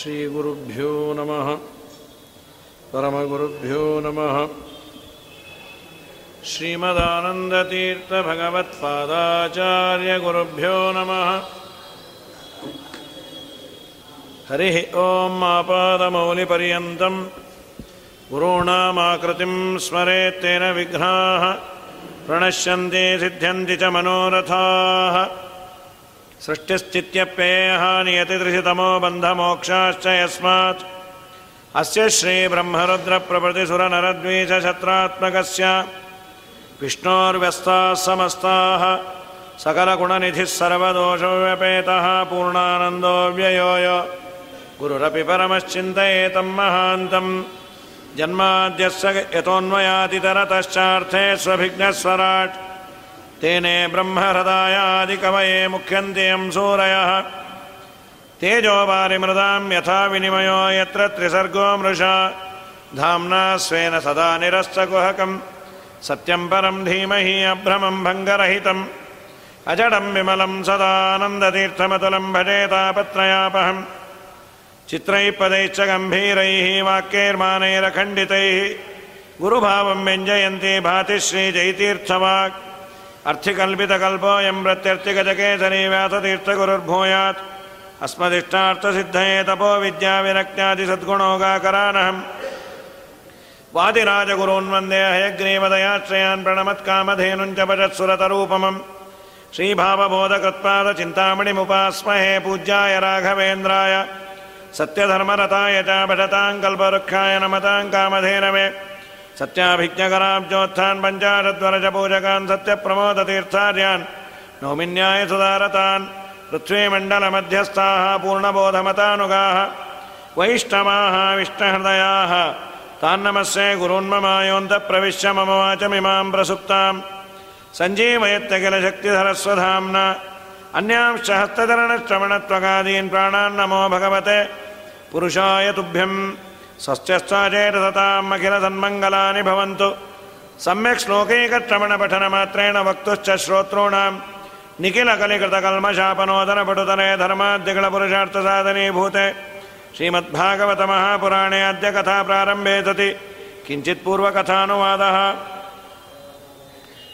श्रीगुरुभ्यो नमः। परमगुरुभ्यो नमः। श्रीमदानन्दतीर्थभगवत्पादाचार्यगुरुभ्यो नमः। हरिः ॐ आपादमौलिपर्यन्तं गुरूणामाकृतिं स्मरेत्तेन विघ्नाः प्रणश्यन्ति सिद्ध्यन्ति च मनोरथाः सृष्टिस्थित्यप्येयः नियतिदृशितमो बन्धमोक्षाश्च यस्मात्। अस्य श्रीब्रह्मरुद्रप्रभृतिसुरनरद्वीषशत्रात्मकस्य विष्णोर्व्यस्ताः समस्ताः सकलगुणनिधिः सर्वदोषव्यपेतः पूर्णानन्दो व्ययो यो गुरुरपि परमश्चिन्तयेतं महान्तं। जन्माद्यस्य यतोऽन्वयातितरतश्चार्थे स्वभिघ्नस्वराट् तेने ब्रह्महृदायादिकवये मुख्यन्ति यं सूरयः तेजोवारिमृदां यथा विनिमयो यत्र त्रिसर्गो मृषा। धाम्ना स्वेन सदा निरस्तकुहकं सत्यं परं धीमहि अभ्रमं भङ्गरहितम्। अजडं विमलं सदानन्दतीर्थमतुलं भजेतापत्रयापहम् चित्रैः पदैश्च गम्भीरैः वाक्यैर्मानैरखण्डितैः। गुरुभावं व्यञ्जयन्ती भाति श्रीजयतीर्थवाक् अर्थिकल्पितकल्पोऽयं प्रत्यर्थिगजकेसरी व्यासतीर्थगुरुर्भूयात् अस्मदिष्टार्थसिद्धये तपो विद्याविरक्त्यादिसद्गुणोगाकरानहम् वादिराजगुरून् वंदे हयग्रीवदयाश्रयान् प्रणमत्कामधेनुञ्च भजत्सुरतरूपमम्। श्रीभावबोधकृत्पादचिन्तामणिमुपास्महे पूज्याय राघवेन्द्राय। सत्यधर्मरताय च भजतां कल्पवृक्षाय सत्याभिज्ञकराब्जोत्थान् पञ्चाशद्वरजपूजकान् सत्यप्रमोदतीर्थार्यान् नौमिन्याय सुधारतान् पृथ्वीमण्डलमध्यस्थाः पूर्णबोधमतानुगाः वैष्णवाः विष्णुहृदयाः तान्नमस्ये गुरून्ममायोऽन्तप्रविश्य मम वाचमिमां प्रसुप्तां सञ्जीवयत्य किल शक्तिधरस्वधाम्ना अन्यांश्च हस्तचरणश्रवणत्वगादीन् प्राणान्नमो भगवते पुरुषाय तुभ्यं स्वस्त्यस्त्वाचेतसताम् अखिलसन्मङ्गलानि भवन्तु सम्यक् श्लोकैकश्रवणपठनमात्रेण वक्तुश्च श्रोतॄणां निखिलकलिकृतकल्मशापनोदनपटुतने धर्माद्यगणपुरुषार्थसाधनीभूते श्रीमद्भागवतमहापुराणे अद्य कथा प्रारम्भे सति किञ्चित् पूर्वकथानुवादः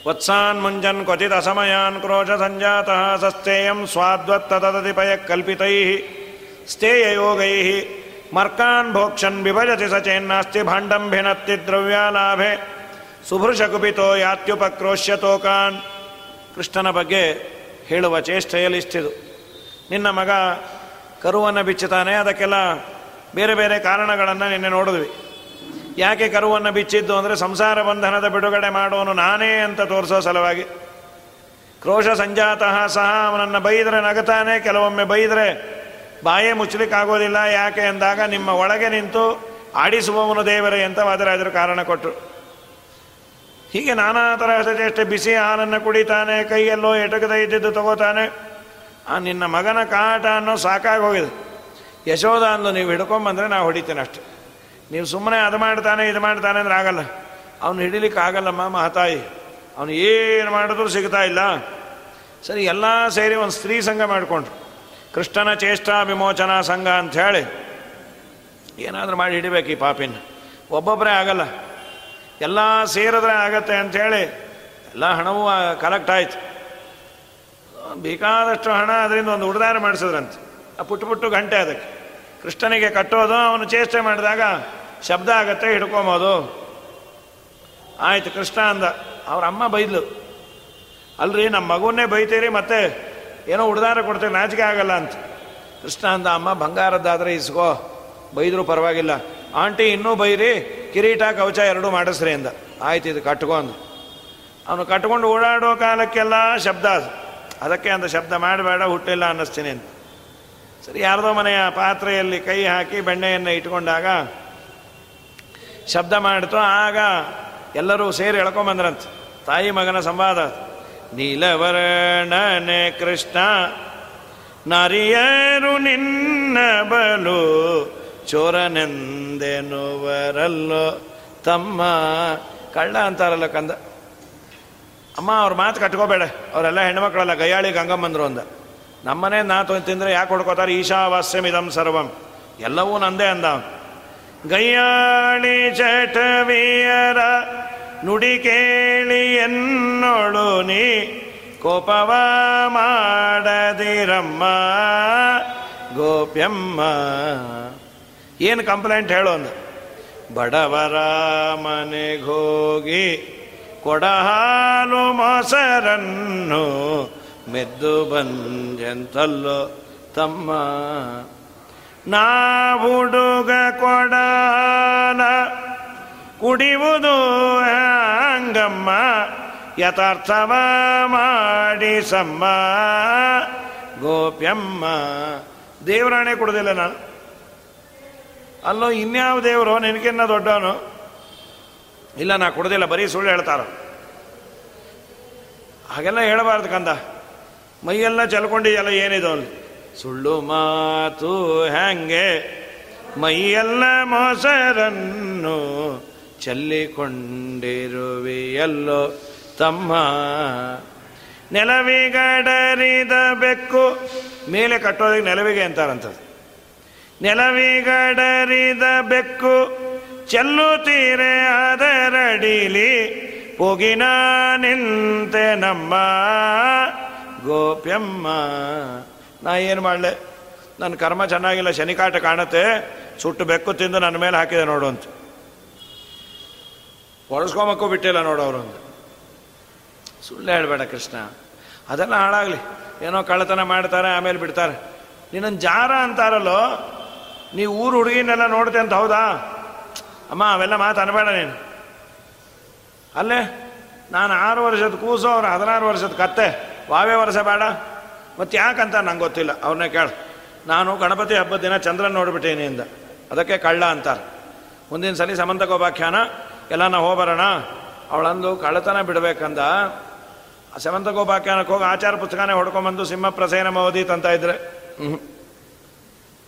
वत्सान्मुञ्जन् क्वचिदसमयान् क्रोशसञ्जातः सस्तेयं स्वाद्वत्ततदतिपयः कल्पितैः स्तेययोगैः ಮರ್ಕಾನ್ ಭೋಕ್ಷನ್ ವಿಭಜತಿ ಸಚೇನ್ನಾಸ್ತಿ ಭಾಂಡಂ ಭಿನತ್ತಿ ದ್ರವ್ಯಾಲಾಭೆ ಸುಭೃಶ ಕುಪಿತೋ ಯಾತ್ಯುಪಕ್ರೋಶ್ಯ ತೋಕಾನ್ ಕೃಷ್ಣನ ಬಗ್ಗೆ ಹೇಳುವ ಚೇಷ್ಟೆಯಲ್ಲಿ ಇಷ್ಟಿದು ನಿನ್ನ ಮಗ ಕರುವನ್ನು ಬಿಚ್ಚುತ್ತಾನೆ ಅದಕ್ಕೆಲ್ಲ ಬೇರೆ ಬೇರೆ ಕಾರಣಗಳನ್ನು ನಿನ್ನೆ ನೋಡಿದ್ವಿ. ಯಾಕೆ ಕರುವನ್ನು ಬಿಚ್ಚಿದ್ದು ಅಂದರೆ ಸಂಸಾರ ಬಂಧನದ ಬಿಡುಗಡೆ ಮಾಡೋನು ನಾನೇ ಅಂತ ತೋರಿಸೋ ಸಲುವಾಗಿ. ಕ್ರೋಶ ಸಂಜಾತಃ ಸಹ ಅವನನ್ನು ಬೈದರೆ ನಗತಾನೆ ಕೆಲವೊಮ್ಮೆ ಬೈದರೆ ಬಾಯೇ ಮುಚ್ಚಲಿಕ್ಕಾಗೋದಿಲ್ಲ ಯಾಕೆ ಅಂದಾಗ ನಿಮ್ಮ ಒಳಗೆ ನಿಂತು ಆಡಿಸುವವನು ದೇವರೇ ಅಂತ ವಾದರಾಜರು ಕಾರಣ ಕೊಟ್ಟರು ಹೀಗೆ ನಾನಾ ತರಹದ ಚೇಷ್ಟೆ ಬಿಸಿ ಹಾಲನ್ನು ಕುಡಿತಾನೆ, ಕೈಯಲ್ಲೋ ಎಟಕದ ಇದ್ದಿದ್ದು ತಗೋತಾನೆ. ಆ ನಿನ್ನ ಮಗನ ಕಾಟ ಅನ್ನೋ ಸಾಕಾಗೋಗಿದೆ ಯಶೋಧ ಅಂದು ನೀವು ಹಿಡ್ಕೊಂಬಂದ್ರೆ ನಾವು ಹೊಡಿತೇನೆ ಅಷ್ಟೆ. ನೀವು ಸುಮ್ಮನೆ ಅದು ಮಾಡ್ತಾನೆ, ಇದು ಮಾಡ್ತಾನೆ ಅಂದ್ರೆ ಆಗಲ್ಲ. ಅವನು ಹಿಡಿಲಿಕ್ಕೆ ಆಗಲ್ಲಮ್ಮ ಮಹತಾಯಿ. ಅವನು ಏನು ಮಾಡಿದ್ರು ಸಿಗ್ತಾ ಇಲ್ಲ. ಸರಿ, ಎಲ್ಲ ಸೇರಿ ಒಂದು ಸ್ತ್ರೀ ಸಂಘ ಮಾಡಿಕೊಂಡ್ರು. ಕೃಷ್ಣನ ಚೇಷ್ಟಾ ವಿಮೋಚನಾ ಸಂಘ ಅಂತ ಹೇಳಿ ಏನಾದರೂ ಮಾಡಿ ಹಿಡಿಬೇಕು ಈ ಪಾಪಿನ. ಒಬ್ಬೊಬ್ಬರೇ ಆಗಲ್ಲ. ಎಲ್ಲ ಸೇರಿದ್ರೆ ಆಗತ್ತೆ ಅಂಥೇಳಿ ಎಲ್ಲ ಹಣವೂ ಕಲೆಕ್ಟ್ ಆಯ್ತು. ಬೇಕಾದಷ್ಟು ಹಣ ಅದರಿಂದ ಒಂದು ಉಡ್ದಾರ ಮಾಡಿಸಿದ್ರಂತೆ. ಆ ಪುಟ್ಟು ಪುಟ್ಟು ಗಂಟೆ ಅದಕ್ಕೆ. ಕೃಷ್ಣನಿಗೆ ಕಟ್ಟೋದು, ಅವನು ಚೇಷ್ಟೆ ಮಾಡಿದಾಗ ಶಬ್ದ ಆಗತ್ತೆ ಹಿಡ್ಕೊಂಬೋದು ಆಯಿತು ಕೃಷ್ಣ ಅಂದ, ಅವ್ರ ಅಮ್ಮ ಬೈದ್ಲು. ಅಲ್ರಿ ನಮ್ಮ ಮಗುವನ್ನೇ ಬೈತೀರಿ, ಮತ್ತೆ ಏನೋ ಉಡ್ದಾರ ಕೊಡ್ತೇವೆ, ನಾಚಿಕೆ ಆಗಲ್ಲ ಅಂತ. ಕೃಷ್ಣ ಅಂದ, ಅಮ್ಮ, ಬಂಗಾರದ್ದಾದರೆ ಇಸ್ಕೋ, ಬೈದರೂ ಪರವಾಗಿಲ್ಲ. ಆಂಟಿ, ಇನ್ನೂ ಬೈರಿ, ಕಿರೀಟ, ಕವಚ ಎರಡೂ ಮಾಡಿಸ್ರಿ ಅಂದ. ಆಯ್ತು, ಇದು ಕಟ್ಕೊಂಡು ಅವನು ಕಟ್ಕೊಂಡು ಓಡಾಡೋ ಕಾಲಕ್ಕೆಲ್ಲ ಶಬ್ದ ಅದು. ಅದಕ್ಕೆ ಅಂತ ಶಬ್ದ ಮಾಡಬೇಡ, ಹುಟ್ಟಿಲ್ಲ ಅನ್ನಿಸ್ತೀನಿ ಅಂತ. ಸರಿ, ಯಾರದೋ ಮನೆಯ ಪಾತ್ರೆಯಲ್ಲಿ ಕೈ ಹಾಕಿ ಬೆಣ್ಣೆಯನ್ನು ಇಟ್ಕೊಂಡಾಗ ಶಬ್ದ ಮಾಡಿತು. ಆಗ ಎಲ್ಲರೂ ಸೇರಿ ಎಳ್ಕೊಂಬಂದ್ರಂತ. ತಾಯಿ ಮಗನ ಸಂವಾದ ನೀಲವರ್ಣನೆ ಕೃಷ್ಣ ನಾರಿಯರು ನಿನ್ನ ಬಲು ಚೋರನೆಂದೆನುವರಲ್ಲೋ ತಮ್ಮ ಕಳ್ಳ ಅಂತಾರಲ್ಲ ಕಂದ ಅಮ್ಮ ಅವ್ರ ಮಾತು ಕಟ್ಕೋಬೇಡ ಅವರೆಲ್ಲ ಹೆಣ್ಮಕ್ಳಲ್ಲ ಗಯ್ಯಾಳಿ ಗಂಗಮ್ಮಂದ್ರು ಅಂದ ನಮ್ಮನೆ ನಾ ತೊಂದು ತಿಂದರೆ ಯಾಕೆ ಹೊಡ್ಕೋತಾರೆ ಈಶಾವಾಸ್ಯಮಿದಂ ಸರ್ವಂ ಎಲ್ಲವೂ ನಂದೇ ಅಂದ ಗಯ್ಯಾಳಿ ಚಟವಿಯರ ನುಡಿ ಕೇಳಿ ನೀ, ಕೋಪವ ಮಾಡದಿರಮ್ಮ, ಗೋಪ್ಯಮ್ಮ. ಏನು ಕಂಪ್ಲೇಂಟ್ ಹೇಳು ಅಂದ. ಬಡವರ ಮನೆಗೋಗಿ ಕೊಡಹಾಲು ಮೊಸರನ್ನು ಮೆದ್ದು ಬಂದೆಂತಲ್ಲೋ ತಮ್ಮ. ನಾವುಡುಗ ಕೊಡಾಲ ಕುಡಿಯುವುದು ಹಂಗಮ್ಮ ಯಥಾರ್ಥವ ಮಾಡಿಸಮ್ಮ ಗೋಪ್ಯಮ್ಮ ದೇವರಾಣೆ ಕೊಡುದಿಲ್ಲ ನಾನು. ಅಲ್ಲೋ, ಇನ್ಯಾವ ದೇವರು? ನಿನಗಿನ್ನ ದೊಡ್ಡವನು? ಇಲ್ಲ, ನಾ ಕೊಡೋದಿಲ್ಲ, ಬರೀ ಸುಳ್ಳು ಹೇಳ್ತಾರ. ಹಾಗೆಲ್ಲ ಹೇಳಬಾರ್ದು ಕಂದ. ಮೈಯೆಲ್ಲ ಚಲ್ಕೊಂಡಿದೆಯಲ್ಲ, ಏನಿದು ಅವನು ಸುಳ್ಳು ಮಾತು ಹ್ಯಾಂಗೆ? ಮೈಯೆಲ್ಲ ಮೊಸರನ್ನು ಚೆಲ್ಲಿಕೊಂಡಿರುವೆಯಲ್ಲೋ ತಮ್ಮ ನೆಲವಿಗಡರಿದ ಬೆಕ್ಕು ಮೇಲೆ ಕಟ್ಟೋದಕ್ಕೆ ನೆಲವಿಗೆ ಅಂತಾರಂಥದ್ದು. ನೆಲವಿಗಡರಿದ ಬೆಕ್ಕು ಚೆಲ್ಲುತ್ತೀರೆ ಅದರಡಿಲಿ ಹೋಗಿನ ನಿಂತೆ ನಮ್ಮ ಗೋಪ್ಯಮ್ಮ. ನಾ ಏನು ಮಾಡಲೆ? ನನ್ನ ಕರ್ಮ ಚೆನ್ನಾಗಿಲ್ಲ, ಶನಿಕಾಟ ಕಾಣುತ್ತೆ, ಸುಟ್ಟು ಬೆಕ್ಕು ತಿಂದು ನನ್ನ ಮೇಲೆ ಹಾಕಿದೆ ನೋಡು ಅಂತ. ಒಳಸ್ಕೊಂಬಕ್ಕೂ ಬಿಟ್ಟಿಲ್ಲ ನೋಡು ಅವರು ಸುಳ್ಳೆ ಹೇಳಬೇಡ ಕೃಷ್ಣ. ಅದೆಲ್ಲ ಹಾಳಾಗಲಿ. ಏನೋ ಕಳ್ಳತನ ಮಾಡ್ತಾರೆ, ಆಮೇಲೆ ಬಿಡ್ತಾರೆ. ನಿನ್ನನ್ನು ಜಾರ ಅಂತಾರಲ್ಲೋ? ನೀವು ಊರು ಹುಡುಗಿನೆಲ್ಲ ನೋಡ್ತೆ ಅಂತ ಹೌದಾ? ಅಮ್ಮ, ಅವೆಲ್ಲ ಮಾತು ಅನ್ಬೇಡ ನೀನು. ಅಲ್ಲೇ, ನಾನು ಆರು ವರ್ಷದ ಕೂಸು, ಅವ್ರು ಹದಿನಾರು ವರ್ಷದ ಕತ್ತೆ. ವಾವೇ ವರ್ಷ ಬೇಡ. ಮತ್ತೆ ಯಾಕಂತ ನಂಗೆ ಗೊತ್ತಿಲ್ಲ. ಅವ್ರನ್ನೇ ಕೇಳ. ನಾನು ಗಣಪತಿ ಹಬ್ಬದ ದಿನ ಚಂದ್ರನ ನೋಡ್ಬಿಟ್ಟೇನಿ ಅಂದ ಅದಕ್ಕೆ ಕಳ್ಳ ಅಂತಾರೆ. ಮುಂದಿನ ಸಲ ಸಮಂತಕೋಪಾಖ್ಯಾನ. ಎಲ್ಲ ನಾವು ಹೋಗ್ಬರೋಣ? ಅವಳಂದು ಕಳ್ಳತನ ಬಿಡಬೇಕಂದ. ಸಮಂತಕೋಪಾಖ್ಯಾನಕ್ಕೆ ಹೋಗಿ ಆಚಾರ ಪುಸ್ತಕನೇ ಹೊಡ್ಕೊಂಬಂದು ಸಿಂಹ ಪ್ರಸೇನ ಮೋದಿ ಅಂತ ಇದ್ರೆ. ಹ್ಞೂ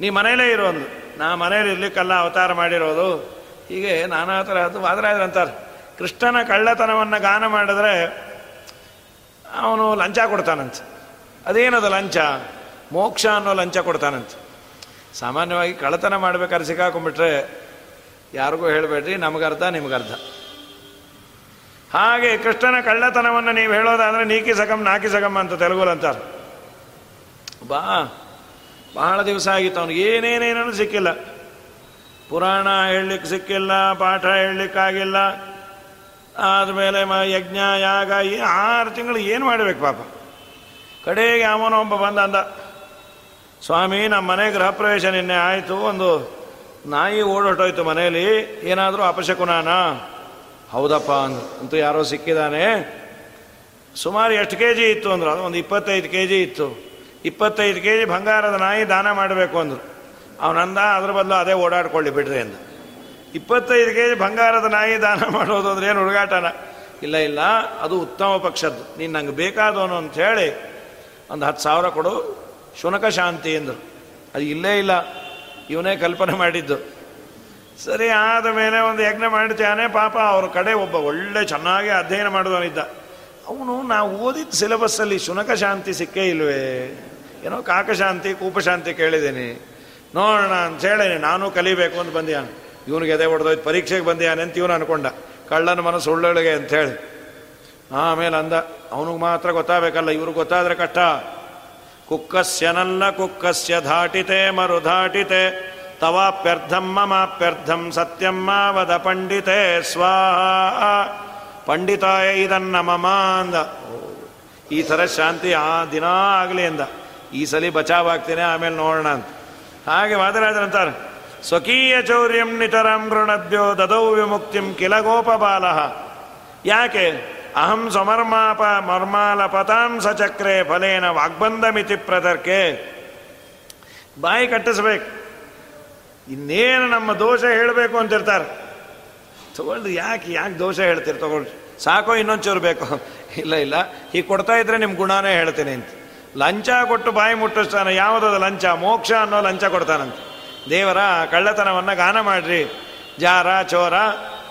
ನೀ ಮನೇಲೇ ಇರೋದು ನಾ ಮನೇಲಿ ಇರ್ಲಿಕ್ಕೆಲ್ಲ, ಅವತಾರ ಮಾಡಿರೋದು. ಹೀಗೆ ನಾನಾ ಥರ ಅದು ವಾದರಾಯರು ಅಂತಾರೆ. ಕೃಷ್ಣನ ಕಳ್ಳತನವನ್ನು ಗಾನ ಮಾಡಿದ್ರೆ ಅವನು ಲಂಚ ಕೊಡ್ತಾನಂತೆ. ಅದೇನದು ಲಂಚ? ಮೋಕ್ಷ ಅನ್ನೋ ಲಂಚ ಕೊಡ್ತಾನಂತೆ. ಸಾಮಾನ್ಯವಾಗಿ ಕಳ್ಳತನ ಮಾಡ್ಬೇಕಾದ್ರೆ ಸಿಕ್ಕಾಕೊಂಡ್ಬಿಟ್ರೆ ಯಾರಿಗೂ ಹೇಳಬೇಡ್ರಿ, ನಮಗರ್ಧ, ನಿಮಗರ್ಧ. ಹಾಗೆ ಕೃಷ್ಣನ ಕಳ್ಳತನವನ್ನು ನೀವು ಹೇಳೋದಾದ್ರೆ ನೀಕಿ ಸಗಮ್ ನಾಕಿ ಸಗಮ್ ಅಂತ ಅಂತಾರೆ. ಬಾ, ಬಹಳ ದಿವಸ ಆಗಿತ್ತು, ಅವನಿಗೆ ಏನೇನೇನೂ ಸಿಕ್ಕಿಲ್ಲ. ಪುರಾಣ ಹೇಳಲಿಕ್ಕೆ ಸಿಕ್ಕಿಲ್ಲ, ಪಾಠ ಹೇಳಲಿಕ್ಕಾಗಿಲ್ಲ. ಆದಮೇಲೆ ಮ, ಯಜ್ಞ, ಯಾಗ, ಈ ಆರು ತಿಂಗಳು ಏನು ಮಾಡಬೇಕು ಪಾಪ. ಕಡೆಗೆ ಅವನೊಬ್ಬ ಬಂದ ಅಂದ ಸ್ವಾಮಿ ನಮ್ಮ ಮನೆ ಗೃಹ ಪ್ರವೇಶ ನಿನ್ನೆ ಆಯಿತು, ಒಂದು ನಾಯಿ ಓಡೋಟೋಯ್ತು ಮನೆಯಲ್ಲಿ, ಏನಾದರೂ ಅಪಶಕುನಾನ? ಹೌದಪ್ಪ ಅಂದ್ರು ಅಂತೂ ಯಾರೋ ಸಿಕ್ಕಿದ್ದಾನೆ ಸುಮಾರು ಎಷ್ಟು ಕೆ ಜಿ ಇತ್ತು ಅಂದ್ರು, ಅದು ಒಂದು ಇಪ್ಪತ್ತೈದು ಕೆ ಜಿ ಇತ್ತು. ಇಪ್ಪತ್ತೈದು ಕೆ ಜಿ ಬಂಗಾರದ ನಾಯಿ ದಾನ ಮಾಡಬೇಕು ಅಂದರು. ಅವನಂದ ಅದ್ರ ಬದಲು ಅದೇ ಓಡಾಡ್ಕೊಳ್ಳಿ ಬಿಡ್ರಿ ಅಂದ. ಇಪ್ಪತ್ತೈದು ಕೆ ಜಿ ಬಂಗಾರದ ನಾಯಿ ದಾನ ಮಾಡೋದು ಅಂದ್ರೆ ಏನು ಹುಡುಗಾಟನ? ಇಲ್ಲ ಇಲ್ಲ, ಅದು ಉತ್ತಮ ಪಕ್ಷದ್ದು. ನೀನು ನಂಗೆ ಬೇಕಾದವನು ಅಂತ ಹೇಳಿ, ಒಂದು ಹತ್ತು ಸಾವಿರ ಕೊಡು, ಶುನಕ ಶಾಂತಿ ಅಂದರು. ಅದು ಇಲ್ಲೇ ಇಲ್ಲ. ಇವನೇ ಕಲ್ಪನೆ ಮಾಡಿದ್ದು. ಸರಿ, ಆದ ಮೇಲೆ ಒಂದು ಯಜ್ಞ ಮಾಡ್ತಾನೆ ಪಾಪ ಅವ್ರ ಕಡೆ ಒಬ್ಬ ಒಳ್ಳೆ ಚೆನ್ನಾಗಿ ಅಧ್ಯಯನ ಮಾಡಿದವನಿದ್ದ ಅವನು, ನಾವು ಓದಿದ ಸಿಲೆಬಸ್ಸಲ್ಲಿ ಶುನಕ ಶಾಂತಿ ಸಿಕ್ಕೇ ಇಲ್ವೇ? ಏನೋ ಕಾಕಶಾಂತಿ ಕೂಪಶಾಂತಿ ಕೇಳಿದ್ದೀನಿ. ನೋಡೋಣ ಅಂತ ಹೇಳಿ ನಾನು ಕಲಿಬೇಕು ಅಂತ ಬಂದಿಯಾನ. ಇವನಿಗೆ ಎದೆ ಹೊಡೆದೋಯ್ತು ಪರೀಕ್ಷೆಗೆ ಬಂದಿಯಾನೆ ಅಂತ ಇವನು ಅನ್ಕೊಂಡ. ಕಳ್ಳನ ಮನಸ್ಸು ಉಳ್ಳೊಳಗೆ ಹೇಳಿ. ಆಮೇಲೆ ಅಂದ, ಅವನಿಗೆ ಮಾತ್ರ ಗೊತ್ತಾಗಬೇಕಲ್ಲ, ಇವ್ರಿಗೆ ಗೊತ್ತಾದರೆ ಕಷ್ಟ. ಕುಕ್ಕಸ್ಯನಲ್ಲ ಕುಕ್ಕಸ್ಯ ಧಾಟಿತೆ, ಮರುಧಾಟಿತೆ. ತವಾಪ್ಯರ್ಥಂ ಮಮಾಪ್ಯರ್ಥಂ ಸತ್ಯಂ ಮಾವದ ಪಂಡಿತೆ, ಸ್ವಾಹ. ಪಂಡಿತಾಯ ಇದನ್ನ ಮಮ ಅಂದ. ಈ ಥರ ಶಾಂತಿ ಆ ದಿನ ಆಗಲಿ ಅಂದ. ಈ ಸಲಿ ಬಚಾವಾಗ್ತೇನೆ ಆಮೇಲೆ ನೋಡೋಣ ಅಂತ. ಹಾಗೆ ವಾದರಾಜರಂತಾರೆ ಸ್ವಕೀಯ ಚೌರ್ಯಂ ನಿತರಂ ಋಣದ್ಯೋ ದದೌ ವಿಮುಕ್ತಿಂ ಕಿಲ ಗೋಪಬಾಲ ಯಾಕೆ? ಅಹಂ ಸಮರ್ಮಾಪ ಮರ್ಮಾಲ ಪತಾಂಸ ಚಕ್ರೆ ಫಲೇನ ವಾಗ್ಬಂಧಮಿತಿ ಪ್ರತರ್ಕೆ ಬಾಯಿ ಕಟ್ಟಿಸ್ಬೇಕು. ಇನ್ನೇನು ನಮ್ಮ ದೋಷ ಹೇಳಬೇಕು ಅಂತಿರ್ತಾರೆ. ತಗೊಳ್ರಿ ಯಾಕೆ ಯಾಕೆ ದೋಷ ಹೇಳ್ತೀರಿ? ತಗೊಳ್ರಿ ಸಾಕೋ, ಇನ್ನೊಂಚೂರು ಬೇಕು. ಇಲ್ಲ ಇಲ್ಲ. ಹೀಗೆ ಕೊಡ್ತಾ ಇದ್ರೆ ನಿಮ್ಮ ಗುಣನೇ ಹೇಳ್ತೀನಿ ಅಂತ. ಲಂಚ ಕೊಟ್ಟು ಬಾಯಿ ಮುಟ್ಟಿಸ್ತಾನೆ. ಯಾವುದದ ಲಂಚ? ಮೋಕ್ಷ ಅನ್ನೋ ಲಂಚ ಕೊಡ್ತಾನಂತೆ. ದೇವರ ಕಳ್ಳತನವನ್ನು ಗಾನ ಮಾಡ್ರಿ. ಜಾರ, ಚೋರ,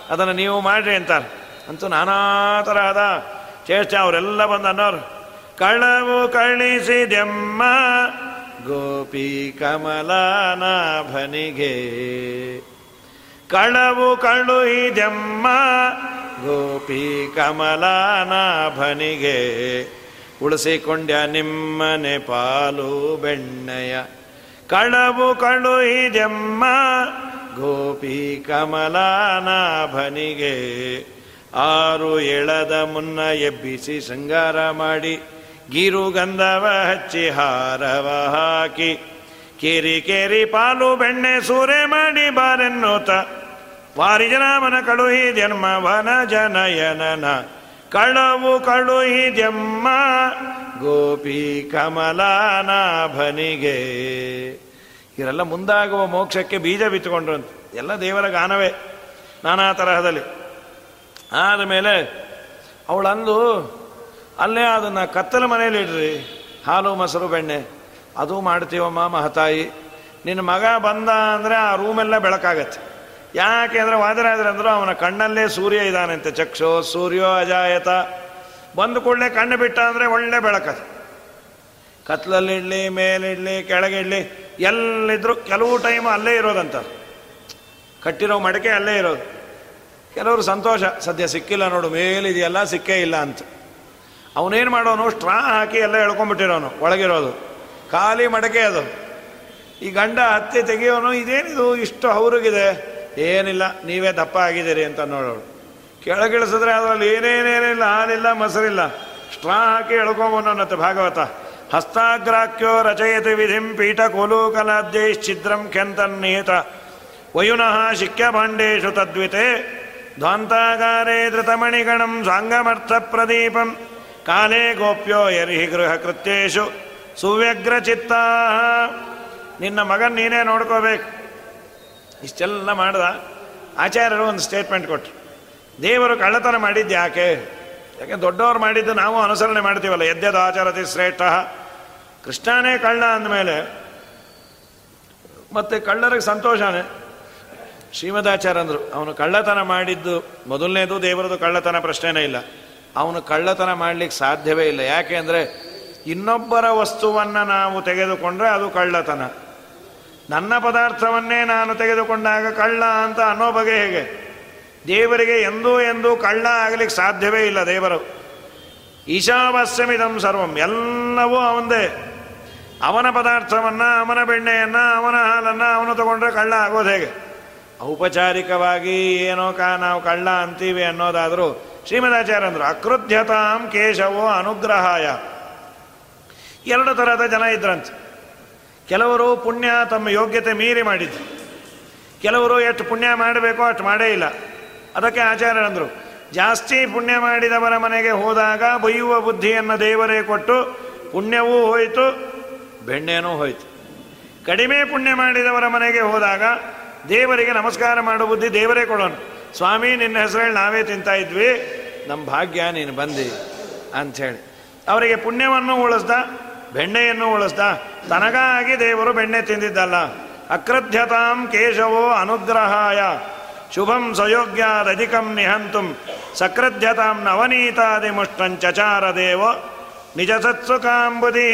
ಅದನ್ನು ನೀವು ಮಾಡ್ರಿ ಅಂತಾರೆ. ಅಂತೂ ನಾನಾ ತರಹದ ಚೇಷ್ಟ ಅವರೆಲ್ಲ ಬಂದು ಅನ್ನೋರು ಕಳ್ಳವು ಕಳಿಸಿದೆಮ್ಮ ಗೋಪಿ ಕಮಲಾನಾಭನಿಗೆ ಕಳವು ಕಳುಹಿದೆಮ್ಮ ಗೋಪಿ ಕಮಲಾನಾಭನಿಗೆ ಉಳಿಸಿಕೊಂಡ್ಯ ನಿಮ್ಮನೆ ಪಾಲು ಬೆಣ್ಣೆಯ ಕಳವು ಕಳುಹಿದೆಮ್ಮ ಗೋಪಿ ಕಮಲಾನಾಭನಿಗೆ ಆರು ಎಳದ ಮುನ್ನ ಎಬ್ಬಿಸಿ ಶೃಂಗಾರ ಮಾಡಿ ಗೀರು ಗಂಧವ ಹಚ್ಚಿ ಹಾರವ ಹಾಕಿ. ಕೇರಿ ಕೇರಿ ಪಾಲು ಬೆಣ್ಣೆ ಸೂರೆ ಮಾಡಿ ಬಾರೆನ್ನೋತ. ವಾರಿಜನಾಮನ ಕಳುಹಿ ಜನ್ಮ ವನ ಜನಯನನ. ಕಳವು ಕಳುಹಿ ಜಮ್ಮ ಗೋಪಿ ಕಮಲಾನಾಭನಿಗೆ. ಇವರೆಲ್ಲ ಮುಂದಾಗುವ ಮೋಕ್ಷಕ್ಕೆ ಬೀಜ ಬಿತ್ತುಕೊಂಡ್ರಂತೆ. ಎಲ್ಲ ದೇವರ ಗಾನವೇ. ನಾನಾ ತರಹದಲ್ಲಿ. ಆದಮೇಲೆ ಅವಳಂದು, ಅಲ್ಲೇ ಅದನ್ನು ಕತ್ತಲ ಮನೇಲಿ ಇಡ್ರಿ, ಹಾಲು, ಮೊಸರು, ಬೆಣ್ಣೆ. ಅದು ಮಾಡ್ತೀವಮ್ಮ ಮಹತಾಯಿ, ನಿನ್ನ ಮಗ ಬಂದ ಅಂದರೆ ಆ ರೂಮೆಲ್ಲ ಬೆಳಕಾಗತ್ತೆ. ಯಾಕೆ ಅಂದರೆ ವಾದರಾದ್ರೆ ಅಂದರು ಅವನ ಕಣ್ಣಲ್ಲೇ ಸೂರ್ಯ ಇದ್ದಾನಂತೆ ಚಕ್ಷೋ ಸೂರ್ಯೋ ಅಜಾಯತ. ಬಂದು ಕೂಡಲೇ ಕಣ್ಣು ಬಿಟ್ಟ ಅಂದರೆ ಒಳ್ಳೆ ಬೆಳಕದು. ಕತ್ಲಲ್ಲಿಡ್ಲಿ ಮೇಲಿಡಲಿ ಕೆಳಗಿಡಲಿ ಎಲ್ಲಿದ್ರು ಕೆಲವು ಟೈಮ್ ಅಲ್ಲೇ ಇರೋದಂತ ಕಟ್ಟಿರೋ ಮಡಕೆ ಅಲ್ಲೇ ಇರೋದು. ಕೆಲವರು ಸಂತೋಷ, ಸದ್ಯ ಸಿಕ್ಕಿಲ್ಲ ನೋಡು, ಮೇಲಿದೆಯಲ್ಲ ಸಿಕ್ಕೇ ಇಲ್ಲ ಅಂತ. ಅವನೇನು ಮಾಡೋನು, ಸ್ಟ್ರಾ ಹಾಕಿ ಎಲ್ಲ ಎಳ್ಕೊಂಡ್ಬಿಟ್ಟಿರೋನು, ಒಳಗಿರೋದು. ಖಾಲಿ ಮಡಕೆ ಅದು. ಈ ಗಂಡ ಹತ್ತಿ ತೆಗಿಯೋನು, ಇದೇನಿದು, ಇಷ್ಟು ಹೌರಿಗಿದೆ? ಏನಿಲ್ಲ, ನೀವೇ ದಪ್ಪ ಆಗಿದ್ದೀರಿ ಅಂತ ನೋಡೋಳು. ಕೆಳಗಿಳಿಸಿದ್ರೆ ಅದರಲ್ಲಿ ಏನೇನೇನಿಲ್ಲ ಹಾಲಿಲ್ಲ, ಮೊಸರಿಲ್ಲ. ಸ್ಟ್ರಾ ಹಾಕಿ ಎಳ್ಕೊಂಬನತ್ತೆ ಭಾಗವತ. ಹಸ್ತಾಗ್ರಾಕ್ಯೋ ರಚಯತಿ ವಿಧಿಂ ಪೀಠ ಕೋಲೂಕಲಾದ್ಯೈಶ್ಚಿದ್ರಂ ಕೆಂತನ್ನಿಹಿತ ವಯುನಃ ಶಿಕ್ಯಭಾಂಡೇಶು ತದ್ವಿತೆ. ಧ್ವಾಂತಾಗಾರೇ ಧೃತಮಣಿಗಣಂ ಸಾಂಗಮರ್ಥ ಪ್ರದೀಪಂ. ಕಾಲೇ ಗೋಪ್ಯೋ ಎರಿಹಿ ಗೃಹ ಕೃತ್ಯೇಶು. ಸುವ್ಯಗ್ರಚಿತ್ತ ನಿನ್ನ ಮಗನ್ ನೀನೇ ನೋಡ್ಕೋಬೇಕು. ಇಷ್ಟೆಲ್ಲ ಮಾಡ್ದ. ಆಚಾರ್ಯರು ಒಂದು ಸ್ಟೇಟ್ಮೆಂಟ್ ಕೊಟ್ಟರು ದೇವರು ಕಳ್ಳತನ ಮಾಡಿದ್ದು ಯಾಕೆ? ಯಾಕೆ ದೊಡ್ಡವ್ರು ಮಾಡಿದ್ದು ನಾವು ಅನುಸರಣೆ ಮಾಡ್ತೀವಲ್ಲ ಯದ್ಯದ ಆಚಾರತಿ ಶ್ರೇಷ್ಠ. ಕೃಷ್ಣನೇ ಕಳ್ಳ ಅಂದಮೇಲೆ ಮತ್ತೆ ಕಳ್ಳರಿಗೆ ಸಂತೋಷನೇ? ಶ್ರೀಮದಾಚಾರ್ಯ ಅಂದರು, ಅವನು ಕಳ್ಳತನ ಮಾಡಿದ್ದು, ಮೊದಲನೇದು ದೇವರದು ಕಳ್ಳತನ ಪ್ರಶ್ನೆನೇ ಇಲ್ಲ. ಅವನು ಕಳ್ಳತನ ಮಾಡಲಿಕ್ಕೆ ಸಾಧ್ಯವೇ ಇಲ್ಲ. ಯಾಕೆ ಅಂದರೆ, ಇನ್ನೊಬ್ಬರ ವಸ್ತುವನ್ನು ನಾವು ತೆಗೆದುಕೊಂಡ್ರೆ ಅದು ಕಳ್ಳತನ. ನನ್ನ ಪದಾರ್ಥವನ್ನೇ ನಾನು ತೆಗೆದುಕೊಂಡಾಗ ಕಳ್ಳ ಅಂತ ಅನ್ನೋ ಬಗೆ ಹೇಗೆ? ದೇವರಿಗೆ ಎಂದೂ ಎಂದೂ ಕಳ್ಳ ಆಗಲಿಕ್ಕೆ ಸಾಧ್ಯವೇ ಇಲ್ಲ ದೇವರು. ಈಶಾವಾಸ್ಯಮಿದಂ ಸರ್ವಂ, ಎಲ್ಲವೂ ಅವಂದೇ. ಅವನ ಪದಾರ್ಥವನ್ನು, ಅವನ ಬೆಣ್ಣೆಯನ್ನು, ಅವನ ಹಾಲನ್ನು ಅವನು ತಗೊಂಡ್ರೆ ಕಳ್ಳ ಆಗೋದು ಹೇಗೆ? ಔಪಚಾರಿಕವಾಗಿ ಏನೋ ಕಾ ನಾವು ಕಳ್ಳ ಅಂತೀವಿ ಅನ್ನೋದಾದರೂ ಶ್ರೀಮದಾಚಾರ್ಯ ಅಂದರು ಅಕೃತ್ಯತಾಂ ಕೇಶವೋ ಅನುಗ್ರಹಾಯ. ಎರಡು ಥರದ ಜನ ಇದ್ರಂತೆ. ಕೆಲವರು ಪುಣ್ಯ ತಮ್ಮ ಯೋಗ್ಯತೆ ಮೀರಿ ಮಾಡಿದ್ರು. ಕೆಲವರು ಎಷ್ಟು ಪುಣ್ಯ ಮಾಡಬೇಕೋ ಅಷ್ಟು ಮಾಡೇ ಇಲ್ಲ. ಅದಕ್ಕೆ ಆಚಾರ್ಯರಂದರು, ಜಾಸ್ತಿ ಪುಣ್ಯ ಮಾಡಿದವರ ಮನೆಗೆ ಹೋದಾಗ ಬೈಯುವ ಬುದ್ಧಿಯನ್ನು ದೇವರೇ ಕೊಟ್ಟು ಪುಣ್ಯವೂ ಹೋಯಿತು, ಬೆಣ್ಣೆನೂ ಹೋಯಿತು. ಕಡಿಮೆ ಪುಣ್ಯ ಮಾಡಿದವರ ಮನೆಗೆ ಹೋದಾಗ ದೇವರಿಗೆ ನಮಸ್ಕಾರ ಮಾಡೋ ಬುದ್ಧಿ ದೇವರೇ ಕೊಡೋಣ ಸ್ವಾಮಿ, ನಿನ್ನ ಹೆಸರಲ್ಲಿ ನಾವೇ ತಿಂತಾ ಇದ್ವಿ. ನಮ್ಮ ಭಾಗ್ಯ ನೀನು ಬಂದಿ ಅಂಥೇಳಿ. ಅವರಿಗೆ ಪುಣ್ಯವನ್ನು ಉಳಿಸ್ದ, ಬೆಣ್ಣೆಯನ್ನು ಉಳಿಸ್ದ. ತನಗಾಗಿ ದೇವರು ಬೆಣ್ಣೆ ತಿಂದಿದ್ದಲ್ಲ. ಅಕೃಧ್ಯತಾಂ ಕೇಶವೋ ಅನುಗ್ರಹಾಯ. ಶುಭಂ ಸಯೋಗ್ಯಾದಧಿಕಂ ನಿಹಂತುಂ. ಮುಷ್ಟಂ ಚಚಾರ ದೇವೋ. ನಿಜ ಸತ್ಸುಕಾಂಬುದಿ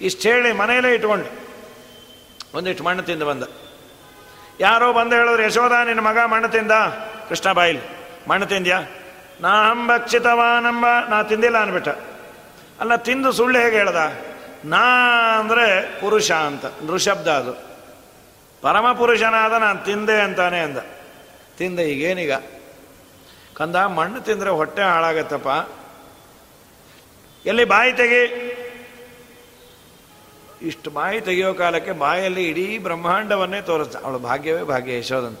ಇಷ್ಟು ಹೇಳಿ ಮನೆಯಲ್ಲೇ ಇಟ್ಕೊಂಡು. ಒಂದಿಷ್ಟು ಮಣ್ಣು ತಿಂದು ಬಂದ. ಯಾರೋ ಬಂದು ಹೇಳಿದ್ರು, ಯಶೋಧ, ನಿನ್ನ ಮಗ ಮಣ್ಣು ತಿಂದ? ಕೃಷ್ಣ ಬಾಯಿಲಿ, ಮಣ್ಣು ತಿಂದ್ಯಾ? ನಾ ಹಂಬಕ್ಷಿತವಾನಂಬ ನಾ ತಿಂದಿಲ್ಲ ಅನ್ಬಿಟ್ಟ ಅಲ್ಲ, ತಿಂದು ಸುಳ್ಳು ಹೇಗೆ ಹೇಳ್ದ? ನಾ ಅಂದರೆ ಪುರುಷ ಅಂತ, ನೃಶಬ್ದ ಅದು. ಪರಮ ಪುರುಷನಾದ ನಾನು ತಿಂದೆ ಅಂತಾನೆ ಅಂದ. ತಿಂದೆ ಈಗೇನೀಗ? ಕಂದ, ಮಣ್ಣು ತಿಂದರೆ ಹೊಟ್ಟೆ ಹಾಳಾಗತ್ತಪ್ಪ. ಎಲ್ಲಿ ಬಾಯಿ ತೆಗಿ ಇಷ್ಟು ಬಾಯಿ ತೆಗೆಯೋ ಕಾಲಕ್ಕೆ ಬಾಯಲ್ಲಿ ಇಡೀ ಬ್ರಹ್ಮಾಂಡವನ್ನೇ ತೋರಿಸ್ತ ಅವಳು ಭಾಗ್ಯವೇ ಭಾಗ್ಯ ಯಶೋದಂತ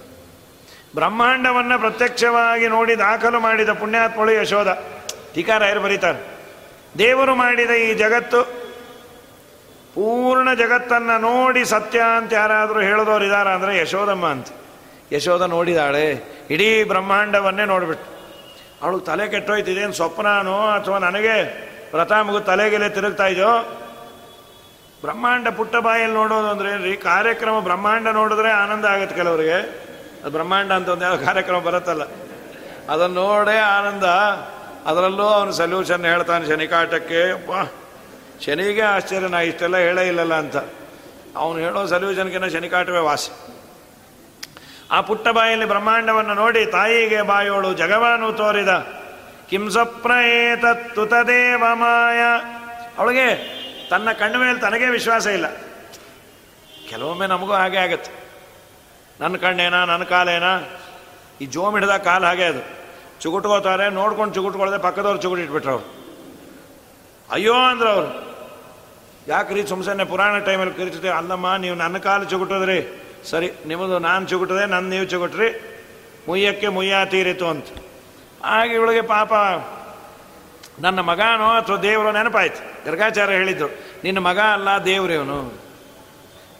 ಬ್ರಹ್ಮಾಂಡವನ್ನು ಪ್ರತ್ಯಕ್ಷವಾಗಿ ನೋಡಿ ದಾಖಲು ಮಾಡಿದ ಪುಣ್ಯಾತ್ಮಳು ಯಶೋಧ. ಟೀಕಾರಾಯರು ಬರೀತಾರೆ? ದೇವರು ಮಾಡಿದ ಈ ಜಗತ್ತು, ಪೂರ್ಣ ಜಗತ್ತನ್ನು ನೋಡಿ ಸತ್ಯ ಅಂತ ಯಾರಾದರೂ ಹೇಳಿದವರು ಇದಾರ ಅಂದರೆ ಯಶೋಧಮ್ಮ ಅಂತ. ಯಶೋಧ ನೋಡಿದಾಳೆ, ಇಡೀ ಬ್ರಹ್ಮಾಂಡವನ್ನೇ ನೋಡಿಬಿಟ್ಟು ಅವಳು ತಲೆ ಕೆಟ್ಟೋಯ್ತು, ಇದೇನು ಸ್ವಪ್ನಾನೋ ಅಥವಾ ನನಗೆ ವ್ರತ ತಲೆಗೆಲೆ ತಿರುಗ್ತಾ ಇದೆಯೋ? ಬ್ರಹ್ಮಾಂಡ ಪುಟ್ಟ ಬಾಯಲ್ಲಿ ನೋಡೋದು ಅಂದ್ರೆ ಏನ್ರಿ? ಕಾರ್ಯಕ್ರಮ ಬ್ರಹ್ಮಾಂಡ ನೋಡಿದ್ರೆ ಆನಂದ ಆಗುತ್ತೆ ಕೆಲವರಿಗೆ. ಅದು ಬ್ರಹ್ಮಾಂಡ ಅಂತ ಒಂದು ಕಾರ್ಯಕ್ರಮ ಬರುತ್ತಲ್ಲ. ಅದನ್ನು ನೋಡೇ ಆನಂದ. ಅದರಲ್ಲೂ ಅವನು ಸೊಲ್ಯೂಷನ್ ಹೇಳ್ತಾನೆ ಶನಿಕಾಟಕ್ಕೆ ಅಪ್ಪ ಶನಿಗೆ ಆಶ್ಚರ್ಯ, ನಾ ಇಷ್ಟೆಲ್ಲ ಹೇಳೇ ಇಲ್ಲಲ್ಲ ಅಂತ. ಅವನು ಹೇಳೋ ಸಲ್ಯೂಷನ್ಗಿನ ಶನಿಕಾಟವೇ ವಾಸಿ. ಆ ಪುಟ್ಟ ಬಾಯಲ್ಲಿ ಬ್ರಹ್ಮಾಂಡವನ್ನು ನೋಡಿ ತಾಯಿಗೆ ಬಾಯೋಳು, ಜಗವಾನು ತೋರಿದ ಕಿಂಸಪ್ರಯೇತತ್ತು ತದೇವ ಮಾಯ. ಅವಳಿಗೆ ತನ್ನ ಕಣ್ಣ ಮೇಲೆ ತನಗೆ ವಿಶ್ವಾಸ ಇಲ್ಲ. ಕೆಲವೊಮ್ಮೆ ನಮಗೂ ಹಾಗೆ ಆಗುತ್ತೆ. ನನ್ನ ಕಣ್ಣೇನಾ ನನ್ನ ಕಾಲೇನಾ? ಈ ಜೋಮ್ ಹಿಡ್ದ ಕಾಲು ಹಾಗೆ ಅದು. ಚುಗುಟ್ಕೋತಾರೆ, ನೋಡ್ಕೊಂಡು ಚುಗುಟ್ಕೊಳ್ದೆ ಪಕ್ಕದವ್ರು ಚುಗುಟ್ ಇಟ್ಬಿಟ್ರು ಅವ್ರು. ಅಯ್ಯೋ ಅಂದ್ರೆ ಅವರು. ಯಾಕ್ರಿ ಸುಮ್ಸನ್ನೆ ಪುರಾಣ ಟೈಮಲ್ಲಿ ಕರಿತೀವಿ ಅಲ್ಲಮ್ಮ, ನೀವು ನನ್ನ ಕಾಲು ಚುಗುಟದ್ರಿ. ಸರಿ ನಿಮ್ಮದು ನಾನು ಚುಗುಟದೆ ನನ್ನ ನೀವು ಚುಗುಟ್ರಿ. ಮುಯ್ಯಕ್ಕೆ ಮುಯ್ಯ ತೀರಿತು ಅಂತ. ಹಾಗೆ ಇವಳಿಗೆ ಪಾಪ ನನ್ನ ಮಗನೋ ಅಥವಾ ದೇವರೋ ನೆನಪಾಯ್ತು. ಗರ್ಗಾಚಾರ್ಯ ಹೇಳಿದ್ದು, ನಿನ್ನ ಮಗ ಅಲ್ಲ ದೇವ್ರೇವನು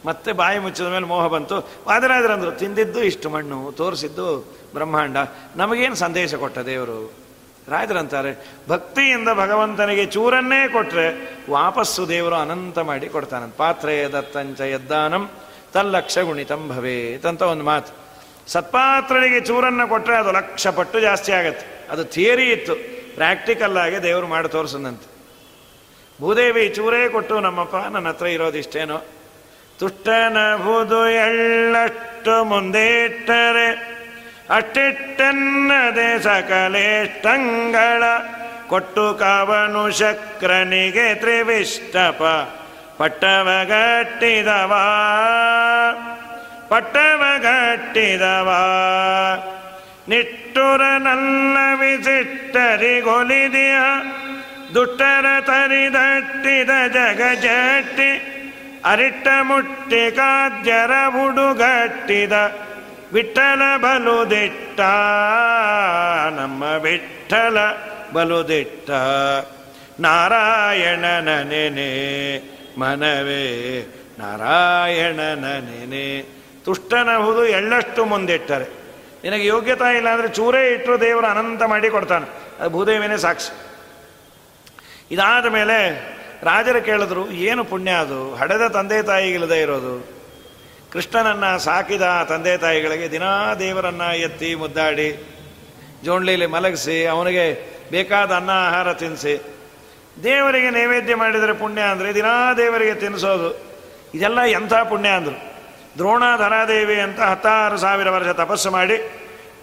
ಮತ್ತೆ ಬಾಯಿ ಮುಚ್ಚಿದ ಮೇಲೆ ಮೋಹ ಬಂತು. ವಾದರಾದ್ರಂದ್ರು ತಿಂದಿದ್ದು ಇಷ್ಟು ಮಣ್ಣು, ತೋರಿಸಿದ್ದು ಬ್ರಹ್ಮಾಂಡ. ನಮಗೇನು ಸಂದೇಶ ಕೊಟ್ಟ ದೇವರು? ರಾಜರಂತಾರೆ, ಭಕ್ತಿಯಿಂದ ಭಗವಂತನಿಗೆ ಚೂರನ್ನೇ ಕೊಟ್ಟರೆ ವಾಪಸ್ಸು ದೇವರು ಅನಂತ ಮಾಡಿ ಕೊಡ್ತಾನಂತ. ಪಾತ್ರೆ ದತ್ತಂಚ ಯದ್ದಾನಂ, ತಲ್ಲಕ್ಷ ಗುಣಿತಂ ಭವೇತ್ ಅಂತ ಒಂದು ಮಾತು. ಸತ್ಪಾತ್ರನಿಗೆ ಚೂರನ್ನು ಕೊಟ್ಟರೆ ಅದು ಲಕ್ಷ ಪಟ್ಟು ಜಾಸ್ತಿ ಆಗತ್ತೆ. ಅದು ಥಿಯರಿ ಇತ್ತು. ಪ್ರಾಕ್ಟಿಕಲ್ ಆಗಿ ದೇವರು ಮಾಡಿ ತೋರಿಸನಂತೆ ಭೂದೇವಿ ಚೂರೇ ಕೊಟ್ಟು, ನಮ್ಮಪ್ಪ, ನನ್ನ ಹತ್ರ ಇರೋದಿಷ್ಟೇನೋ ತುಷ್ಟನ ಬೂದು ಎಳ್ಳಷ್ಟು ಮುಂದೆ ಇಟ್ಟರೆ ಅಷ್ಟಿಟ್ಟನ್ನದೆ ಸಕಲೇಷ್ಟಂಗಳ. ಕೊಟ್ಟು ಕಾವನು ಶಕ್ರನಿಗೆ ತ್ರಿವಿಷ್ಟಪ, ಪಟ್ಟವಗಟ್ಟಿದವ ಪಟ್ಟವಗಟ್ಟಿದವ. ನಿಟ್ಟುರ ನಲ್ಲ ವಿಸಿಟ್ಟರಿಗೊಲಿದಿಯ ದುಟ್ಟರ ತರಿದಟ್ಟಿದ ಜಗಜಟ್ಟಿ, ಅರಿಟ್ಟ ಮುಟ್ಟಿ ಕಾದ್ಯರ ಹುಡುಗಟ್ಟಿದ ವಿಠಲ ಬಲುದಿಟ್ಟ, ನಮ್ಮ ವಿಠಲ ಬಲುದಿಟ್ಟ. ನಾರಾಯಣನ ನೆನೆ, ಮನವೇ, ನಾರಾಯಣನ ತುಷ್ಟನ ಹುದು ಎಳ್ಳಷ್ಟು ಮುಂದಿಟ್ಟರೆ. ನಿನಗೆ ಯೋಗ್ಯತಾ ಇಲ್ಲ ಅಂದರೆ ಚೂರೇ ಇಟ್ಟರು ದೇವರು ಅನಂತ ಮಾಡಿ ಕೊಡ್ತಾನೆ. ಅದು ಭೂದೇವಿನೇ ಸಾಕ್ಷಿ. ಇದಾದ ಮೇಲೆ ರಾಜರು ಕೇಳಿದ್ರು, ಏನು ಪುಣ್ಯ ಅದು? ಹಡೆದ ತಂದೆ ತಾಯಿಗಿಲ್ಲದೆ ಇರೋದು. ಕೃಷ್ಣನನ್ನು ಸಾಕಿದ ತಂದೆ ತಾಯಿಗಳಿಗೆ ದಿನಾ ದೇವರನ್ನು ಎತ್ತಿ ಮುದ್ದಾಡಿ, ಜೋಂಡ್ಲೀಲಿ ಮಲಗಿಸಿ, ಅವನಿಗೆ ಬೇಕಾದ ಅನ್ನ, ಆಹಾರ ತಿನ್ನಿಸಿ ದೇವರಿಗೆ ನೈವೇದ್ಯ ಮಾಡಿದರೆ ಪುಣ್ಯ ಅಂದರೆ ದಿನಾ ದೇವರಿಗೆ ತಿನ್ನಿಸೋದು ಇದೆಲ್ಲ ಎಂಥ ಪುಣ್ಯ ಅಂದರು. ದ್ರೋಣಾಧರಾದೇವಿ ಅಂತ ಹತ್ತಾರು ಸಾವಿರ ವರ್ಷ ತಪಸ್ಸು ಮಾಡಿ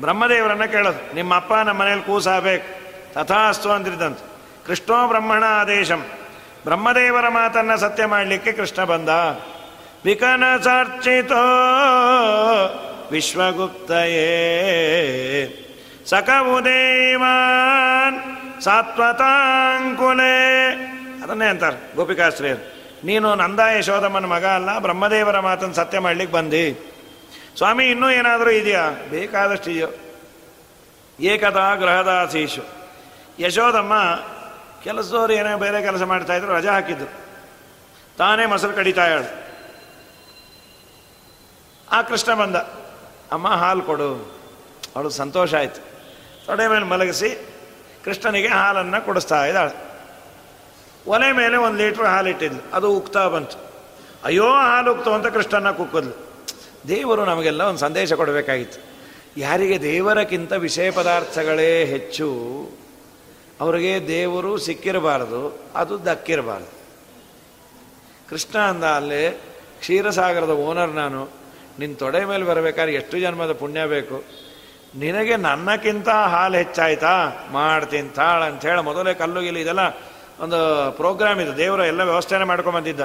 ಬ್ರಹ್ಮದೇವರನ್ನು ಕೇಳೋದು. ನಿಮ್ಮ ಅಪ್ಪ ನಮ್ಮ ಮನೇಲಿ ಕೂಸಾಗಬೇಕು. ತಥಾಸ್ತು ಅಂತಿದ್ದಂತೆ. ಕೃಷ್ಣೋ ಬ್ರಹ್ಮಣ ಆದೇಶಂ ಬ್ರಹ್ಮದೇವರ ಮಾತನ್ನ ಸತ್ಯ ಮಾಡಲಿಕ್ಕೆ ಕೃಷ್ಣ ಬಂದ. ವಿಕನ ವಿಶ್ವಗುಪ್ತಯೇ. ವಿಶ್ವಗುಪ್ತಯೇ ಸಕವುದೇವಾನ್ ಸಾತ್ವತಾಂಕುಲೇ. ಅದನ್ನೇ ಅಂತಾರೆ ಗೋಪಿಕಾಶ್ರೀಯರು. ನೀನು ನಂದ ಯಶೋಧಮ್ಮನ ಮಗ ಅಲ್ಲ, ಬ್ರಹ್ಮದೇವರ ಮಾತನ್ನು ಸತ್ಯ ಮಾಡ್ಲಿಕ್ಕೆ ಬಂದಿ. ಸ್ವಾಮಿ, ಇನ್ನೂ ಏನಾದರೂ ಇದೆಯಾ? ಬೇಕಾದಷ್ಟು ಇದೆಯೋ? ಏಕದಾ ಗೃಹದಾಸೀಶು. ಯಶೋದಮ್ಮ ಕೆಲಸದವ್ರು ಏನೋ ಬೇರೆ ಕೆಲಸ ಮಾಡ್ತಾ ಇದ್ರು, ರಜಾ ಹಾಕಿದ್ದು ತಾನೇ ಮೊಸರು ಕಡಿತಾ ಇಳು ಆ ಕೃಷ್ಣ ಬಂದ, ಅಮ್ಮ, ಹಾಲು ಕೊಡು. ಅವಳು ಸಂತೋಷ ಆಯ್ತು. ತೊಡೆ ಮೇಲೆ ಮಲಗಿಸಿ ಕೃಷ್ಣನಿಗೆ ಹಾಲನ್ನು ಕೊಡಿಸ್ತಾ ಇದ್ದಾಳೆ. ಒಲೆ ಮೇಲೆ ಒಂದು ಲೀಟ್ರ್ ಹಾಲಿಟ್ಟಿದ್ಲು ಅದು ಉಕ್ತಾ ಬಂತು. ಅಯ್ಯೋ, ಹಾಲು ಉಕ್ತು ಅಂತ ಕೃಷ್ಣನ ಕುಕ್ಕದ್ಲು. ದೇವರು ನಮಗೆಲ್ಲ ಒಂದು ಸಂದೇಶ ಕೊಡಬೇಕಾಗಿತ್ತು. ಯಾರಿಗೆ ದೇವರಕ್ಕಿಂತ ವಿಷಯ ಪದಾರ್ಥಗಳೇ ಹೆಚ್ಚು, ಅವರಿಗೆ ದೇವರು ಸಿಕ್ಕಿರಬಾರದು, ಅದು ದಕ್ಕಿರಬಾರದು. ಕೃಷ್ಣ ಅಂದ, ಅಲ್ಲಿ ಕ್ಷೀರಸಾಗರದ ಓನರ್ ನಾನು ನಿನ್ನ ತೊಡೆ ಮೇಲೆ ಬರಬೇಕಾದ್ರೆ ಎಷ್ಟು ಜನ್ಮದ ಪುಣ್ಯ ಬೇಕು? ನಿನಗೆ ನನ್ನಕ್ಕಿಂತ ಹಾಲು ಹೆಚ್ಚಾಯ್ತಾ? ಮಾಡ್ತೀನಿ, ತಾಳ ಹೇಳಿ, ಮೊದಲೇ ಕಲ್ಲು ಗಿಲ್ಲು ಇದೆಲ್ಲ ಒಂದು ಪ್ರೋಗ್ರಾಮ್ ಇದೆ, ದೇವರ ಎಲ್ಲ ವ್ಯವಸ್ಥೆನೇ ಮಾಡ್ಕೊಂಬಂದಿದ್ದ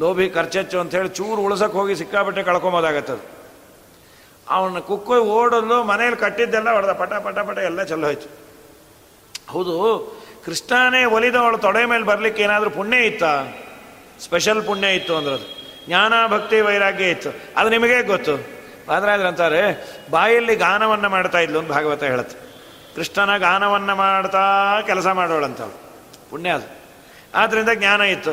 ಲೋಭಿ ಖರ್ಚೆಚ್ಚು ಹೇಳಿ ಚೂರು ಉಳ್ಸಕ್ಕೆ ಹೋಗಿ ಸಿಕ್ಕಾಪಟ್ಟೆ ಕಳ್ಕೊಂಬೋದಾಗತ್ತದು ಅವನ ಕುಕ್ಕು ಓಡಲು ಮನೇಲಿ ಕಟ್ಟಿದ್ದೆಲ್ಲ ಹೊಡೆದ, ಪಟ ಪಟ ಪಟ ಎಲ್ಲ ಚೆಲ್ಲೋಯ್ತು ಹೌದು, ಕೃಷ್ಣನೇ ಒಲಿದವಳು ತೊಡೆ ಮೇಲೆ ಬರಲಿಕ್ಕೆ ಏನಾದರೂ ಪುಣ್ಯ ಇತ್ತ? ಸ್ಪೆಷಲ್ ಪುಣ್ಯ ಇತ್ತು ಅಂದ್ರದು ಜ್ಞಾನ, ಭಕ್ತಿ, ವೈರಾಗ್ಯ ಇತ್ತು. ಅದು ನಿಮಗೆ ಗೊತ್ತು. ಅಂತಾರೆ, ಬಾಯಲ್ಲಿ ಗಾನವನ್ನು ಮಾಡ್ತಾ ಇದ್ಲು ಅಂತ ಭಾಗವತ ಹೇಳುತ್ತೆ. ಕೃಷ್ಣನ ಗಾನವನ್ನು ಮಾಡ್ತಾ ಕೆಲಸ ಮಾಡೋಳಂತವಳು. ಪುಣ್ಯ ಅದು ಆದ್ದರಿಂದ ಜ್ಞಾನ ಇತ್ತು.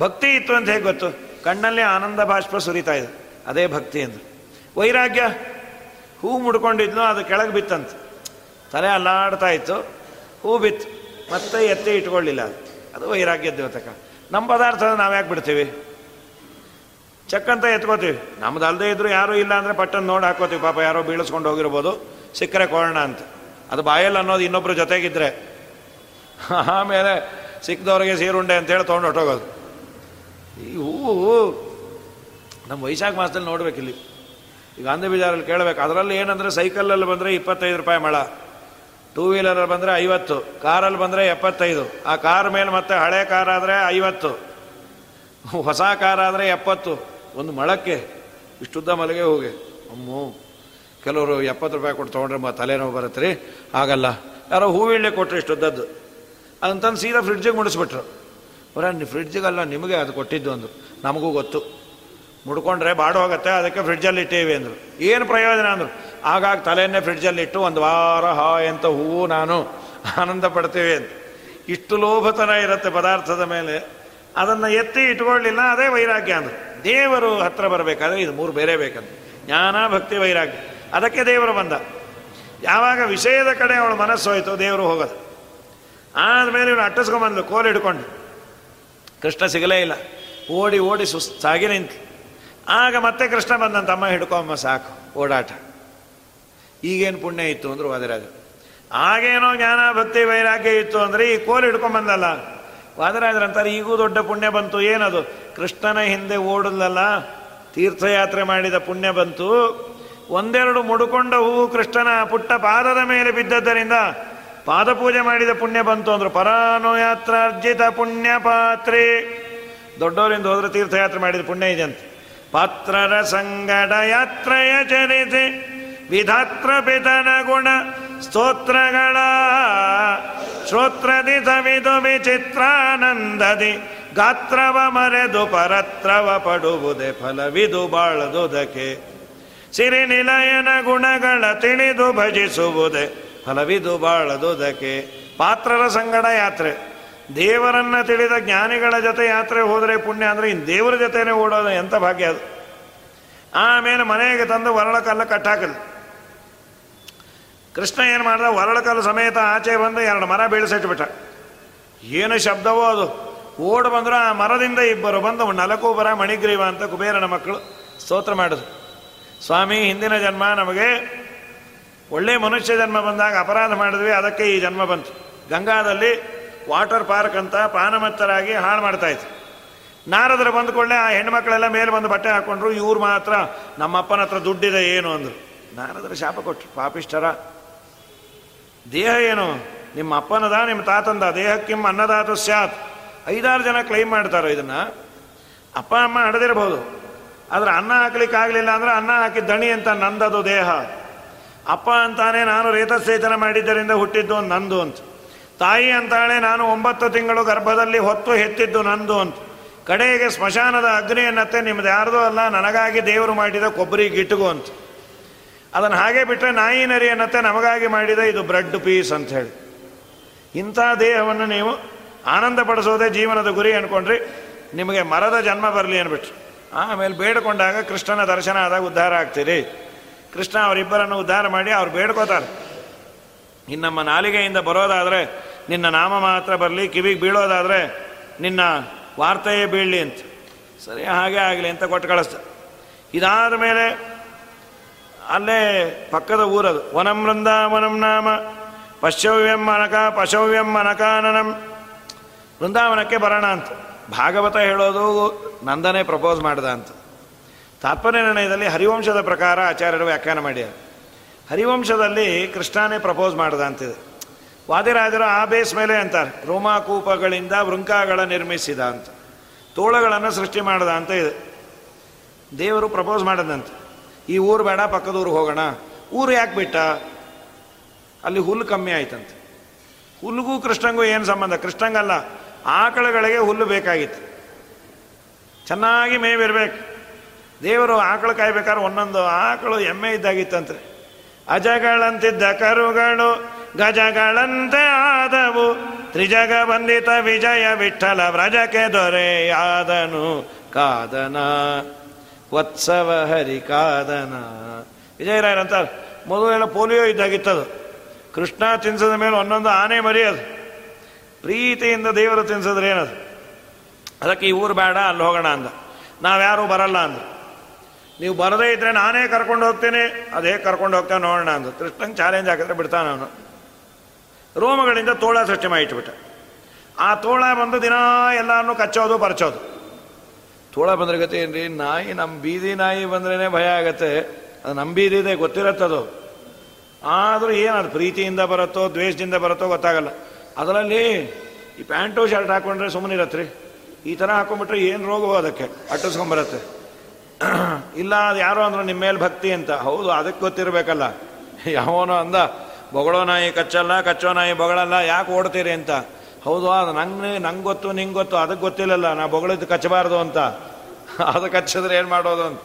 ಭಕ್ತಿ ಇತ್ತು ಅಂತ ಹೇಗೆ ಗೊತ್ತು? ಕಣ್ಣಲ್ಲಿ ಆನಂದ ಬಾಷ್ಪ ಸುರಿತಾ ಇದೆ. ಅದೇ ಭಕ್ತಿ ಅಂದರು. ವೈರಾಗ್ಯ ಹೂ ಮುಡ್ಕೊಂಡಿದ್ನೋ ಅದು ಕೆಳಗೆ ಬಿತ್ತಂತ. ತಲೆ ಅಲ್ಲಾಡ್ತಾ ಇತ್ತು. ಹೂ ಬಿತ್ತು. ಮತ್ತೆ ಎತ್ತಿ ಇಟ್ಕೊಳ್ಳಿಲ್ಲ. ಅದು ಅದು ವೈರಾಗ್ಯ ದೇವತಕ ನಮ್ಮ ಪದಾರ್ಥ ನಾವು ಯಾಕೆ ಬಿಡ್ತೀವಿ? ಚಕ್ಕಂತ ಎತ್ಕೋತೀವಿ. ನಮ್ದು ಅಲ್ಲದೆ ಇದ್ರು ಯಾರೂ ಇಲ್ಲ ಅಂದರೆ ಪಟ್ಟನ್ನು ನೋಡಿ ಹಾಕೋತೀವಿ. ಪಾಪ ಯಾರೋ ಬೀಳಿಸ್ಕೊಂಡು ಹೋಗಿರ್ಬೋದು. ಸಿಕ್ಕರೆ ಕೋರಣ ಅಂತ. ಅದು ಬಾಯಲ್ಲಿ ಅನ್ನೋದು ಇನ್ನೊಬ್ರು ಜೊತೆಗಿದ್ರೆ ಆಮೇಲೆ ಸಿಕ್ಕದವ್ರಿಗೆ ಸೀರುಂಡೆ ಅಂತೇಳಿ ತೊಗೊಂಡು ಹೊಟ್ಟೋಗೋದು ಈ ಹೂವು ನಮ್ಮ ವೈಶಾಖ ಮಾಸದಲ್ಲಿ ನೋಡ್ಬೇಕಿಲ್ಲಿ ಈಗ ಗಾಂಧಿ ಬಜಾರಲ್ಲಿ ಕೇಳಬೇಕು, ಅದರಲ್ಲಿ ಏನಂದರೆ ಸೈಕಲಲ್ಲಿ ಬಂದರೆ ಇಪ್ಪತ್ತೈದು ರೂಪಾಯಿ ಮಳ ಟೂ ವೀಲರಲ್ಲಿ ಬಂದರೆ ಐವತ್ತು, ಕಾರಲ್ಲಿ ಬಂದರೆ ಎಪ್ಪತ್ತೈದು, ಆ ಕಾರ್ ಮೇಲೆ ಮತ್ತೆ ಹಳೆ ಕಾರ್ ಆದರೆ ಐವತ್ತು, ಹೊಸ ಕಾರ್ ಆದರೆ ಎಪ್ಪತ್ತು, ಒಂದು ಮಳಕ್ಕೆ ಇಷ್ಟುದ್ದ ಮಲಗೆ ಹೋಗಿ. ಅಮ್ಮು, ಕೆಲವರು ಎಪ್ಪತ್ತು ರೂಪಾಯಿ ಕೊಟ್ಟು ತೊಗೊಂಡ್ರೆ ತಲೆನೋವು ಬರುತ್ತೆ ರೀ. ಆಗಲ್ಲ ಯಾರೋ ಹೂವಿಳ್ಳೆ ಕೊಟ್ಟರೆ ಇಷ್ಟುದ್ದದ್ದು. ಅದಂತಂದು ಸೀದಾ ಫ್ರಿಡ್ಜಿಗೆ ಮುಡಿಸ್ಬಿಟ್ರು. ಬರ ಫ್ರಿಡ್ಜಿಗಲ್ಲ ನಿಮಗೆ ಅದು ಕೊಟ್ಟಿದ್ದು ಅಂದರು. ನಮಗೂ ಗೊತ್ತು. ಮುಡ್ಕೊಂಡ್ರೆ ಬಾಡು ಹೋಗುತ್ತೆ, ಅದಕ್ಕೆ ಫ್ರಿಡ್ಜಲ್ಲಿ ಇಟ್ಟೇವೆ ಅಂದರು. ಏನು ಪ್ರಯೋಜನ ಅಂದರು? ಆಗಾಗ ತಲೆಯನ್ನೇ ಫ್ರಿಡ್ಜಲ್ಲಿ ಇಟ್ಟು ಒಂದು ವಾರ ಹಾಯ್ ಅಂತ ಹೂವು ನಾನು ಆನಂದ ಪಡ್ತೀವಿ ಅಂತ. ಇಷ್ಟು ಲೋಭತನ ಇರುತ್ತೆ ಪದಾರ್ಥದ ಮೇಲೆ. ಅದನ್ನು ಎತ್ತಿ ಇಟ್ಕೊಳ್ಳಿಲ್ಲ, ಅದೇ ವೈರಾಗ್ಯ ಅಂದರು. ದೇವರು ಹತ್ರ ಬರಬೇಕಾದ್ರೆ ಇದು ಮೂರು ಬೇರೆ ಬೇಕಂತ ಜ್ಞಾನ, ಭಕ್ತಿ, ವೈರಾಗ್ಯ. ಅದಕ್ಕೆ ದೇವರು ಬಂದ. ಯಾವಾಗ ವಿಷಯದ ಕಡೆ ಅವಳು ಮನಸ್ಸು ಹೋಯಿತು ದೇವರು ಹೋಗೋದು. ಆದಮೇಲೆ ಇವನು ಅಟ್ಟಿಸ್ಕೊಂಬಂದು ಕೋಲ್ ಹಿಡ್ಕೊಂಡು. ಕೃಷ್ಣ ಸಿಗಲೇ ಇಲ್ಲ. ಓಡಿ ಓಡಿ ಸುಸ್ತಾಗಿ ನಿಂತು ಆಗ ಮತ್ತೆ ಕೃಷ್ಣ ಬಂದಂತ ಅಮ್ಮ, ಹಿಡ್ಕೊಂಬ, ಸಾಕು, ಓಡಾಟ. ಈಗೇನು ಪುಣ್ಯ ಇತ್ತು ಅಂದ್ರು ವಾದಿರಾಜ. ಆಗೇನೋ ಜ್ಞಾನ ಭಕ್ತಿ ವೈರಾಗ್ಯ ಇತ್ತು ಅಂದ್ರೆ ಈ ಕೋಲ್ ಹಿಡ್ಕೊಂಬಂದಲ್ಲ. ವಾದರಾಜರಂತಾರೆ ಈಗೂ ದೊಡ್ಡ ಪುಣ್ಯ ಬಂತು, ಏನದು? ಕೃಷ್ಣನ ಹಿಂದೆ ಓಡಲಲ್ಲ, ತೀರ್ಥಯಾತ್ರೆ ಮಾಡಿದ ಪುಣ್ಯ ಬಂತು. ಒಂದೆರಡು ಮುಡುಕೊಂಡ ಹೂವು ಕೃಷ್ಣನ ಪುಟ್ಟ ಪಾದದ ಮೇಲೆ ಬಿದ್ದದ್ದರಿಂದ ಪಾದಪೂಜೆ ಮಾಡಿದ ಪುಣ್ಯ ಬಂತು ಅಂದ್ರು, ಪರಾನುಯಾತ್ರಾರ್ಜಿತ ಪುಣ್ಯ ಪಾತ್ರೆ. ದೊಡ್ಡವರಿಂದ ಹೋದ್ರೆ ತೀರ್ಥಯಾತ್ರೆ ಮಾಡಿದ ಪುಣ್ಯ ಇದೆ ಅಂತ ಪಾತ್ರರ ಸಂಗಡ ಯಾತ್ರೆಯ ಚರಿತೆ, ವಿಧಾತ್ರ ಪಿತನ ಗುಣ, ಸ್ತೋತ್ರಗಳ ಶ್ರೋತ್ರದಿ ಸವಿದು ವಿಚಿತ್ರಾನಂದದಿ ಗಾತ್ರವ ಮರೆದು ಪರತ್ರವ ಪಡುವುದೇ ಫಲವಿದು ಬಾಳದುದಕ್ಕೆ. ಸಿರಿ ನಿಲಯನ ಗುಣಗಳ ತಿಳಿದು ಭಜಿಸುವುದೇ ಫಲವಿದು ಬಾಳದೋದಕ್ಕೆ ಪಾತ್ರರ ಸಂಗಡ ಯಾತ್ರೆ. ದೇವರನ್ನ ತಿಳಿದ ಜ್ಞಾನಿಗಳ ಜೊತೆ ಯಾತ್ರೆ ಹೋದರೆ ಪುಣ್ಯ ಅಂದ್ರೆ ಇನ್ನು ದೇವರ ಜೊತೆನೆ ಓಡೋದು ಎಂಥ ಭಾಗ್ಯ ಅದು. ಆಮೇಲೆ ಮನೆಗೆ ತಂದು ವರಳಕಲ್ಲ ಕಟ್ಟಾಕಲ್ಲ ಕೃಷ್ಣ ಏನು ಮಾಡ್ದ? ವರಳಕಲ್ಲು ಸಮೇತ ಆಚೆ ಬಂದು ಎರಡು ಮರ ಬೀಳಿಸಿಟ್ಬಿಟ್ಟ. ಏನು ಶಬ್ದವೋ ಅದು. ಓಡ್ ಬಂದ್ರೆ ಆ ಮರದಿಂದ ಇಬ್ಬರು ಬಂದು ನಲಕು ಬರ ಮಣಿಗ್ರೀವ ಅಂತ ಕುಬೇರನ ಮಕ್ಕಳು ಸ್ತೋತ್ರ ಮಾಡಿದ್ರು. ಸ್ವಾಮಿ, ಹಿಂದಿನ ಜನ್ಮ ನಮಗೆ ಒಳ್ಳೆ ಮನುಷ್ಯ ಜನ್ಮ ಬಂದಾಗ ಅಪರಾಧ ಮಾಡಿದ್ವಿ, ಅದಕ್ಕೆ ಈ ಜನ್ಮ ಬಂತು. ಗಂಗಾದಲ್ಲಿ ವಾಟರ್ ಪಾರ್ಕ್ ಅಂತ ಪಾನಮತ್ತರಾಗಿ ಹಾಳು ಮಾಡ್ತಾ ಇತ್ತು ನಾರದ್ರು ಬಂದ ಕೂಡಲೇ ಆ ಹೆಣ್ಮಕ್ಳೆಲ್ಲ ಮೇಲೆ ಬಂದು ಬಟ್ಟೆ ಹಾಕೊಂಡ್ರು, ಇವ್ರು ಮಾತ್ರ, ನಮ್ಮಪ್ಪನ ಹತ್ರ ದುಡ್ಡಿದೆ ಏನು? ಅಂದರು. ನಾರದ್ರ ಶಾಪ ಕೊಟ್ಟರು ಪಾಪಿಷ್ಟರ ದೇಹ ಏನು? ನಿಮ್ಮ ಅಪ್ಪನದ, ನಿಮ್ಮ ತಾತಂದ? ದೇಹಕ್ಕಿಮ್ಮ ಅನ್ನದಾತ ಸ್ಯಾತ್. ಐದಾರು ಜನ ಕ್ಲೈಮ್ ಮಾಡ್ತಾರೋ ಇದನ್ನು. ಅಪ್ಪ, ಅಮ್ಮ ಹಡದಿರಬಹುದು. ಆದರೆ ಅನ್ನ ಹಾಕ್ಲಿಕ್ಕೆ ಆಗಲಿಲ್ಲ ಅಂದ್ರೆ ಅನ್ನ ಹಾಕಿದ ದಣಿ ಅಂತ ನಂದದು ದೇಹ. ಅಪ್ಪ ಅಂತಾನೆ ನಾನು ರೇತಸೇಚನ ಮಾಡಿದ್ದರಿಂದ ಹುಟ್ಟಿದ್ದು ನಂದು ಅಂತ. ತಾಯಿ ಅಂತಾಳೆ ನಾನು ಒಂಬತ್ತು ತಿಂಗಳು ಗರ್ಭದಲ್ಲಿ ಹೊತ್ತು ಹೆತ್ತಿದ್ದು ನಂದು ಅಂತ. ಕಡೆಗೆ ಸ್ಮಶಾನದ ಅಗ್ನಿ ಎನ್ನತ್ತೆ ನಿಮ್ದು ಯಾರ್ದೋ ಅಲ್ಲ, ನನಗಾಗಿ ದೇವರು ಮಾಡಿದ ಕೊಬ್ಬರಿ ಗಿಟ್ಟುಗು ಅಂತ. ಅದನ್ನು ಹಾಗೆ ಬಿಟ್ಟರೆ ನಾಯಿ ನರಿ ಅನ್ನತ್ತೆ ನಮಗಾಗಿ ಮಾಡಿದ ಇದು ಬ್ರೆಡ್ ಪೀಸ್ ಅಂತ ಹೇಳಿ. ಇಂಥ ದೇಹವನ್ನು ನೀವು ಆನಂದ ಪಡಿಸೋದೇ ಜೀವನದ ಗುರಿ ಅನ್ಕೊಂಡ್ರಿ, ನಿಮಗೆ ಮರದ ಜನ್ಮ ಬರಲಿ ಅಂದ್ಬಿಟ್ರು ಆಮೇಲೆ ಬೇಡಿಕೊಂಡಾಗ ಕೃಷ್ಣನ ದರ್ಶನ ಆದಾಗ ಉದ್ಧಾರ ಆಗ್ತೀರಿ. ಕೃಷ್ಣ ಅವರಿಬ್ಬರನ್ನು ಉದ್ಧಾರ ಮಾಡಿ ಅವ್ರು ಬೇಡ್ಕೋತಾರೆ. ಇನ್ನು ನಾಲಿಗೆಯಿಂದ ಬರೋದಾದರೆ, ನಿನ್ನ ನಾಮ ಮಾತ್ರ ಬರಲಿ, ಕಿವಿಗೆ ಬೀಳೋದಾದರೆ, ನಿನ್ನ ವಾರ್ತೆಯೇ ಬೀಳಲಿ ಅಂತ. ಸರಿ, ಹಾಗೆ ಆಗಲಿ ಅಂತ ಕೊಟ್ಟು ಕಳಿಸ್ತ ಇದಾದ ಮೇಲೆ ಅಲ್ಲೇ ಪಕ್ಕದ ಊರದು, ವನಂ ವೃಂದಾವನಂ ನಾಮ ಪಶವ್ಯಂ ಮನಕ, ಪಶವ್ಯಂ ಮನಕಾನನಂ. ವೃಂದಾವನಕ್ಕೆ ಬರೋಣ ಅಂತ. ಭಾಗವತ ಹೇಳೋದು ನಂದನೇ ಪ್ರಪೋಸ್ ಮಾಡ್ದ ಅಂತ. ತಾತ್ಪರ್ಯ ನಿರ್ಣಯದಲ್ಲಿ ಹರಿವಂಶದ ಪ್ರಕಾರ ಆಚಾರ್ಯರು ವ್ಯಾಖ್ಯಾನ ಮಾಡ್ಯಾರ ಹರಿವಂಶದಲ್ಲಿ ಕೃಷ್ಣನೇ ಪ್ರಪೋಸ್ ಮಾಡ್ದ ಅಂತಿದೆ ವಾದಿರಾಜರು ಆ ಬೇಸ್ ಮೇಲೆ ಅಂತಾರೆ, ರೋಮಾಕೂಪಗಳಿಂದ ವೃಂಕಾಗಳ ನಿರ್ಮಿಸಿದ ಅಂತ. ತೋಳಗಳನ್ನು ಸೃಷ್ಟಿ ಮಾಡ್ದ ಅಂತ ಇದೆ. ದೇವರು ಪ್ರಪೋಸ್ ಮಾಡದಂತೆ. ಈ ಊರು ಬೇಡ, ಪಕ್ಕದ ಊರಿಗೆ ಹೋಗೋಣ. ಊರು ಯಾಕೆ ಬಿಟ್ಟ? ಅಲ್ಲಿ ಹುಲ್ಲು ಕಮ್ಮಿ ಆಯ್ತಂತೆ. ಹುಲ್ಲುಗೂ ಕೃಷ್ಣಂಗೂ ಏನು ಸಂಬಂಧ? ಕೃಷ್ಣಂಗಲ್ಲ, ಆಕಳಗಳಿಗೆ ಹುಲ್ಲು ಬೇಕಾಗಿತ್ತು. ಚೆನ್ನಾಗಿ ಮೇವಿರ್ಬೇಕು. ದೇವರು ಆಕಳು ಕಾಯ್ಬೇಕಾದ್ರೆ ಒಂದೊಂದು ಆಕಳು ಎಮ್ಮೆ ಇದ್ದಾಗಿತ್ತಂತೆ. ಅಜಗಳಂತಿದ್ದ ಕರುಗಳು ಗಜಗಳಂತೆ ಆದವು. ತ್ರಿಜಗ ಬಂದಿತ ವಿಜಯ ವಿಠಲ ವ್ರಜಕ್ಕೆ ದೊರೆಯಾದನು ಕಾದನ. ವತ್ಸವ ಹರಿ ಕಾದನ. ವಿಜಯರಾಯರಂತ ಮೊದಲೆಲ್ಲ ಪೋಲಿಯೋ ಇದ್ದಾಗಿತ್ತದು. ಕೃಷ್ಣ ತಿನ್ಸಿದ ಮೇಲೆ ಒಂದೊಂದು ಆನೆ ಮರಿಯೋದು. ಪ್ರೀತಿಯಿಂದ ದೇವರು ತಿನ್ಸಿದ್ರೆ ಏನದು? ಅದಕ್ಕೆ ಈ ಊರು ಬೇಡ, ಅಲ್ಲಿ ಹೋಗೋಣ ಅಂದ. ನಾವ್ಯಾರು ಬರಲ್ಲ ಅಂದ್ರು. ನೀವು ಬರದೇ ಇದ್ರೆ ನಾನೇ ಕರ್ಕೊಂಡು ಹೋಗ್ತೇನೆ. ಅದೇ ಕರ್ಕೊಂಡು ಹೋಗ್ತೇನೆ ನೋಡೋಣ ಅಂತ ಕೃಷ್ಣಂಗೆ ಚಾಲೆಂಜ್ ಹಾಕಿದ್ರೆ ಬಿಡ್ತಾನೆ ಅವನು. ರೋಮಗಳಿಂದ ತೋಳ ಸೃಷ್ಟಿ ಮಾಡಿಟ್ಬಿಟ್ಟ. ಆ ತೋಳ ಬಂದು ದಿನ ಎಲ್ಲರನ್ನೂ ಕಚ್ಚೋದು, ಪರಚೋದು. ತೋಳ ಬಂದ್ರೆ ಗತಿ ಏನ್ರಿ? ನಾಯಿ ನಮ್ಮ ಬೀದಿ ನಾಯಿ ಬಂದ್ರೇ ಭಯ ಆಗತ್ತೆ. ಅದು ನಮ್ಮ ಬೀದಿದೆ ಗೊತ್ತಿರತ್ತದು ಆದರೂ ಏನದು ಪ್ರೀತಿಯಿಂದ ಬರುತ್ತೋ, ದ್ವೇಷದಿಂದ ಬರುತ್ತೋ ಗೊತ್ತಾಗಲ್ಲ. ಅದರಲ್ಲಿ ಈ ಪ್ಯಾಂಟು, ಶರ್ಟ್ ಹಾಕೊಂಡ್ರೆ ಸುಮ್ಮನಿರತ್ರಿ. ಈ ಥರ ಹಾಕೊಂಡ್ಬಿಟ್ರೆ ಏನು ರೋಗವೋ ಅದಕ್ಕೆ? ಅಟ್ಟಿಸ್ಕೊಂಬರತ್ತೆ ಇಲ್ಲ, ಅದು ಯಾರೋ ಅಂದ್ರು ನಿಮ್ಮ ಮೇಲೆ ಭಕ್ತಿ ಅಂತ. ಹೌದು, ಅದಕ್ಕೆ ಗೊತ್ತಿರಬೇಕಲ್ಲ. ಯಾವನೋ ಅಂದ, ಬೊಗಳೋ ನಾಯಿ ಕಚ್ಚಲ್ಲ, ಕಚ್ಚೋ ನಾಯಿ ಬೊಗಳಲ್ಲ, ಯಾಕೆ ಓಡ್ತೀರಿ ಅಂತ. ಹೌದು, ಅದು ನಂಗೆ ನಂಗೆ ಗೊತ್ತು, ನಿಂಗೆ ಗೊತ್ತು, ಅದಕ್ಕೆ ಗೊತ್ತಿಲ್ಲಲ್ಲ. ನಾ ಬೊಗಳಿದ್ದು ಕಚ್ಚಬಾರ್ದು ಅಂತ. ಅದು ಕಚ್ಚಿದ್ರೆ ಏನು ಮಾಡೋದು ಅಂತ.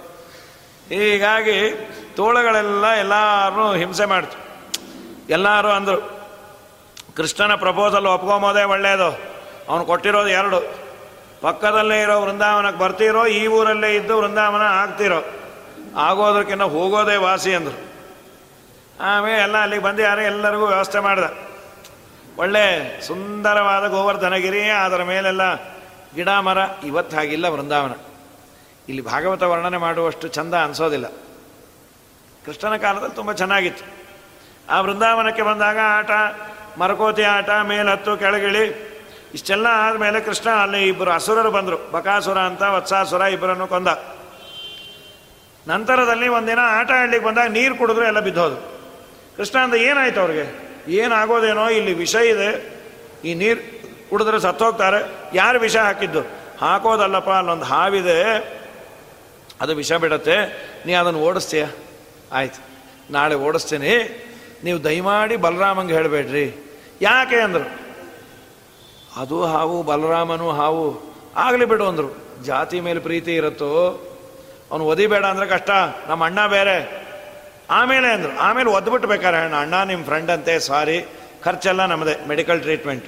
ಹೀಗಾಗಿ, ತೋಳಗಳೆಲ್ಲ ಎಲ್ಲರೂ ಹಿಂಸೆ ಮಾಡ್ತು. ಎಲ್ಲರೂ ಅಂದರು, ಕೃಷ್ಣನ ಪ್ರಪೋಸಲ್ ಒಪ್ಕೊಂಬೋದೇ ಒಳ್ಳೆಯದು ಅವನು ಕೊಟ್ಟಿರೋದು ಎರಡು. ಪಕ್ಕದಲ್ಲೇ ಇರೋ ವೃಂದಾವನಕ್ಕೆ ಬರ್ತೀರೋ, ಈ ಊರಲ್ಲೇ ಇದ್ದು ವೃಂದಾವನ ಆಗ್ತಿರೋ? ಆಗೋದಕ್ಕಿಂತ ಹೋಗೋದೇ ವಾಸಿ ಅಂದರು. ಆಮೇಲೆ ಎಲ್ಲ ಅಲ್ಲಿಗೆ ಬಂದು ಯಾರೇ ಎಲ್ಲರಿಗೂ ವ್ಯವಸ್ಥೆ ಮಾಡಿದ. ಒಳ್ಳೆ ಸುಂದರವಾದ ಗೋವರ್ಧನಗಿರಿ, ಅದರ ಮೇಲೆಲ್ಲ ಗಿಡ, ಮರ, ಇವತ್ತು ಹಾಗಿಲ್ಲ ವೃಂದಾವನ. ಇಲ್ಲಿ ಭಾಗವತ ವರ್ಣನೆ ಮಾಡುವಷ್ಟು ಚಂದ ಅನಿಸೋದಿಲ್ಲ. ಕೃಷ್ಣನ ಕಾಲದಲ್ಲಿ ತುಂಬ ಚೆನ್ನಾಗಿತ್ತು. ಆ ವೃಂದಾವನಕ್ಕೆ ಬಂದಾಗ ಆಟ, ಮರಕೋತಿ ಆಟ, ಮೇಲತ್ತು, ಕೆಳಗಿಳಿ ಇಷ್ಟೆಲ್ಲ ಆದಮೇಲೆ ಕೃಷ್ಣ ಅಲ್ಲಿ ಇಬ್ಬರು ಅಸುರರು ಬಂದರು. ಬಕಾಸುರ ಅಂತ, ವತ್ಸಾಸುರ ಇಬ್ಬರನ್ನು ಕೊಂದ. ನಂತರದಲ್ಲಿ ಒಂದಿನ ಆಟ ಆಡ್ಲಿಕ್ಕೆ ಬಂದಾಗ ನೀರು ಕುಡಿದ್ರು ಎಲ್ಲ ಬಿದ್ದೋದು. ಕೃಷ್ಣ ಅಂದ, ಏನಾಯ್ತು ಅವ್ರಿಗೆ? ಏನಾಗೋದೇನೋ ಇಲ್ಲಿ ವಿಷ ಇದೆ. ಈ ನೀರು ಕುಡಿದ್ರೆ ಸತ್ತೋಗ್ತಾರೆ. ಯಾರು ವಿಷ ಹಾಕಿದ್ದು? ಹಾಕೋದಲ್ಲಪ್ಪ, ಅಲ್ಲೊಂದು ಹಾವಿದೆ. ಅದು ವಿಷ ಬಿಡತ್ತೆ. ನೀ ಅದನ್ನು ಓಡಿಸ್ತೀಯ? ಆಯ್ತು. ನಾಳೆ ಓಡಿಸ್ತೀನಿ. ನೀವು ದಯಮಾಡಿ ಬಲರಾಮಂಗೆ ಹೇಳಬೇಡ್ರಿ. ಯಾಕೆ ಅಂದರು? ಅದು ಹಾವು, ಬಲರಾಮನು ಹಾವು, ಆಗಲಿ ಬಿಡು ಅಂದರು. ಜಾತಿ ಮೇಲೆ ಪ್ರೀತಿ ಇರುತ್ತೋ? ಅವನು ಒದಿಬೇಡ ಅಂದರೆ ಕಷ್ಟ. ನಮ್ಮ ಅಣ್ಣ ಬೇರೆ. ಆಮೇಲೆ ಅಂದರು. ಆಮೇಲೆ ಒದ್ಬಿಟ್ಟು ಬೇಕಾರೆ ಅಣ್ಣ ಅಣ್ಣ ನಿಮ್ಮ ಫ್ರೆಂಡ್ ಅಂತೆ, ಸಾರಿ. ಖರ್ಚೆಲ್ಲ ನಮ್ಮದೇ ಮೆಡಿಕಲ್ ಟ್ರೀಟ್ಮೆಂಟ್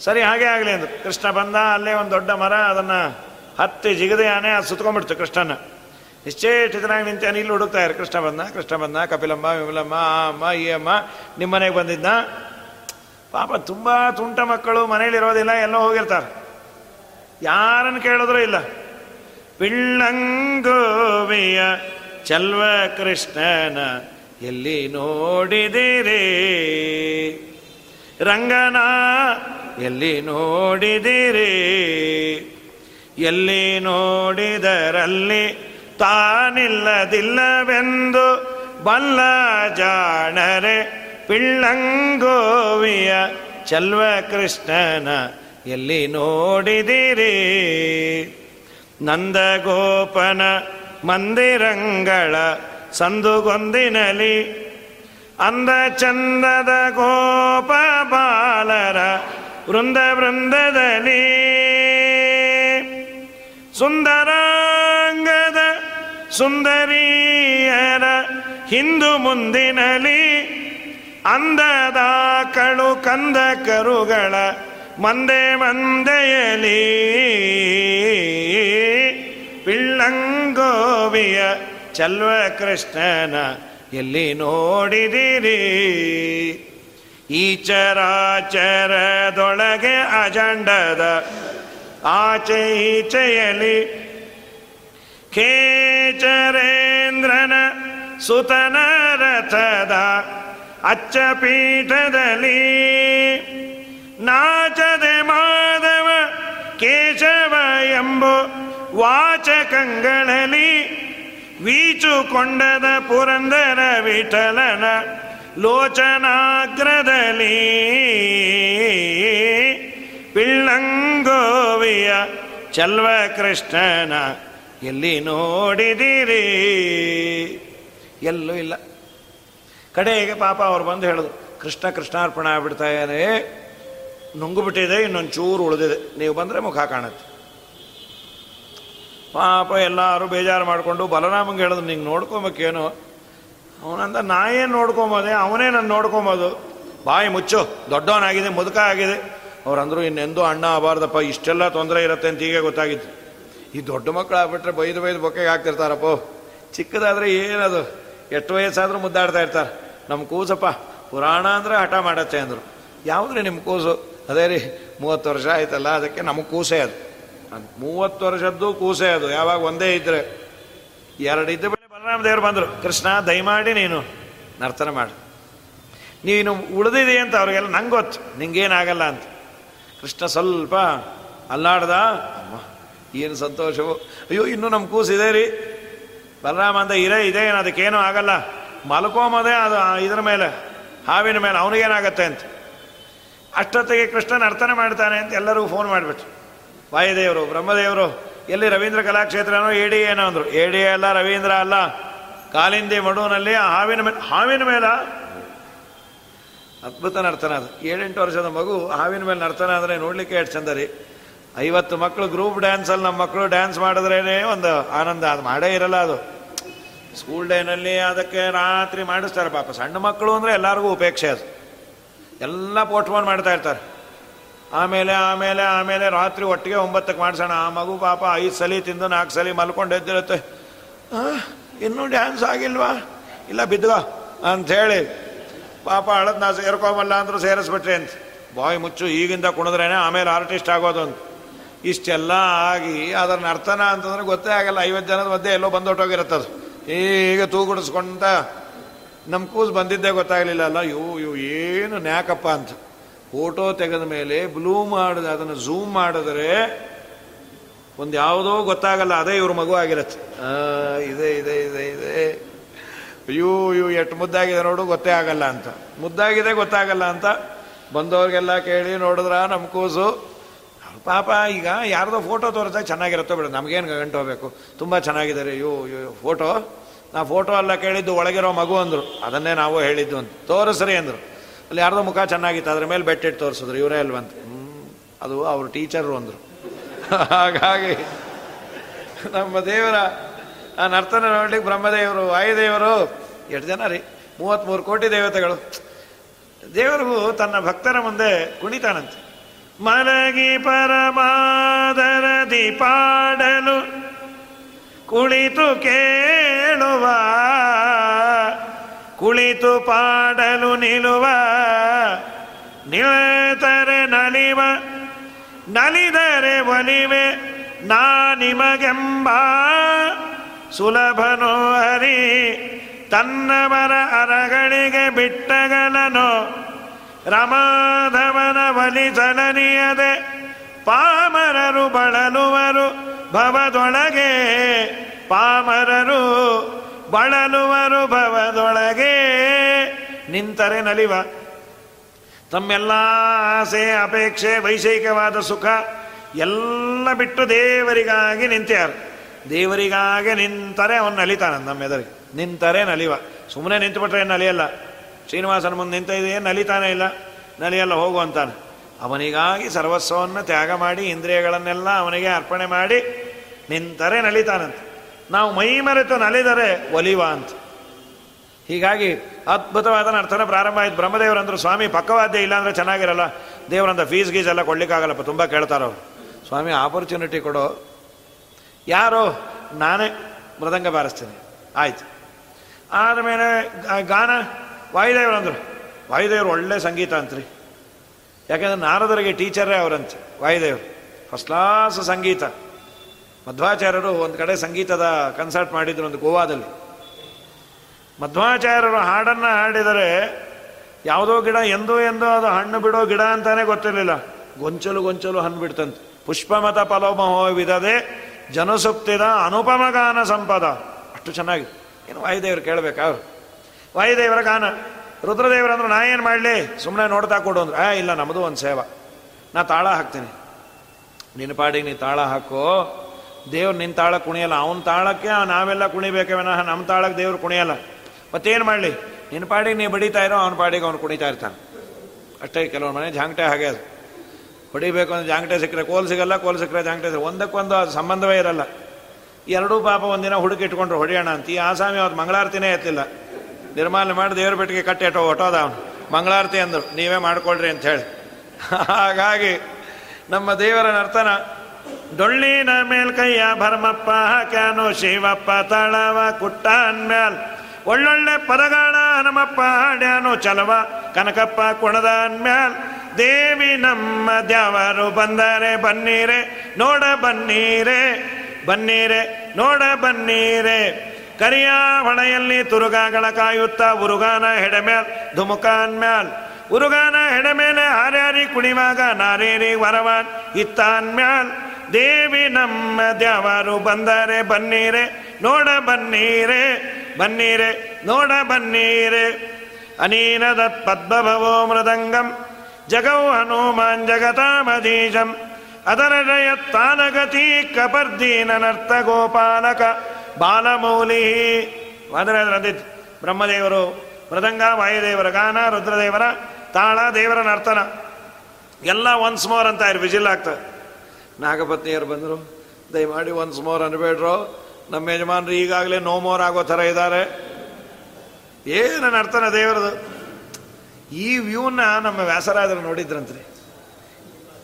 ಸರಿ, ಹಾಗೆ ಆಗಲಿ ಅಂದರು. ಕೃಷ್ಣ ಬಂದ, ಅಲ್ಲೇ ಒಂದು ದೊಡ್ಡ ಮರ, ಅದನ್ನು ಹತ್ತಿ ಜಿಗದೆ ಆನೆ ಅದು ಸುತ್ಕೊಂಡ್ಬಿಡ್ತು ಕೃಷ್ಣನ. ನಿಶ್ಚೇಟಿತನಾಗಿ ನಿಂತೆ ಇಲ್ಲಿ ಹುಡುಕ್ತಾ ಇರು ಕೃಷ್ಣ ಬಂದ ಕೃಷ್ಣ ಬಂದ, ಕಪಿಲಮ್ಮ, ವಿಮಲಮ್ಮ, ಆ ಅಮ್ಮ, ಈ ಅಮ್ಮ ನಿಮ್ಮ ಮನೆಗೆ ಬಂದಿದ್ದ ಪಾಪ ತುಂಬ ತುಂಟ ಮಕ್ಕಳು ಮನೇಲಿರೋದಿಲ್ಲ ಎಲ್ಲೋ ಹೋಗಿರ್ತಾರೆ. ಯಾರನ್ನು ಕೇಳಿದ್ರೂ ಇಲ್ಲ. ಪಿಳ್ಳಂಗೋವಿಯ ಚಲ್ವ ಕೃಷ್ಣನ ಎಲ್ಲಿ ನೋಡಿದಿರಿ? ರಂಗನ ಎಲ್ಲಿ ನೋಡಿದಿರಿ? ಎಲ್ಲಿ ನೋಡಿದರಲ್ಲಿ ತಾನಿಲ್ಲದಿಲ್ಲವೆಂದು ಬಲ್ಲ ಜಾಣರೆ ಪಿಳ್ಳಂಗೋವಿಯ ಚಲ್ವ ಕೃಷ್ಣನ ಎಲ್ಲಿ ನೋಡಿದಿರಿ? ನಂದಗೋಪನ ಮಂದಿರಂಗಳ ಸಂದುಗೊಂದಿನಲಿ, ಅಂದ ಚಂದದ ಗೋಪ ಬಾಲರ ವೃಂದ ವೃಂದದಲ್ಲಿ, ಸುಂದರಾಂಗದ ಸುಂದರಿಯರ ಹಿಂದು ಮುಂದಿನಲಿ ಅಂದದ ಕಳು ಕಂದ ಕರುಗಳ ಮಂದೆ ಮಂದೆಯಲಿ. ಪಿಳ್ಳಂಗೋವಿಯ ಚಲ್ವ ಕೃಷ್ಣನ ಎಲ್ಲಿ ನೋಡಿದಿರಿ? ಈಚರಾಚರದೊಳಗೆ ಚರಾಚರದೊಳಗೆ ಅಜಂಡದ ಆಚೆ ಈಚೆಯಲಿ ಕೇಚರೇಂದ್ರನ ಸುತನ ರಥದ ಅಚ್ಚ ಪೀಠದಲ್ಲಿ ನಾಚದೆ ಮಾಧವ ಕೇಶವ ಎಂಬು ವಾಚಕಂಗಳಲ್ಲಿ ವೀಚುಕೊಂಡದ ಪುರಂದರ ವಿಠಲನ ಲೋಚನಾಗ್ರದಲ್ಲಿ ಪಿಳ್ಳಂಗೋವಿಯ ಚಲ್ವ ಕೃಷ್ಣನ ಎಲ್ಲಿ ನೋಡಿದಿರಿ? ಎಲ್ಲೂ ಇಲ್ಲ. ಕಡೆಗೆ ಪಾಪ ಅವ್ರು ಬಂದು ಹೇಳಿದ್ರು ಕೃಷ್ಣ ಕೃಷ್ಣಾರ್ಪಣ ಆಗ್ಬಿಡ್ತಾ ಇದ್ದಾರೆ ನುಂಗು ಬಿಟ್ಟಿದೆ ಇನ್ನೊಂದು ಚೂರು ಉಳಿದಿದೆ. ನೀವು ಬಂದರೆ ಮುಖ ಕಾಣುತ್ತೆ. ಪಾಪ ಎಲ್ಲರೂ ಬೇಜಾರು ಮಾಡಿಕೊಂಡು ಬಲರಾಮಂಗೆ ಹೇಳಿದ್ರು ನಿಂಗೆ ನೋಡ್ಕೊಬೇಕೇನು? ಅವನಂದ, ನಾ ಏನು ನೋಡ್ಕೊಂಬೋದೆ? ಅವನೇ ನಾನು ನೋಡ್ಕೊಂಬೋದು. ಬಾಯಿ ಮುಚ್ಚು, ದೊಡ್ಡವನಾಗಿದೆ ಮುದುಕ ಆಗಿದೆ ಅವ್ರಂದ್ರು, ಇನ್ನೆಂದೂ ಅಣ್ಣ ಆಬಾರ್ದಪ್ಪ ಇಷ್ಟೆಲ್ಲ ತೊಂದರೆ ಇರುತ್ತೆ ಅಂತ ಈಗ ಗೊತ್ತಾಗಿತ್ತು. ಈ ದೊಡ್ಡ ಮಕ್ಕಳು ಆಗ್ಬಿಟ್ರೆ ಬೈದು ಬೈದು ಬೊಕ್ಕೆಗೆ ಹಾಕ್ತಿರ್ತಾರಪ್ಪ. ಚಿಕ್ಕದಾದರೆ ಏನದು? ಎಷ್ಟು ವಯಸ್ಸಾದರೂ ಮುದ್ದಾಡ್ತಾ ಇರ್ತಾರೆ. ನಮ್ಮ ಕೂಸಪ್ಪ ಪುರಾಣ ಅಂದರೆ ಹಠ ಮಾಡತ್ತೆ ಅಂದರು. ಯಾವುದ್ರಿ ನಿಮ್ಮ ಕೂಸು? ಅದೇ ರೀ, ಮೂವತ್ತು ವರ್ಷ ಆಯ್ತಲ್ಲ, ಅದಕ್ಕೆ ನಮಗೆ ಕೂಸೆ ಅದು. ಅದು ಮೂವತ್ತು ವರ್ಷದ್ದು ಕೂಸೆ ಅದು, ಯಾವಾಗ ಒಂದೇ ಇದ್ದರೆ ಎರಡು ಇದ್ದ ಬಳಿ ಬಲರಾಮ ದೇವರು ಬಂದರು, ಕೃಷ್ಣ ದಯಮಾಡಿ ನೀನು ನರ್ತನ ಮಾಡು. ನೀನು ಉಳಿದಿದೆ ಅಂತ ಅವ್ರಿಗೆಲ್ಲ ನಂಗೆ ಗೊತ್ತು, ನಿಂಗೇನಾಗಲ್ಲ ಅಂತ. ಕೃಷ್ಣ ಸ್ವಲ್ಪ ಅಲ್ಲಾಡ್ದ, ಅಮ್ಮ, ಏನು ಸಂತೋಷವು. ಅಯ್ಯೋ, ಇನ್ನೂ ನಮ್ಮ ಕೂಸಿದೆ ರೀ. ಬಲರಾಮ ಅಂತ ಇರೇ, ಇದೆ ಅದಕ್ಕೇನೂ ಆಗಲ್ಲ. ಮಲ್ಕೋಮದೇ ಅದು ಇದರ ಮೇಲೆ, ಹಾವಿನ ಮೇಲೆ, ಅವನಿಗೇನಾಗತ್ತೆ ಅಂತ. ಅಷ್ಟೊತ್ತಿಗೆ ಕೃಷ್ಣ ನರ್ತನ ಮಾಡ್ತಾನೆ ಅಂತ ಎಲ್ಲರಿಗೂ ಫೋನ್ ಮಾಡಿಬಿಟ್ರು. ವಾಯುದೇವರು, ಬ್ರಹ್ಮದೇವರು, ಎಲ್ಲಿ ರವೀಂದ್ರ ಕಲಾಕ್ಷೇತ್ರನೋ ಎಡಿ ಏನೋ ಅಂದರು. ಎಡಿ ಅಲ್ಲ, ರವೀಂದ್ರ ಅಲ್ಲ, ಕಾಲಿಂದಿ ಮಡುವಿನಲ್ಲಿ ಹಾವಿನ ಮೇಲೆ ಹಾವಿನ ಮೇಲ. ಅದ್ಭುತ ನರ್ತನ ಅದು. ಏಳೆಂಟು ವರ್ಷದ ಮಗು ಹಾವಿನ ಮೇಲೆ ನರ್ತನ ಅಂದರೆ ನೋಡಲಿಕ್ಕೆ ಎಷ್ಟು ಚಂದ ರೀ ಐವತ್ತು ಮಕ್ಕಳು ಗ್ರೂಪ್ ಡ್ಯಾನ್ಸಲ್ಲಿ ನಮ್ಮ ಮಕ್ಕಳು ಡ್ಯಾನ್ಸ್ ಮಾಡಿದ್ರೇ ಒಂದು ಆನಂದ. ಅದು ಮಾಡೇ ಇರಲ್ಲ ಅದು. ಸ್ಕೂಲ್ ಡೇನಲ್ಲಿ ಅದಕ್ಕೆ ರಾತ್ರಿ ಮಾಡಿಸ್ತಾರೆ ಪಾಪ. ಸಣ್ಣ ಮಕ್ಕಳು ಅಂದರೆ ಎಲ್ಲರಿಗೂ ಉಪೇಕ್ಷೆ ಅದು. ಎಲ್ಲ ಪೋಟ್ಫೋನ್ ಮಾಡ್ತಾ ಇರ್ತಾರೆ. ಆಮೇಲೆ ಆಮೇಲೆ ಆಮೇಲೆ ರಾತ್ರಿ ಒಟ್ಟಿಗೆ ಒಂಬತ್ತಕ್ಕೆ ಮಾಡಿಸೋಣ. ಆ ಮಗು ಪಾಪ ಐದು ಸಲ ತಿಂದು ನಾಲ್ಕು ಸಲ ಮಲ್ಕೊಂಡು ಎದ್ದಿರುತ್ತೆ. ಇನ್ನೂ ಡ್ಯಾನ್ಸ್ ಆಗಿಲ್ವಾ? ಇಲ್ಲ ಬಿದ್ದುವ ಅಂಥೇಳಿ ಪಾಪ ಅಳದ್ ನಾ ಸೇರ್ಕೊಂಬಲ್ಲ ಅಂದ್ರೆ ಸೇರಿಸ್ಬಿಟ್ರಿ ಅಂತ. ಬಾಯ್ ಮುಚ್ಚು, ಈಗಿಂದ ಕುಣಿದ್ರೇನೆ ಆಮೇಲೆ ಆರ್ಟಿಸ್ಟ್ ಆಗೋದು ಅಂತ. ಇಷ್ಟೆಲ್ಲ ಆಗಿ ಅದರ ನರ್ತನ ಅಂತಂದ್ರೆ ಗೊತ್ತೇ ಆಗಲ್ಲ. ಐವತ್ತು ಜನದ ಮಧ್ಯೆ ಎಲ್ಲೋ ಬಂದೊಟ್ಟೋಗಿರುತ್ತದು. ಈಗ ತೂಗುಡಿಸ್ಕೊಂತ ನಮ್ಮ ಕೂಸು ಬಂದಿದ್ದೇ ಗೊತ್ತಾಗಲಿಲ್ಲ ಅಲ್ಲ ಯೋ ಯೋ ಏನು ನ್ಯಾಕಪ್ಪ ಅಂತ. ಫೋಟೋ ತೆಗೆದ ಮೇಲೆ ಬ್ಲೂ ಮಾಡಿದ, ಅದನ್ನು ಝೂಮ್ ಮಾಡಿದ್ರೆ ಒಂದು ಯಾವುದೋ ಗೊತ್ತಾಗಲ್ಲ, ಅದೇ ಇವ್ರ ಮಗು ಆಗಿರತ್ತೆ. ಇದೆ ಇದೆ ಇದೆ ಇದೆ. ಅಯ್ಯೋ ಅಯ್ಯೋ, ಎಷ್ಟು ಮುದ್ದಾಗಿದೆ ನೋಡು, ಗೊತ್ತೇ ಆಗಲ್ಲ ಅಂತ. ಮುದ್ದಾಗಿದೆ, ಗೊತ್ತಾಗಲ್ಲ ಅಂತ ಬಂದವ್ರಿಗೆಲ್ಲ ಕೇಳಿ ನೋಡಿದ್ರ ನಮ್ಮ ಕೂಸು? ಪಾಪ, ಈಗ ಯಾರ್ದೋ ಫೋಟೋ ತೋರಿಸ್ದಾಗ ಚೆನ್ನಾಗಿರುತ್ತೋ ಬಿಡು, ನಮಗೇನು ಗಂಟು ಹೋಗ್ಬೇಕು. ತುಂಬ ಚೆನ್ನಾಗಿದೆ ಅಯ್ಯೋ ಅಯ್ಯೋ, ಫೋಟೋ? ನಾ ಫೋಟೋ ಎಲ್ಲ ಕೇಳಿದ್ದು ಒಳಗಿರೋ ಮಗು ಅಂದರು. ಅದನ್ನೇ ನಾವು ಹೇಳಿದ್ದು ಅಂತ. ತೋರಿಸ್ರಿ ಅಂದರು. ಅಲ್ಲಿ ಯಾರ್ದೋ ಮುಖ ಚೆನ್ನಾಗಿತ್ತು, ಅದ್ರ ಮೇಲೆ ಬೆಟ್ಟಿಟ್ಟು ತೋರಿಸಿದ್ರು. ಇವರೇ ಅಲ್ವಂತ. ಅದು ಅವ್ರ ಟೀಚರು ಅಂದರು. ಹಾಗಾಗಿ ನಮ್ಮ ದೇವರ, ಆ ನರ್ತನ ನೋಡ್ಲಿಕ್ಕೆ ಬ್ರಹ್ಮದೇವರು, ವಾಯುದೇವರು, ಎಷ್ಟು ಜನ ರೀ? ಮೂವತ್ತ್ಮೂರು ಕೋಟಿ ದೇವತೆಗಳು. ದೇವರು ತನ್ನ ಭಕ್ತರ ಮುಂದೆ ಕುಣಿತಾನಂತೆ. ಮಲಗಿ ಪರಮಾದರ ದೀಪಾಡಲು ಕುಳಿತು ಕೇಳುವ, ಕುಳಿತು ಪಾಡಲು ನಿಲ್ಲುವ ನಿಳತರೆ ನಲಿವ, ನಲಿದರೆ ಒಲಿವೆ, ನಾ ನಿಮಗೆಂಬ. ಸುಲಭನೋ ಹರಿ, ತನ್ನವರ ಅರಗಳಿಗೆ ಬಿಟ್ಟಗಲನು, ರಮಾಧವನ ಒಲಿಸಲನಿಯದೆ ಪಾಮರರು ಬಳಲುವರು ಭವದೊಳಗೆ ಪಾಮರರು ಬಳಲುವರು ಭವದೊಳಗೆ ನಿಂತರೆ ನಲಿವ. ತಮ್ಮೆಲ್ಲ ಆಸೆ, ಅಪೇಕ್ಷೆ, ವೈಷಯಿಕವಾದ ಸುಖ ಎಲ್ಲ ಬಿಟ್ಟು ದೇವರಿಗಾಗಿ ನಿಂತ್ಯಾರು. ದೇವರಿಗಾಗಿ ನಿಂತರೆ ಅವನು ನಲಿತಾನ ನಮ್ಮ ಎದುರಿಗೆ. ನಿಂತರೆ ನಲಿವ. ಸುಮ್ಮನೆ ನಿಂತುಬಿಟ್ರೆ ನಲಿಯಲ್ಲ? ಶ್ರೀನಿವಾಸನ ಮುಂದೆ ನಿಂತ ಏನು ನಲಿತಾನೆ ಇಲ್ಲ? ನಲಿಯಲ್ಲ, ಹೋಗು ಅಂತಾನೆ. ಅವನಿಗಾಗಿ ಸರ್ವಸ್ವವನ್ನು ತ್ಯಾಗ ಮಾಡಿ, ಇಂದ್ರಿಯಗಳನ್ನೆಲ್ಲ ಅವನಿಗೆ ಅರ್ಪಣೆ ಮಾಡಿ ನಿಂತರೆ ನಲಿತಾನಂತ. ನಾವು ಮೈ ಮರೆತು ನಲಿದರೆ ಒಲಿವ ಅಂತ. ಹೀಗಾಗಿ ಅದ್ಭುತವಾದ ನರ್ತನ ಪ್ರಾರಂಭ ಆಯ್ತು. ಬ್ರಹ್ಮದೇವರಂದ್ರು, ಸ್ವಾಮಿ, ಪಕ್ಕವಾದ್ಯ ಇಲ್ಲ ಅಂದರೆ ಚೆನ್ನಾಗಿರಲ್ಲ. ದೇವರಂತ ಫೀಸ್ ಗೀಸ್ ಎಲ್ಲ ಕೊಡ್ಲಿಕ್ಕಾಗಲ್ಲಪ್ಪ, ತುಂಬ ಕೇಳ್ತಾರವ್ರು ಸ್ವಾಮಿ ಆಪರ್ಚುನಿಟಿ ಕೊಡೋ. ಯಾರೋ? ನಾನೇ, ಮೃದಂಗ ಬಾರಿಸ್ತೀನಿ. ಆಯ್ತು. ಆದಮೇಲೆ ಗಾನ ವಾಯುದೇವರು ಅಂದರು ವಾಯುದೇವರು ಒಳ್ಳೆ ಸಂಗೀತ ಅಂತ್ರಿ ಯಾಕೆಂದ್ರೆ ನಾರದರಿಗೆ ಟೀಚರೇ ಅವರಂತೆ, ವಾಯುದೇವರು. ಫಸ್ಟ್ ಕ್ಲಾಸ್ ಸಂಗೀತ. ಮಧ್ವಾಚಾರ್ಯರು ಒಂದು ಕಡೆ ಸಂಗೀತದ ಕನ್ಸರ್ಟ್ ಮಾಡಿದ್ರು ಒಂದು ಗೋವಾದಲ್ಲಿ. ಮಧ್ವಾಚಾರ್ಯರು ಹಾಡನ್ನು ಹಾಡಿದರೆ ಯಾವುದೋ ಗಿಡ, ಎಂದೋ ಎಂದೋ ಅದು ಹಣ್ಣು ಬಿಡೋ ಗಿಡ ಅಂತಾನೆ ಗೊತ್ತಿರಲಿಲ್ಲ. ಗೊಂಚಲು ಗೊಂಚಲು ಹಣ್ಣು ಬಿಡ್ತಂತೆ. ಪುಷ್ಪಮತ ಫಲೋಮಹೋ ವಿಧದೆ ಜನಸುಪ್ತಿದ ಅನುಪಮ ಗಾನ ಸಂಪದ. ಅಷ್ಟು ಚೆನ್ನಾಗಿ. ಏನು ವಾಯುದೇವರು ಕೇಳಬೇಕಾ ವಾಯುದೇವರ ಗಾನ. ರುದ್ರದೇವರಂದ್ರೆ, ನಾ ಏನು ಮಾಡಲಿ? ಸುಮ್ಮನೆ ನೋಡ್ತಾ ಕೊಡು ಅಂದ್ರೆ. ಆ ಇಲ್ಲ ನಮ್ಮದು ಒಂದು ಸೇವಾ. ನಾ ತಾಳ ಹಾಕ್ತೀನಿ. ನಿನ್ನ ಪಾಡಿಗೆ ನೀ ತಾಳ ಹಾಕೋ. ದೇವ್ರು ನಿನ್ನ ತಾಳ ಕುಣಿಯಲ್ಲ. ಅವನ ತಾಳಕ್ಕೆ ನಾವೆಲ್ಲ ಕುಣಿಬೇಕೆ ನಮ್ಮ ತಾಳಕ್ಕೆ ದೇವ್ರು ಕುಣಿಯಲ್ಲ. ಮತ್ತೇನು ಮಾಡಲಿ? ನಿನ್ನ ಪಾಡಿಗೆ ನೀ ಬಡಿತಾ ಇರೋ, ಅವನ ಪಾಡಿಗೆ ಅವ್ನು ಕುಣಿತಾ ಇರ್ತಾನೆ. ಅಷ್ಟೇ ಕೆಲವ್ರ ಮನೆ ಜಾಂಗ್ಟೆ ಹಾಗೆ ಅದು. ಹೊಡಿಬೇಕು ಅಂದ್ರೆ ಜಾಂಗ್ಟೆ ಸಿಕ್ಕರೆ ಕೋಲ್ ಸಿಗಲ್ಲ, ಕೋಲ್ ಸಿಕ್ಕರೆ ಜಾಂಗ್ಟೆ ಒಂದಕ್ಕೊಂದು ಅದು ಸಂಬಂಧವೇ ಇರಲ್ಲ. ಎರಡೂ ಪಾಪ ಒಂದಿನ ಹುಡುಕಿಟ್ಕೊಂಡ್ರು ಹೊಡಿಯೋಣ ಅಂತ. ಈ ಆಸಾಮಿ ಅವತ್ತು ಮಂಗಳಾರತಿನೇ ಎತ್ತಿಲ್ಲ. ನಿರ್ಮಾಲ ಮಾಡಿ ದೇವ್ರ ಬೆಟ್ಟಿಗೆ ಕಟ್ಟಿ ಅಟೋ ಹೊಟ್ಟೋದ ಅವನು. ಮಂಗಳಾರತಿ ಅಂದರು. ನೀವೇ ಮಾಡ್ಕೊಳ್ರಿ ಅಂತ ಹೇಳಿ. ಹಾಗಾಗಿ ನಮ್ಮ ದೇವರ ನರ್ತನ, ಡೊಳ್ಳಿನ ಮೇಲ್ಕೈಯ ಭರ್ಮಪ್ಪ ಹಾಕ್ಯಾನು ಶಿವಪ್ಪ ತಳವ ಕುಟ್ಟ ಅನ್ಮ್ಯಾಲ್ ಒಳ್ಳೊಳ್ಳೆ ಪದಗಾಣ ಹನುಮಪ್ಪ ಹಾಡ್ಯಾನು ಚಲವ ಕನಕಪ್ಪ ಕುಣದ ಅನ್ಮ್ಯಾಲ್ ದೇವಿ ನಮ್ಮ ದ್ಯಾವರು ಬಂದರೆ ಬನ್ನೀರೆ, ನೋಡ ಬನ್ನೀರೆ ಬನ್ನೀರೆ, ನೋಡ ಬನ್ನೀರೆ. ಕರಿಯ ಹೊಣೆಯಲ್ಲಿ ತುರುಗಾಗಳ ಕಾಯುತ್ತ ಉರುಗಾನ ಹೆಡೆಮ್ಯಾಲ್, ಧುಮುಕಾನ್ ಮ್ಯಾಲ್. ಉರುಗಾನ ಹೆಡಮೇಲೆ ಹಾರ್ಯಾರಿ ಕುಣಿವಾಗ ನಾರೇರಿ ವರವಾನ್ ಇತ್ತಾನ್ಮ್ಯಾಲ್ ದೇವಿ ನಮ್ಮ ದ್ಯಾವರು ಬಂದರೆ ಬನ್ನೀರೆ, ನೋಡ ಬನ್ನೀರೆ ಬನ್ನೀರೆ, ನೋಡ ಬನ್ನೀರೆ. ಅನೀನದತ್ ಪದ್ಮಭವೋ ಮೃದಂಗಂ, ಜಗೌ ಹನುಮಾನ್ ಜಗತಾಮಧೀಶಂ. ಅದರ ಜಯತ್ತಾನಗತಿ ಕಪರ್ದೀನ ನರ್ತ ಗೋಪಾಲಕ. ಬಾಲಮೌಲಿ ಅದರ ಬ್ರಹ್ಮದೇವರು, ಮೃದಂಗ ವಾಯುದೇವರ ಗಾನ, ರುದ್ರದೇವರ ತಾಳ, ದೇವರ ನರ್ತನ. ಎಲ್ಲ ಒನ್ಸ್ ಮೋರ್ ಅಂತ ಇರು ವಿಜಿಲ್ ಆಗ್ತದೆ. ನಾಗಪತ್ನಿಯರು ಬಂದರು, ದಯಮಾಡಿ ಒನ್ಸ್ ಮೋರ್ ಅನ್ಬೇಡ್ರು. ನಮ್ಮ ಯಜಮಾನ್ರು ಈಗಾಗಲೇ ನೋ ಮೋರ್ ಆಗೋ ಥರ ಇದ್ದಾರೆ. ಏನು ನರ್ತನ ದೇವರದು? ಈ ವ್ಯೂನ ನಮ್ಮ ವ್ಯಾಸರಾದರು ನೋಡಿದ್ರಂತ್ರಿ.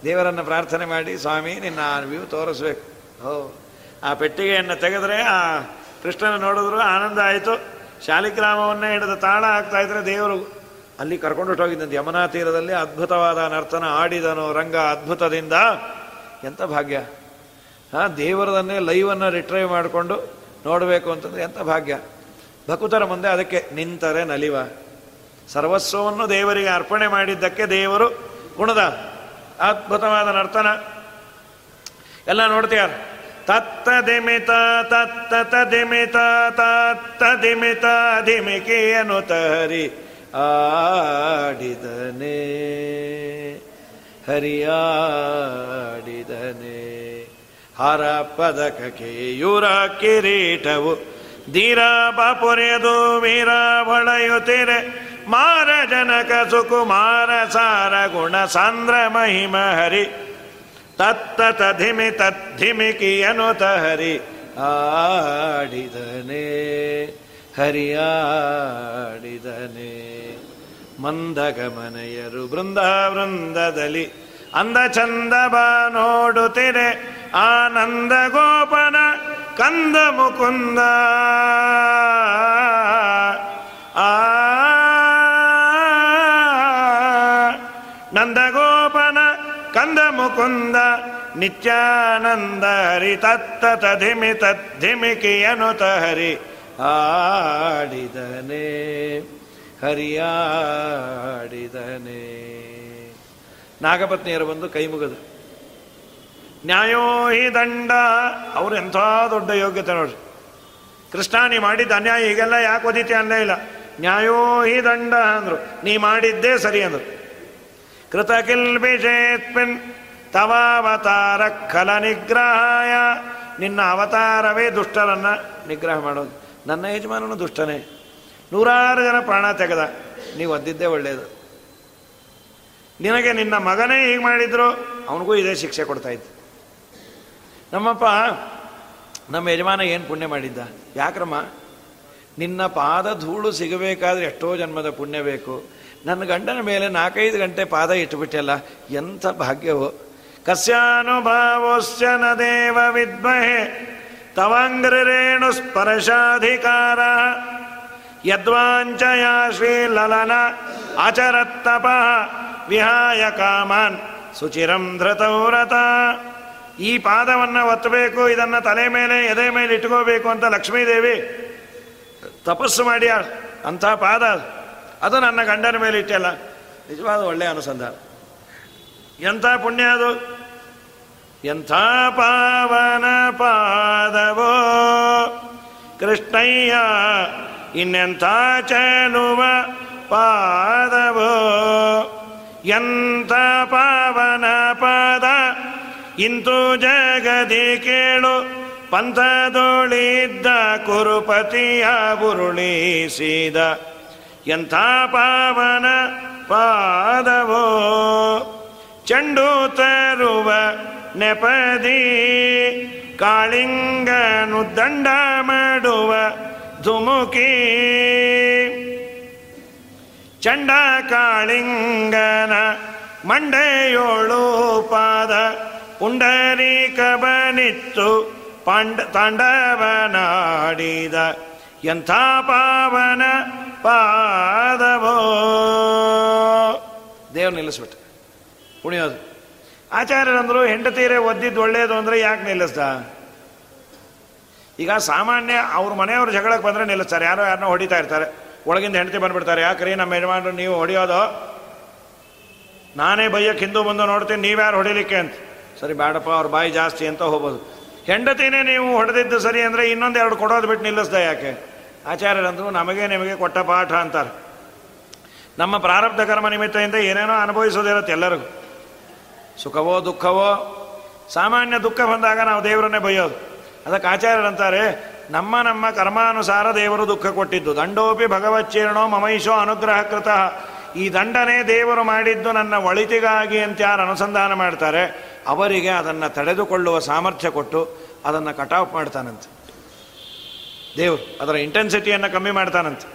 ದೇವರನ್ನು ಪ್ರಾರ್ಥನೆ ಮಾಡಿ, ಸ್ವಾಮಿ, ನಿನ್ನ ವ್ಯೂ ತೋರಿಸ್ಬೇಕು. ಹೋ ಆ ಪೆಟ್ಟಿಗೆಯನ್ನು ತೆಗೆದ್ರೆ ಆ ಕೃಷ್ಣನ ನೋಡಿದ್ರು ಆನಂದ ಆಯಿತು. ಶಾಲಿಗ್ರಾಮವನ್ನೇ ಹಿಡಿದ ತಾಳ ಆಗ್ತಾ ಇದ್ರೆ ದೇವರು ಅಲ್ಲಿ ಕರ್ಕೊಂಡು ಹೋಗಿದ್ದಂತೆ ಯಮುನಾ ತೀರದಲ್ಲಿ ಅದ್ಭುತವಾದ ನರ್ತನ ಆಡಿದನು ರಂಗ ಅದ್ಭುತದಿಂದ. ಎಂಥ ಭಾಗ್ಯ? ಹಾಂ ದೇವರದನ್ನೇ ಲೈವನ್ನು ರಿಟ್ರೈವ್ ಮಾಡಿಕೊಂಡು ನೋಡಬೇಕು ಅಂತಂದ್ರೆ ಎಂಥ ಭಾಗ್ಯ? ಭಕುತರ ಮುಂದೆ ಅದಕ್ಕೆ ನಿಂತರೆ ನಲಿವ. ಸರ್ವಸ್ವವನ್ನು ದೇವರಿಗೆ ಅರ್ಪಣೆ ಮಾಡಿದ್ದಕ್ಕೆ ದೇವರು ಗುಣದ ಅದ್ಭುತವಾದ ನರ್ತನ. ಎಲ್ಲ ನೋಡ್ತೀಯಾರ ತತ್ತ ದಿಮಿತ ತತ್ತ ದಿಮಿತ ತತ್ತ ದಿಮಿತ ದಿಮಿಕೆಯನ್ನು ತರಿ ಆಡಿದನೆ. ಹರಿಯಾಡಿದನೆ ಹರ ಪದಕ ಯುರ ಕಿರೀಟವು ಧೀರ ಬಾಪುರೆದು ವೀರ ಬಳಯುತ್ತಿರೆ ಮಾರ ಜನಕ ಸುಕುಮಾರ ಸಾರ ಗುಣ ಸಾಂದ್ರ ಮಹಿಮ ಹರಿ ತತ್ತ ತಧಿಮಿ ತದ್ಧಿಮಿಕಿಯನು ಹರಿ ಆಡಿದನೆ ಹರಿಯಾಡಿದನೆ ಮಂದಗಮನೆಯರು ಬೃಂದ ವೃಂದದಲ್ಲಿ ಅಂದ ಬಾ ನೋಡುತ್ತಿರೆ ಆನಂದ ಗೋಪನ ಕಂದ ಮುಕುಂದ. ಆ ನಂದಗೋಪನ ಕಂದ ಮುಕುಂದ ನಿತ್ಯಾನಂದ ಹರಿ ತತ್ತ ತಧಿಮಿ ತದ್ಧಿಮಿಕಿಯನು ಹರಿ ಆಡಿದನೆ ಹರಿಯಾಡಿದನೆ. ನಾಗಪತ್ನಿಯರು ಬಂದು ಕೈ ಮುಗಿದು ನ್ಯಾಯೋ ಹಿ ದಂಡ, ಅವರು ಎಂಥ ದೊಡ್ಡ ಯೋಗ್ಯತೆ ನೋಡ್ರಿ. ಕೃಷ್ಣ, ನೀ ಮಾಡಿದ್ದ ಅನ್ಯಾಯ, ಈಗೆಲ್ಲ ಯಾಕೆ ಒದಿತಿ ಅನ್ನೇ ಇಲ್ಲ. ನ್ಯಾಯೋ ಹಿ ದಂಡ ಅಂದರು. ನೀ ಮಾಡಿದ್ದೇ ಸರಿ ಅಂದ್ರು. ಕೃತ ಕಿಲ್ಬಿಷೇತ್ಮಿನ್ ತವಾವತಾರ ಖಲ ನಿಗ್ರಹಾಯ ನಿನ್ನ ಅವತಾರವೇ ದುಷ್ಟರನ್ನು ನಿಗ್ರಹ ಮಾಡೋದು. ನನ್ನ ಯಜಮಾನನು ದುಷ್ಟನೇ. ನೂರಾರು ಜನ ಪ್ರಾಣ ತೆಗೆದ. ನೀವು ಒದ್ದಿದ್ದೇ ಒಳ್ಳೆಯದು ನಿನಗೆ ನಿನ್ನ ಮಗನೇ ಹೀಗೆ ಮಾಡಿದ್ರು, ಅವನಿಗೂ ಇದೇ ಶಿಕ್ಷೆ ಕೊಡ್ತಾ ಇತ್ತು ನಮ್ಮಪ್ಪ, ನಮ್ಮ ಯಜಮಾನ ಏನು ಪುಣ್ಯ ಮಾಡಿದ್ದ? ಯಾಕ್ರಮ್ಮ? ನಿನ್ನ ಪಾದ ಧೂಳು ಸಿಗಬೇಕಾದ್ರೆ ಎಷ್ಟೋ ಜನ್ಮದ ಪುಣ್ಯ ಬೇಕು. ನನ್ನ ಗಂಡನ ಮೇಲೆ ನಾಲ್ಕೈದು ಗಂಟೆ ಪಾದ ಇಟ್ಟುಬಿಟ್ಟಲ್ಲ ಎಂಥ ಭಾಗ್ಯವು. ಕಸ್ಯಾನುಭಾವೋಶ್ಚನ ದೇವ ವಿದ್ಮಹೆ ತವಾಂಗ್ರೇಣು ಸ್ಪರ್ಶಾಧಿಕಾರ, ಯದ್ವಾಂಚಯ ಶ್ರೀಲಲನ ಅಚರತ್ತಪ, ವಿಹಾಯ ಕಾಮಾನ್, ಸುಚಿರಂ ಧೃತೌರತ. ಈ ಪಾದವನ್ನು ಒತ್ತಬೇಕು, ಇದನ್ನು ತಲೆ ಮೇಲೆ, ಎದೆ ಮೇಲೆ ಇಟ್ಕೋಬೇಕು ಅಂತ ಲಕ್ಷ್ಮೀದೇವಿ ತಪಸ್ಸು ಮಾಡಿ ಅಂಥ ಪಾದ ಅದು ನನ್ನ ಗಂಡನ ಮೇಲೆ ಇಟ್ಟಲ್ಲ. ನಿಜವಾದ ಒಳ್ಳೆಯ ಅನುಸಂಧಾನ. ಎಂಥ ಪುಣ್ಯ ಅದು? ಎಂಥ ಪಾವನ ಪಾದವೋ? ಕೃಷ್ಣಯ್ಯ, ಇನ್ನೆಂಥ ಚನುವ ಪಾದವೋ? ಎಂಥ ಪಾವನ ಪಾದ? ಇಂತು ಜಗದಿ ಕೇಳು. ಪಂಥದೊಳಿದ್ದ ಕುರುಪತಿಯ ಬುರುಳಿಸಿದ ಎಂಥ ಪಾವನ ಪಾದವೋ? ಚೆಂಡು ತರುವ ನೆಪದಿ ಕಾಳಿಂಗನು ದಂಡ ಮಾಡುವ ಧುಮುಕಿ. ಚಂಡ ಕಾಳಿಂಗನ ಮಂಡೆಯೋಳು ಪಾದ ಪುಂಡರಿ ಕಬನಿತ್ತು ಪಾಂಡ ತಾಂಡವನಾಡಿದ ಎಂಥ ಪಾವನ ಪಾದವೋ. ದೇವ್ ನಿಲ್ಲಿಸ್ಬಿಟ್ಟು ಕುಣಿಯೋದು ಆಚಾರ್ಯರಂದ್ರು ಹೆಂಡತೀರೆ ಒದ್ದಿದ್ದು ಒಳ್ಳೇದು ಅಂದ್ರೆ ಯಾಕೆ ನಿಲ್ಲಿಸ್ದ? ಈಗ ಸಾಮಾನ್ಯ ಅವ್ರ ಮನೆಯವ್ರ ಜಗಳಕ್ಕೆ ಬಂದರೆ ನಿಲ್ಲಿಸ್ತಾರೆ. ಯಾರೋ ಯಾರನ್ನೋ ಹೊಡಿತಾ ಇರ್ತಾರೆ. ಒಳಗಿಂದ ಹೆಂಡತಿ ಬಂದ್ಬಿಡ್ತಾರೆ. ಯಾಕ್ರಿ ನಮ್ಮ ಯಜಮಾನರು ನೀವು ಹೊಡೆಯೋದು? ನಾನೇ ಬೈಯಕ್ಕೆ ಹಿಂದೂ ಬಂದು ನೋಡ್ತೀನಿ ನೀವ್ಯಾರು ಹೊಡಿಲಿಕ್ಕೆ ಅಂತ. ಸರಿ ಬೇಡಪ್ಪ ಅವ್ರ ಬಾಯಿ ಜಾಸ್ತಿ ಅಂತ ಹೋಗ್ಬೋದು. ಹೆಂಡತಿನೇ ನೀವು ಹೊಡೆದಿದ್ದು ಸರಿ ಅಂದರೆ ಇನ್ನೊಂದು ಎರಡು ಕೊಡೋದು ಬಿಟ್ಟು ನಿಲ್ಲಿಸ್ದೆ ಯಾಕೆ? ಆಚಾರ್ಯರಂದ್ರು ನಮಗೆ ನಿಮಗೆ ಕೊಟ್ಟ ಪಾಠ ಅಂತಾರೆ. ನಮ್ಮ ಪ್ರಾರಬ್ಧ ಕರ್ಮ ನಿಮಿತ್ತದಿಂದ ಏನೇನೋ ಅನುಭವಿಸೋದಿರುತ್ತೆ ಎಲ್ಲರಿಗೂ. ಸುಖವೋ ದುಃಖವೋ, ಸಾಮಾನ್ಯ ದುಃಖ ಬಂದಾಗ ನಾವು ದೇವರನ್ನೇ ಬೈಯೋದು ಅದಕ್ಕೆ ಆಚಾರ್ಯರಂತಾರೆ, ನಮ್ಮ ನಮ್ಮ ಕರ್ಮಾನುಸಾರ ದೇವರು ದುಃಖ ಕೊಟ್ಟಿದ್ದು. ದಂಡೋಪಿ ಭಗವಚ್ಚೀರ್ಣೋ ಮಮೈಷೋ ಅನುಗ್ರಹ ಕೃತ ಈ ದಂಡನೇ ದೇವರು ಮಾಡಿದ್ದು ನನ್ನ ಒಳಿತಿಗಾಗಿ ಅಂತ ಯಾರು ಅನುಸಂಧಾನ ಮಾಡ್ತಾರೆ, ಅವರಿಗೆ ಅದನ್ನು ತಡೆದುಕೊಳ್ಳುವ ಸಾಮರ್ಥ್ಯ ಕೊಟ್ಟು ಅದನ್ನು ಕಟಾಫ್ ಮಾಡ್ತಾನಂತೆ. ದೇವರು ಅದರ ಇಂಟೆನ್ಸಿಟಿಯನ್ನು ಕಮ್ಮಿ ಮಾಡ್ತಾನಂತೆ.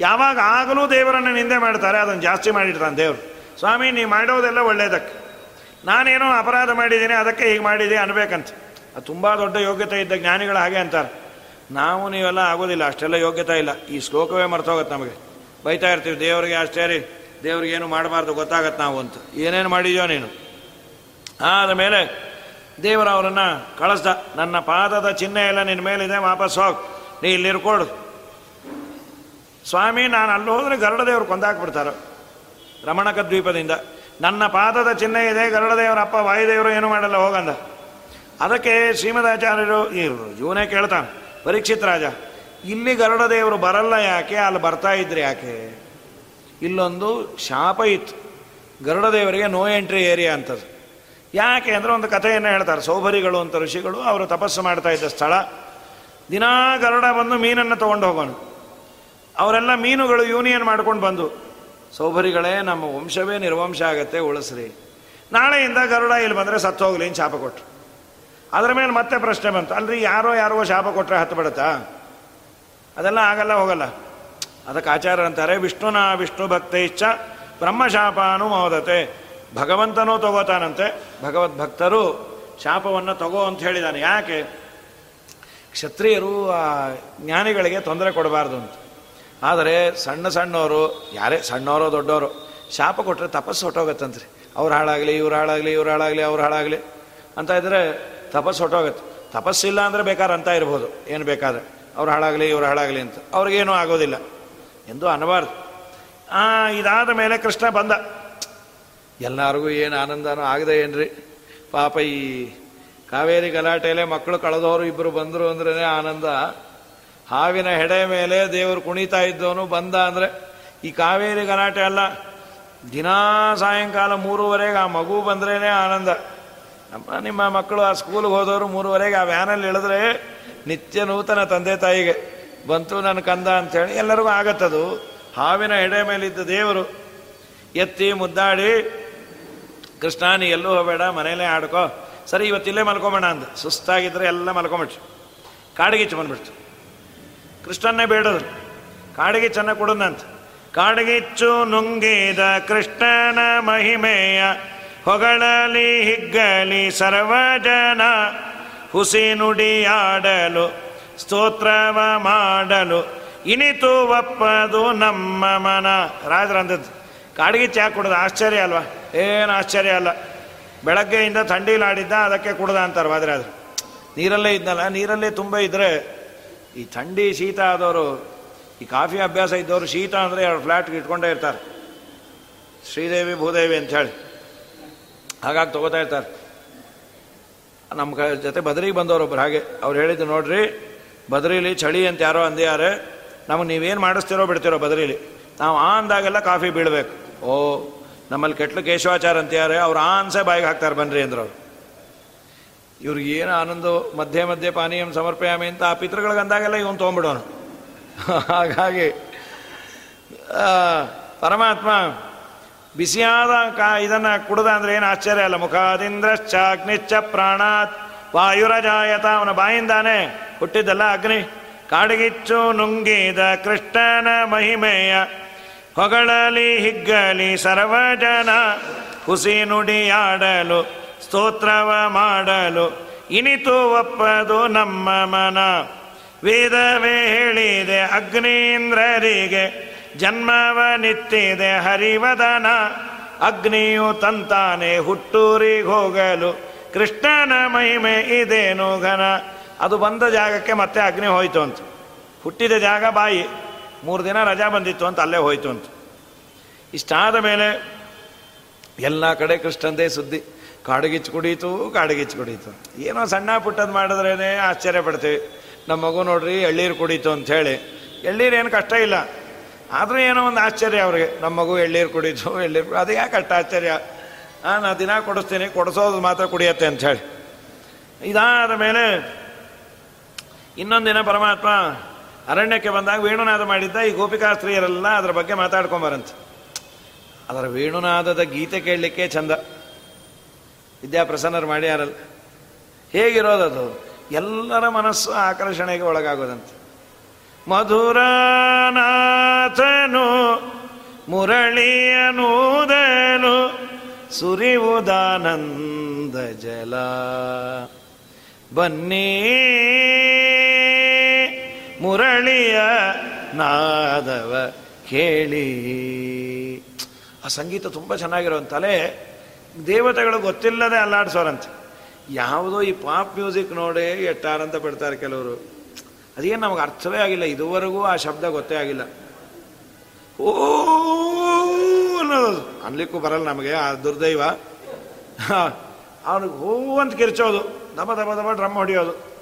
ಯಾವಾಗ ಆಗಲೂ ದೇವರನ್ನು ನಿಂದೆ ಮಾಡ್ತಾರೆ, ಅದನ್ನು ಜಾಸ್ತಿ ಮಾಡಿಡ್ತಾನೆ ದೇವರು. ಸ್ವಾಮಿ, ನೀವು ಮಾಡೋದೆಲ್ಲ ಒಳ್ಳೆಯದಕ್ಕೆ ನಾನೇನೋ ಅಪರಾಧ ಮಾಡಿದ್ದೀನಿ, ಅದಕ್ಕೆ ಹೀಗೆ ಮಾಡಿದೆ ಅನ್ಬೇಕಂತ. ಅದು ತುಂಬ ದೊಡ್ಡ ಯೋಗ್ಯತೆ ಇದ್ದ ಜ್ಞಾನಿಗಳು ಹಾಗೆ ಅಂತಾರೆ. ನಾವು ನೀವೆಲ್ಲ ಆಗೋದಿಲ್ಲ, ಅಷ್ಟೆಲ್ಲ ಯೋಗ್ಯತೆ ಇಲ್ಲ. ಈ ಶ್ಲೋಕವೇ ಮರ್ತೋಗತ್ತೆ ನಮಗೆ. ಬೈತಾ ಇರ್ತೀವಿ, ದೇವರಿಗೆ ಅಷ್ಟೇ ರೀ ದೇವ್ರಿಗೇನು ಮಾಡಬಾರ್ದು, ಗೊತ್ತಾಗತ್ತೆ ನಾವು ಅಂತ. ಏನೇನು ಮಾಡಿದ್ಯೋ ನೀನು. ಆದ ಮೇಲೆ ದೇವರ ಅವರನ್ನು ಕಳಿಸ್ದ. ನನ್ನ ಪಾದದ ಚಿಹ್ನೆ ಎಲ್ಲ ನಿನ್ನ ಮೇಲಿದೆ ವಾಪಸ್ ಹೋಗಿ. ನೀ ಇಲ್ಲಿರ್ಕೊಡು ಸ್ವಾಮಿ, ನಾನು ಅಲ್ಲಿ ಹೋದರೆ ಗರುಡ ದೇವರು ಕೊಂದಾಕ್ಬಿಡ್ತಾರೆ. ರಮಣಕ ದ್ವೀಪದಿಂದ. ನನ್ನ ಪಾದದ ಚಿಹ್ನೆ ಇದೆ, ಗರುಡದೇವರ ಅಪ್ಪ ವಾಯುದೇವರು ಏನು ಮಾಡಲ್ಲ, ಹೋಗಂದ. ಅದಕ್ಕೆ ಶ್ರೀಮದಾಚಾರ್ಯರು ಇವನೇ ಕೇಳ್ತಾನೆ, ಪರೀಕ್ಷಿತ್ ರಾಜ ಇಲ್ಲಿ ಗರುಡದೇವರು ಬರಲ್ಲ ಯಾಕೆ? ಅಲ್ಲಿ ಬರ್ತಾ ಇದ್ರಿ ಯಾಕೆ? ಇಲ್ಲೊಂದು ಶಾಪ ಇತ್ತು. ಗರುಡದೇವರಿಗೆ ನೋ ಎಂಟ್ರಿ ಏರಿಯಾ ಅಂತದ್ದು. ಯಾಕೆ ಅಂದರೆ ಒಂದು ಕಥೆಯನ್ನು ಹೇಳ್ತಾರೆ ಸೌಭರಿಗಳು ಅಂತ ಋಷಿಗಳು, ಅವರು ತಪಸ್ಸು ಮಾಡ್ತಾ ಇದ್ದ ಸ್ಥಳ. ದಿನಾ ಗರುಡ ಬಂದು ಮೀನನ್ನು ತೊಗೊಂಡು ಹೋಗೋಣ ಅವರೆಲ್ಲ ಮೀನುಗಳು ಯೂನಿಯನ್ ಮಾಡ್ಕೊಂಡು ಬಂದು, ಸೌಭರಿಗಳೇ, ನಮ್ಮ ವಂಶವೇ ನಿರ್ವಂಶ ಆಗತ್ತೆ, ಉಳಿಸ್ರಿ. ನಾಳೆಯಿಂದ ಗರುಡ ಇಲ್ಲಿ ಬಂದರೆ ಸತ್ತು ಹೋಗ್ಲಿ ಏನು ಶಾಪ ಕೊಟ್ಟರು ಅದರ ಮೇಲೆ ಮತ್ತೆ ಪ್ರಶ್ನೆ ಬಂತು. ಅಲ್ರಿ, ಯಾರೋ ಯಾರೋ ಶಾಪ ಕೊಟ್ಟರೆ ಹತ್ತು ಬಿಡುತ್ತಾ? ಅದೆಲ್ಲ ಆಗಲ್ಲ, ಹೋಗಲ್ಲ. ಅದಕ್ಕೆ ಆಚಾರ ಅಂತಾರೆ, ವಿಷ್ಣುನ ವಿಷ್ಣು ಭಕ್ತೈಶ್ಚ ಬ್ರಹ್ಮಶಾಪಾನು ಮೋದತೆ. ಭಗವಂತನೂ ತಗೋತಾನಂತೆ. ಭಗವದ್ ಭಕ್ತರು ಶಾಪವನ್ನು ತಗೋ ಅಂತ ಹೇಳಿದಾನೆ. ಯಾಕೆ? ಕ್ಷತ್ರಿಯರು ಆ ಜ್ಞಾನಿಗಳಿಗೆ ತೊಂದರೆ ಕೊಡಬಾರ್ದು ಅಂತ. ಆದರೆ ಸಣ್ಣ ಸಣ್ಣವರು ಯಾರೇ ಸಣ್ಣವರೋ ದೊಡ್ಡವರು ಶಾಪ ಕೊಟ್ಟರೆ ತಪಸ್ಸು ಹೊಟ್ಟೋಗತ್ತಂತ್ರಿ. ಅವ್ರು ಹಾಳಾಗಲಿ, ಇವ್ರು ಹಾಳಾಗಲಿ ಇವ್ರು ಹಾಳಾಗಲಿ, ಅವ್ರು ಹಾಳಾಗಲಿ ಅಂತ ಇದ್ದರೆ ತಪಸ್ಸು ಹೊಟ್ಟೋಗತ್ತೆ. ತಪಸ್ಸಿಲ್ಲ ಅಂದರೆ ಬೇಕಾದ್ರೆ ಅಂತ ಇರ್ಬೋದು. ಏನು ಬೇಕಾದ್ರೆ. ಅವ್ರು ಹಾಳಾಗಲಿ, ಇವ್ರು ಹಾಳಾಗಲಿ ಅಂತ. ಅವ್ರಿಗೇನು ಆಗೋದಿಲ್ಲ. ಎಂದು ಅನ್ನಬಾರ್ದು. ಇದಾದ ಮೇಲೆ ಕೃಷ್ಣ ಬಂದ. ಎಲ್ಲರಿಗೂ ಏನು ಆನಂದನೂ ಆಗದೆ ಏನ್ರಿ? ಪಾಪ ಈ ಕಾವೇರಿ ಗಲಾಟೆಯಲ್ಲೇ ಮಕ್ಕಳು ಕಳೆದವರು ಇಬ್ಬರು ಬಂದರು ಅಂದ್ರೇ ಆನಂದ. ಹಾವಿನ ಹೆಡೆ ಮೇಲೆ ದೇವರು ಕುಣಿತಾ ಇದ್ದವನು ಬಂದ ಅಂದರೆ, ಈ ಕಾವೇರಿ ಗಲಾಟೆ ಅಲ್ಲ, ದಿನಾ ಸಾಯಂಕಾಲ ಮೂರುವರೆಗೆ ಆ ಮಗು ಬಂದ್ರೇ ಆನಂದ. ನಮ್ಮ, ನಿಮ್ಮ ಮಕ್ಕಳು ಆ ಸ್ಕೂಲ್ಗೆ ಹೋದವರು ಮೂರುವರೆಗೆ ಆ ವ್ಯಾನಲ್ಲಿ ಇಳಿದ್ರೆ ನಿತ್ಯ ನೂತನ ತಂದೆ ತಾಯಿಗೆ, ಬಂತು ನನ್ನ ಕಂದ ಅಂಥೇಳಿ ಎಲ್ಲರಿಗೂ ಆಗತ್ತದು. ಹಾವಿನ ಎಡೆ ಮೇಲಿದ್ದ ದೇವರು ಎತ್ತಿ ಮುದ್ದಾಡಿ, ಕೃಷ್ಣ ನೀ ಎಲ್ಲೂ ಹೋಗಬೇಡ, ಮನೇಲೇ ಆಡ್ಕೋ. ಸರಿ ಇವತ್ತಿಲ್ಲೇ ಮಲ್ಕೊಂಬೋಣ ಅಂದ. ಸುಸ್ತಾಗಿದ್ರೆ ಎಲ್ಲ ಮಲ್ಕೊಂಬಿಟ್ರು. ಕಾಡಿಗಿಚ್ಚು ಬಂದ್ಬಿಡ್ತು ಕೃಷ್ಣನ್ನೇ ಬೇಡದ್ರು ಕಾಡಿಗಿಚ್ಚನ್ನ ಕೊಡದಂತ ಕಾಡಗಿಚ್ಚು ನುಂಗಿದ ಕೃಷ್ಣನ ಮಹಿಮೆಯ ಹೊಗಳಲಿ ಹಿಗ್ಗಲಿ ಸರ್ವಜನ. ಹುಸಿ ನುಡಿಯಾಡಲು ಸ್ತೋತ್ರವ ಮಾಡಲು, ಇನಿತು ಒಪ್ಪದು ನಮ್ಮ ಮನ. ರಾಜರಂದದ್ದು ಕಾಡಿಗೆ ಯಾಕೆ ಕೊಡೋದು? ಆಶ್ಚರ್ಯ ಅಲ್ವಾ? ಏನು ಆಶ್ಚರ್ಯ ಅಲ್ಲ. ಬೆಳಗ್ಗೆಯಿಂದ ಥಂಡೀಲಾಡಿದ್ದ, ಅದಕ್ಕೆ ಕುಡ್ದ ಅಂತಾರೆ ವಾದ್ರಾದ್ರು ನೀರಲ್ಲೇ ಇದ್ನಲ್ಲ, ನೀರಲ್ಲೇ ತುಂಬ ಇದ್ದರೆ ಈ ಥಂಡಿ ಶೀತ ಆದವರು ಈ ಕಾಫಿ ಅಭ್ಯಾಸ ಇದ್ದವರು ಶೀತ ಅಂದರೆ ಎರಡು ಫ್ಲ್ಯಾಟ್ಗೆ ಇಟ್ಕೊಂಡೇ ಇರ್ತಾರೆ. ಶ್ರೀದೇವಿ, ಭೂದೇವಿ ಅಂತ ಹೇಳಿ. ಹಾಗಾಗಿ ತಗೋತಾ ಇರ್ತಾರೆ. ನಮ್ಮ ಜೊತೆ ಬದ್ರಿಗೆ ಒಬ್ಬರು ಹಾಗೆ. ಅವ್ರು ಹೇಳಿದ್ದು ನೋಡ್ರಿ, ಬದ್ರೀಲಿ ಚಳಿ ಅಂತ ಯಾರೋ ಅಂದ್ಯಾರೆ, ನಮಗೆ ನೀವೇನು ಮಾಡಿಸ್ತಿರೋ ಬಿಡ್ತಿರೋ ಬದ್ರೀಲಿ. ನಾವು ಆ ಅಂದಾಗೆಲ್ಲ ಕಾಫಿ ಬೀಳಬೇಕು. ಓ ನಮ್ಮಲ್ಲಿ ಕೆಟ್ಲು ಕೇಶವಾಚಾರ ಅಂತ್ಯಾರೆ ಅವ್ರು ಆನ್ಸೆ ಬಾಯಿಗೆ ಹಾಕ್ತಾರೆ, ಬನ್ರಿ ಅಂದ್ರೆ ಅವರು. ಇವ್ರಿಗೆ ಏನು ಆನಂದ, ಮಧ್ಯೆ ಮಧ್ಯೆ ಪಾನೀಯಂ ಸಮರ್ಪಯಾಮಿ ಅಂತ ಆ ಪಿತೃಗಳಿಗೆ ಅಂದಾಗೆಲ್ಲ ಇವನು ತೊಗೊಂಬಿಡೋನು ಹಾಗಾಗಿ ಪರಮಾತ್ಮ ಬಿಸಿಯಾದ ಕಾ, ಇದನ್ನು ಕುಡ್ದ ಅಂದ್ರೆ ಏನು ಆಶ್ಚರ್ಯ ಅಲ್ಲ ಮುಖಾದಿಂದ್ರಶ್ಚ ಅಗ್ನಿಶ್ಚ ಪ್ರಾಣಾತ್ ವಾಯುರಜಾಯತ, ಅವನ ಬಾಯಿಂದಾನೆ ಹುಟ್ಟಿದ್ದಲ್ಲ ಅಗ್ನಿ. ಕಾಡಿಗಿಚ್ಚು ನುಂಗಿದ ಕೃಷ್ಣನ ಮಹಿಮೆಯ ಹೊಗಳಲಿ ಹಿಗ್ಗಲಿ ಸರ್ವಜನ ಹುಸಿ ನುಡಿಯಾಡಲು ಸ್ತೋತ್ರವ ಮಾಡಲು, ಇನಿತು ಒಪ್ಪದು ನಮ್ಮ ಮನ. ವೇದವೇ ಹೇಳಿದೆ, ಅಗ್ನೀಂದ್ರರಿಗೆ ಜನ್ಮವ ನಿತ್ತಿದೆ, ಹರಿವದನ. ಅಗ್ನಿಯು ತಂತಾನೆ, ಹುಟ್ಟೂರಿಗೆ ಹೋಗಲು, ಕೃಷ್ಣನ ಮಹಿಮೆ ಇದೇನು ಘನ. ಅದು ಬಂದ ಜಾಗಕ್ಕೆ ಮತ್ತೆ ಅಗ್ನಿ ಹೋಯಿತು ಅಂತ. ಹುಟ್ಟಿದ ಜಾಗ ಬಾಯಿ. ಮೂರು ದಿನ ರಜಾ ಬಂದಿತ್ತು ಅಂತ ಅಲ್ಲೇ ಹೋಯ್ತು ಅಂತ. ಇಷ್ಟಾದ ಮೇಲೆ ಎಲ್ಲ ಕಡೆ ಕೃಷ್ಣಂದೇ ಸುದ್ದಿ. ಕಾಡುಗಿಚ್ಚು ಕುಡೀತು ಕಾಡುಗಿಚ್ಚು ಕುಡೀತು. ಏನೋ ಸಣ್ಣ ಪುಟ್ಟದ್ದು ಮಾಡಿದ್ರೇ ಆಶ್ಚರ್ಯ ಪಡ್ತೀವಿ. ನಮ್ಮ ಮಗು ನೋಡ್ರಿ, ಎಳ್ಳೀರು ಕುಡೀತು ಅಂತ ಹೇಳಿ. ಎಳ್ಳೀರು ಏನು ಕಷ್ಟ ಇಲ್ಲ. ಆದರೂ ಏನೋ ಒಂದು ಆಶ್ಚರ್ಯ ಅವ್ರಿಗೆ. ನಮ್ಮ ಮಗು ಎಳ್ಳೀರು ಕುಡೀತು, ಎಳ್ಳೀರು ಅದು ಯಾಕೆ ಕಷ್ಟ ಆಶ್ಚರ್ಯ? ಹಾಂ ನಾ ದಿನ ಕೊಡಿಸ್ತೀನಿ, ಕೊಡಿಸೋದು ಮಾತ್ರ ಕುಡಿಯತ್ತೆ ಅಂತ ಹೇಳಿ. ಇದಾದ ಮೇಲೆ ಇನ್ನೊಂದಿನ ಪರಮಾತ್ಮ ಅರಣ್ಯಕ್ಕೆ ಬಂದಾಗ ವೇಣುನಾದ ಮಾಡಿದ್ದ ಈ ಗೋಪಿಕಾಸ್ತ್ರೀಯರೆಲ್ಲ ಅದರ ಬಗ್ಗೆ ಮಾತಾಡ್ಕೊಂಬರಂತೆ. ಅದರ ವೇಣುನಾದದ ಗೀತೆ ಕೇಳಲಿಕ್ಕೆ ಚಂದ. ವಿದ್ಯಾಪ್ರಸನ್ನರು ಮಾಡ್ಯಾರಲ್ಲ. ಹೇಗಿರೋದದು ಎಲ್ಲರ ಮನಸ್ಸು ಆಕರ್ಷಣೆಗೆ ಒಳಗಾಗೋದಂತೆ. ಮಧುರನಾಥನು ಮುರಳಿಯನೂದನು ಸುರಿವುದಾನಂದ ಜಲ. ಬನ್ನಿ ಮುರಳಿಯ ನಾದವ ಕೇಳಿ. ಆ ಸಂಗೀತ ತುಂಬ ಚೆನ್ನಾಗಿರೋ ತಲೆ ದೇವತೆಗಳು ಗೊತ್ತಿಲ್ಲದೆ ಅಲ್ಲಾಡ್ಸೋರಂತೆ. ಯಾವುದೋ ಈ ಪಾಪ್ ಮ್ಯೂಸಿಕ್ ನೋಡಿ ಎಟ್ಟಾರಂತ ಬಿಡ್ತಾರೆ ಕೆಲವರು. ಅದೇನು ನಮಗೆ ಅರ್ಥವೇ ಆಗಿಲ್ಲ, ಇದುವರೆಗೂ ಆ ಶಬ್ದ ಗೊತ್ತೇ ಆಗಿಲ್ಲ. ಓ ಅನ್ಲಿಕ್ಕೂ ಬರಲ್ಲ ನಮಗೆ, ಆ ದುರ್ದೈವ. ಅವನಿಗೆ ಹೂ ಅಂತ ಕಿರ್ಚೋದು. ದಬ ದಬ ದಬ ಡ್ರಮ್ ಹೊಡೆಯೋದು.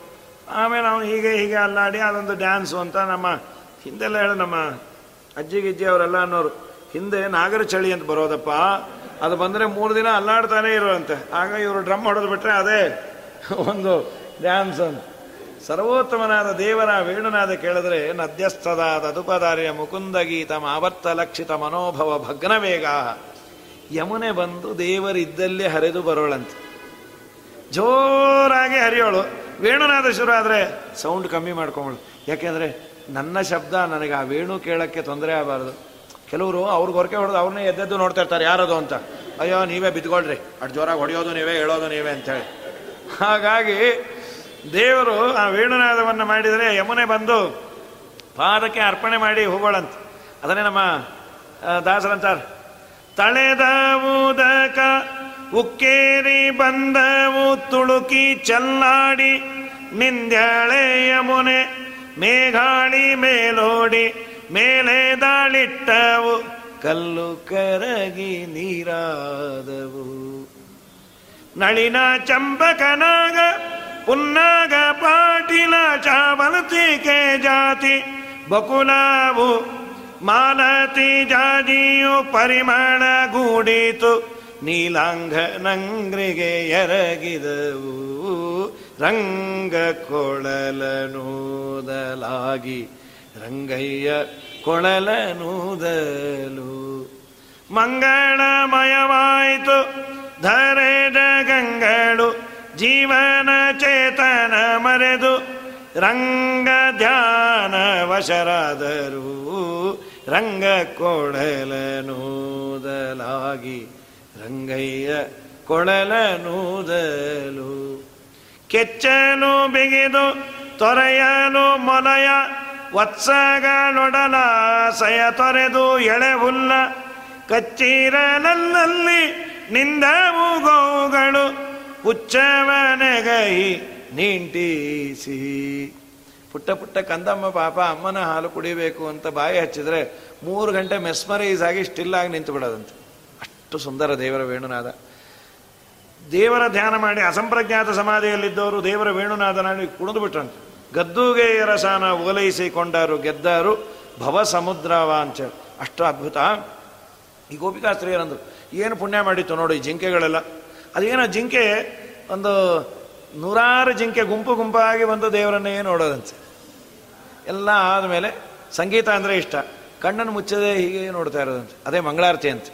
ಆಮೇಲೆ ಅವನು ಹೀಗೆ ಹೀಗೆ ಅಲ್ಲಾಡಿ ಅದೊಂದು ಡ್ಯಾನ್ಸು ಅಂತ ನಮ್ಮ ಹಿಂದೆಲ್ಲ ಹೇಳಿ ನಮ್ಮ ಅಜ್ಜಿ ಗಿಜ್ಜಿ ಅವರೆಲ್ಲ ಅನ್ನೋರು, ಹಿಂದೆ ನಾಗರ ಚಳಿ ಅಂತ ಬರೋದಪ್ಪ, ಅದು ಬಂದರೆ ಮೂರು ದಿನ ಅಲ್ಲಾಡ್ತಾನೆ ಇರೋಂತೆ ಆಗ ಇವರು ಡ್ರಮ್ ಹೊಡೆದು ಬಿಟ್ಟರೆ ಅದೇ ಒಂದು ಡ್ಯಾನ್ಸ್ ಅಂತ. ಸರ್ವೋತ್ತಮನಾದ ದೇವರ ವೇಣುನಾದ ಕೇಳಿದ್ರೆ ನದ್ಯಸ್ಥದಾದ ದುಪದಾರಿಯ ಮುಕುಂದ ಗೀತ ಆವರ್ತ ಲಕ್ಷಿತ ಮನೋಭವ ಭಗ್ನ ವೇಗ ಯಮುನೆ ಬಂದು ದೇವರಿದ್ದಲ್ಲೇ ಹರಿದು ಬರೋಳಂತೆ. ಜೋರಾಗಿ ಹರಿಯೋಳು. ವೇಣುನಾದ ಶುರು ಆದರೆ ಸೌಂಡ್ ಕಮ್ಮಿ ಮಾಡ್ಕೊಂಬಳು ಯಾಕೆಂದರೆ ನನ್ನ ಶಬ್ದ ನನಗೆ ಆ ವೇಣು ಕೇಳೋಕ್ಕೆ ತೊಂದರೆ ಆಗಬಾರ್ದು. ಕೆಲವರು ಅವ್ರಿಗೆ ಹೊರಕೆ ಹೊಡೆದು ಅವ್ರನ್ನೇ ಎದ್ದೆದ್ದು ನೋಡ್ತಾ ಇರ್ತಾರೆ, ಯಾರದು ಅಂತ. ಅಯ್ಯೋ, ನೀವೇ ಬಿದ್ಕೊಳ್ರಿ ಅಷ್ಟು ಜೋರಾಗಿ ಹೊಡೆಯೋದು ನೀವೇ, ಹೇಳೋದು ನೀವೇ ಅಂತೇಳಿ. ಹಾಗಾಗಿ ದೇವರು ಆ ವೇಣುನಾದವನ್ನು ಮಾಡಿದರೆ ಯಮುನೆ ಬಂದು ಪಾದಕ್ಕೆ ಅರ್ಪಣೆ ಮಾಡಿ ಹೋಗೋಳಂತ. ಅದನ್ನೇ ನಮ್ಮ ದಾಸರಂತಾರ. ತಳೆದ ಉದಕ ಉಕ್ಕೇರಿ ಬಂದವು ತುಳುಕಿ ಚಲ್ಲಾಡಿ, ನಿಂದ್ಯಾಳೆ ಯಮುನೆ, ಮೇಘಾಳಿ ಮೇಲೋಡಿ, ಮೇಲೆ ದಾಳಿಟ್ಟವು, ಕಲ್ಲು ಕರಗಿ ನೀರಾದವು. ನಳಿನ ಚಂಪಕನಾಗ ಪುನ್ನಾಗ ಪಾಟಿಲ ಚಾವಲತಿಕೆ ಜಾತಿ, ಬಕುಲಾವು ಮಾಲತಿ ಜಾಜಿಯು ಪರಿಮಾಣ ಗೂಡಿತು. ನೀಲಾಂಗ ನಂಗ್ರಿಗೆ ಎರಗಿದವು. ರಂಗ ಕೊಳಲನೂದಲಾಗಿ ರಂಗಯ್ಯ ಕೊಳಲನೂದಲು. ಮಂಗಳಮಯವಾಯಿತು ಧರೆದ ಗಂಗಳು ಜೀವನ ಚೇತನ ಮರೆದು ರಂಗ ಧ್ಯಾನ ವಶರಾದರು. ರಂಗ ಕೊಳಲನೂದಲಾಗಿ ಕೊಳಲ ಕೊಳಲನೂದಲು ಕೆಚ್ಚನು ಬಿಗಿದು ತೊರೆಯನು ಮೊಲಯ ವತ್ಸಗಳೊಡಲ ಸಯ ತೊರೆದು ಎಳೆ ಹುಲ್ಲ ಕಚ್ಚಿರಲಲ್ಲಿ ನಿಂದವು ಗೋಗಳು ಹುಚ್ಚವನೆಗೈ ನಿಂಟಿಸಿ. ಪುಟ್ಟ ಪುಟ್ಟ ಕಂದಮ್ಮ ಪಾಪ ಅಮ್ಮನ ಹಾಲು ಕುಡಿಬೇಕು ಅಂತ ಬಾಯಿ ಹಚ್ಚಿದ್ರೆ ಮೂರು ಗಂಟೆ ಮೆಸ್ಮರೈಸ್ ಆಗಿ ಸ್ಟಿಲ್ ಆಗಿ ನಿಂತು ಬಿಡೋದಂತೆ ಅಷ್ಟು ಸುಂದರ ದೇವರ ವೇಣುನಾದ. ದೇವರ ಧ್ಯಾನ ಮಾಡಿ ಅಸಂಪ್ರಜ್ಞಾತ ಸಮಾಧಿಯಲ್ಲಿದ್ದವರು ದೇವರ ವೇಣುನಾದನಾಡಿ ಕುಣಿದು ಬಿಟ್ರಂತೆ. ಗದ್ದುಗೆ ರಸಾನ ಓಲೈಸಿಕೊಂಡರು ಗೆದ್ದರು ಭವ ಸಮುದ್ರವಾಂಚ ಅಷ್ಟು ಅದ್ಭುತ. ಈ ಗೋಪಿಕಾಸ್ತ್ರೀಯರಂದು ಏನು ಪುಣ್ಯ ಮಾಡಿತ್ತು ನೋಡಿ ಜಿಂಕೆಗಳೆಲ್ಲ. ಅದೇನೋ ಜಿಂಕೆ, ಒಂದು ನೂರಾರು ಜಿಂಕೆ ಗುಂಪು ಗುಂಪಾಗಿ ಬಂದು ದೇವರನ್ನೇ ನೋಡೋದಂತೆ. ಎಲ್ಲ ಆದಮೇಲೆ ಸಂಗೀತ ಅಂದರೆ ಇಷ್ಟ. ಕಣ್ಣನ್ನು ಮುಚ್ಚದೆ ಹೀಗೆ ನೋಡ್ತಾ ಇರೋದಂತೆ. ಅದೇ ಮಂಗಳಾರತಿ ಅಂತ.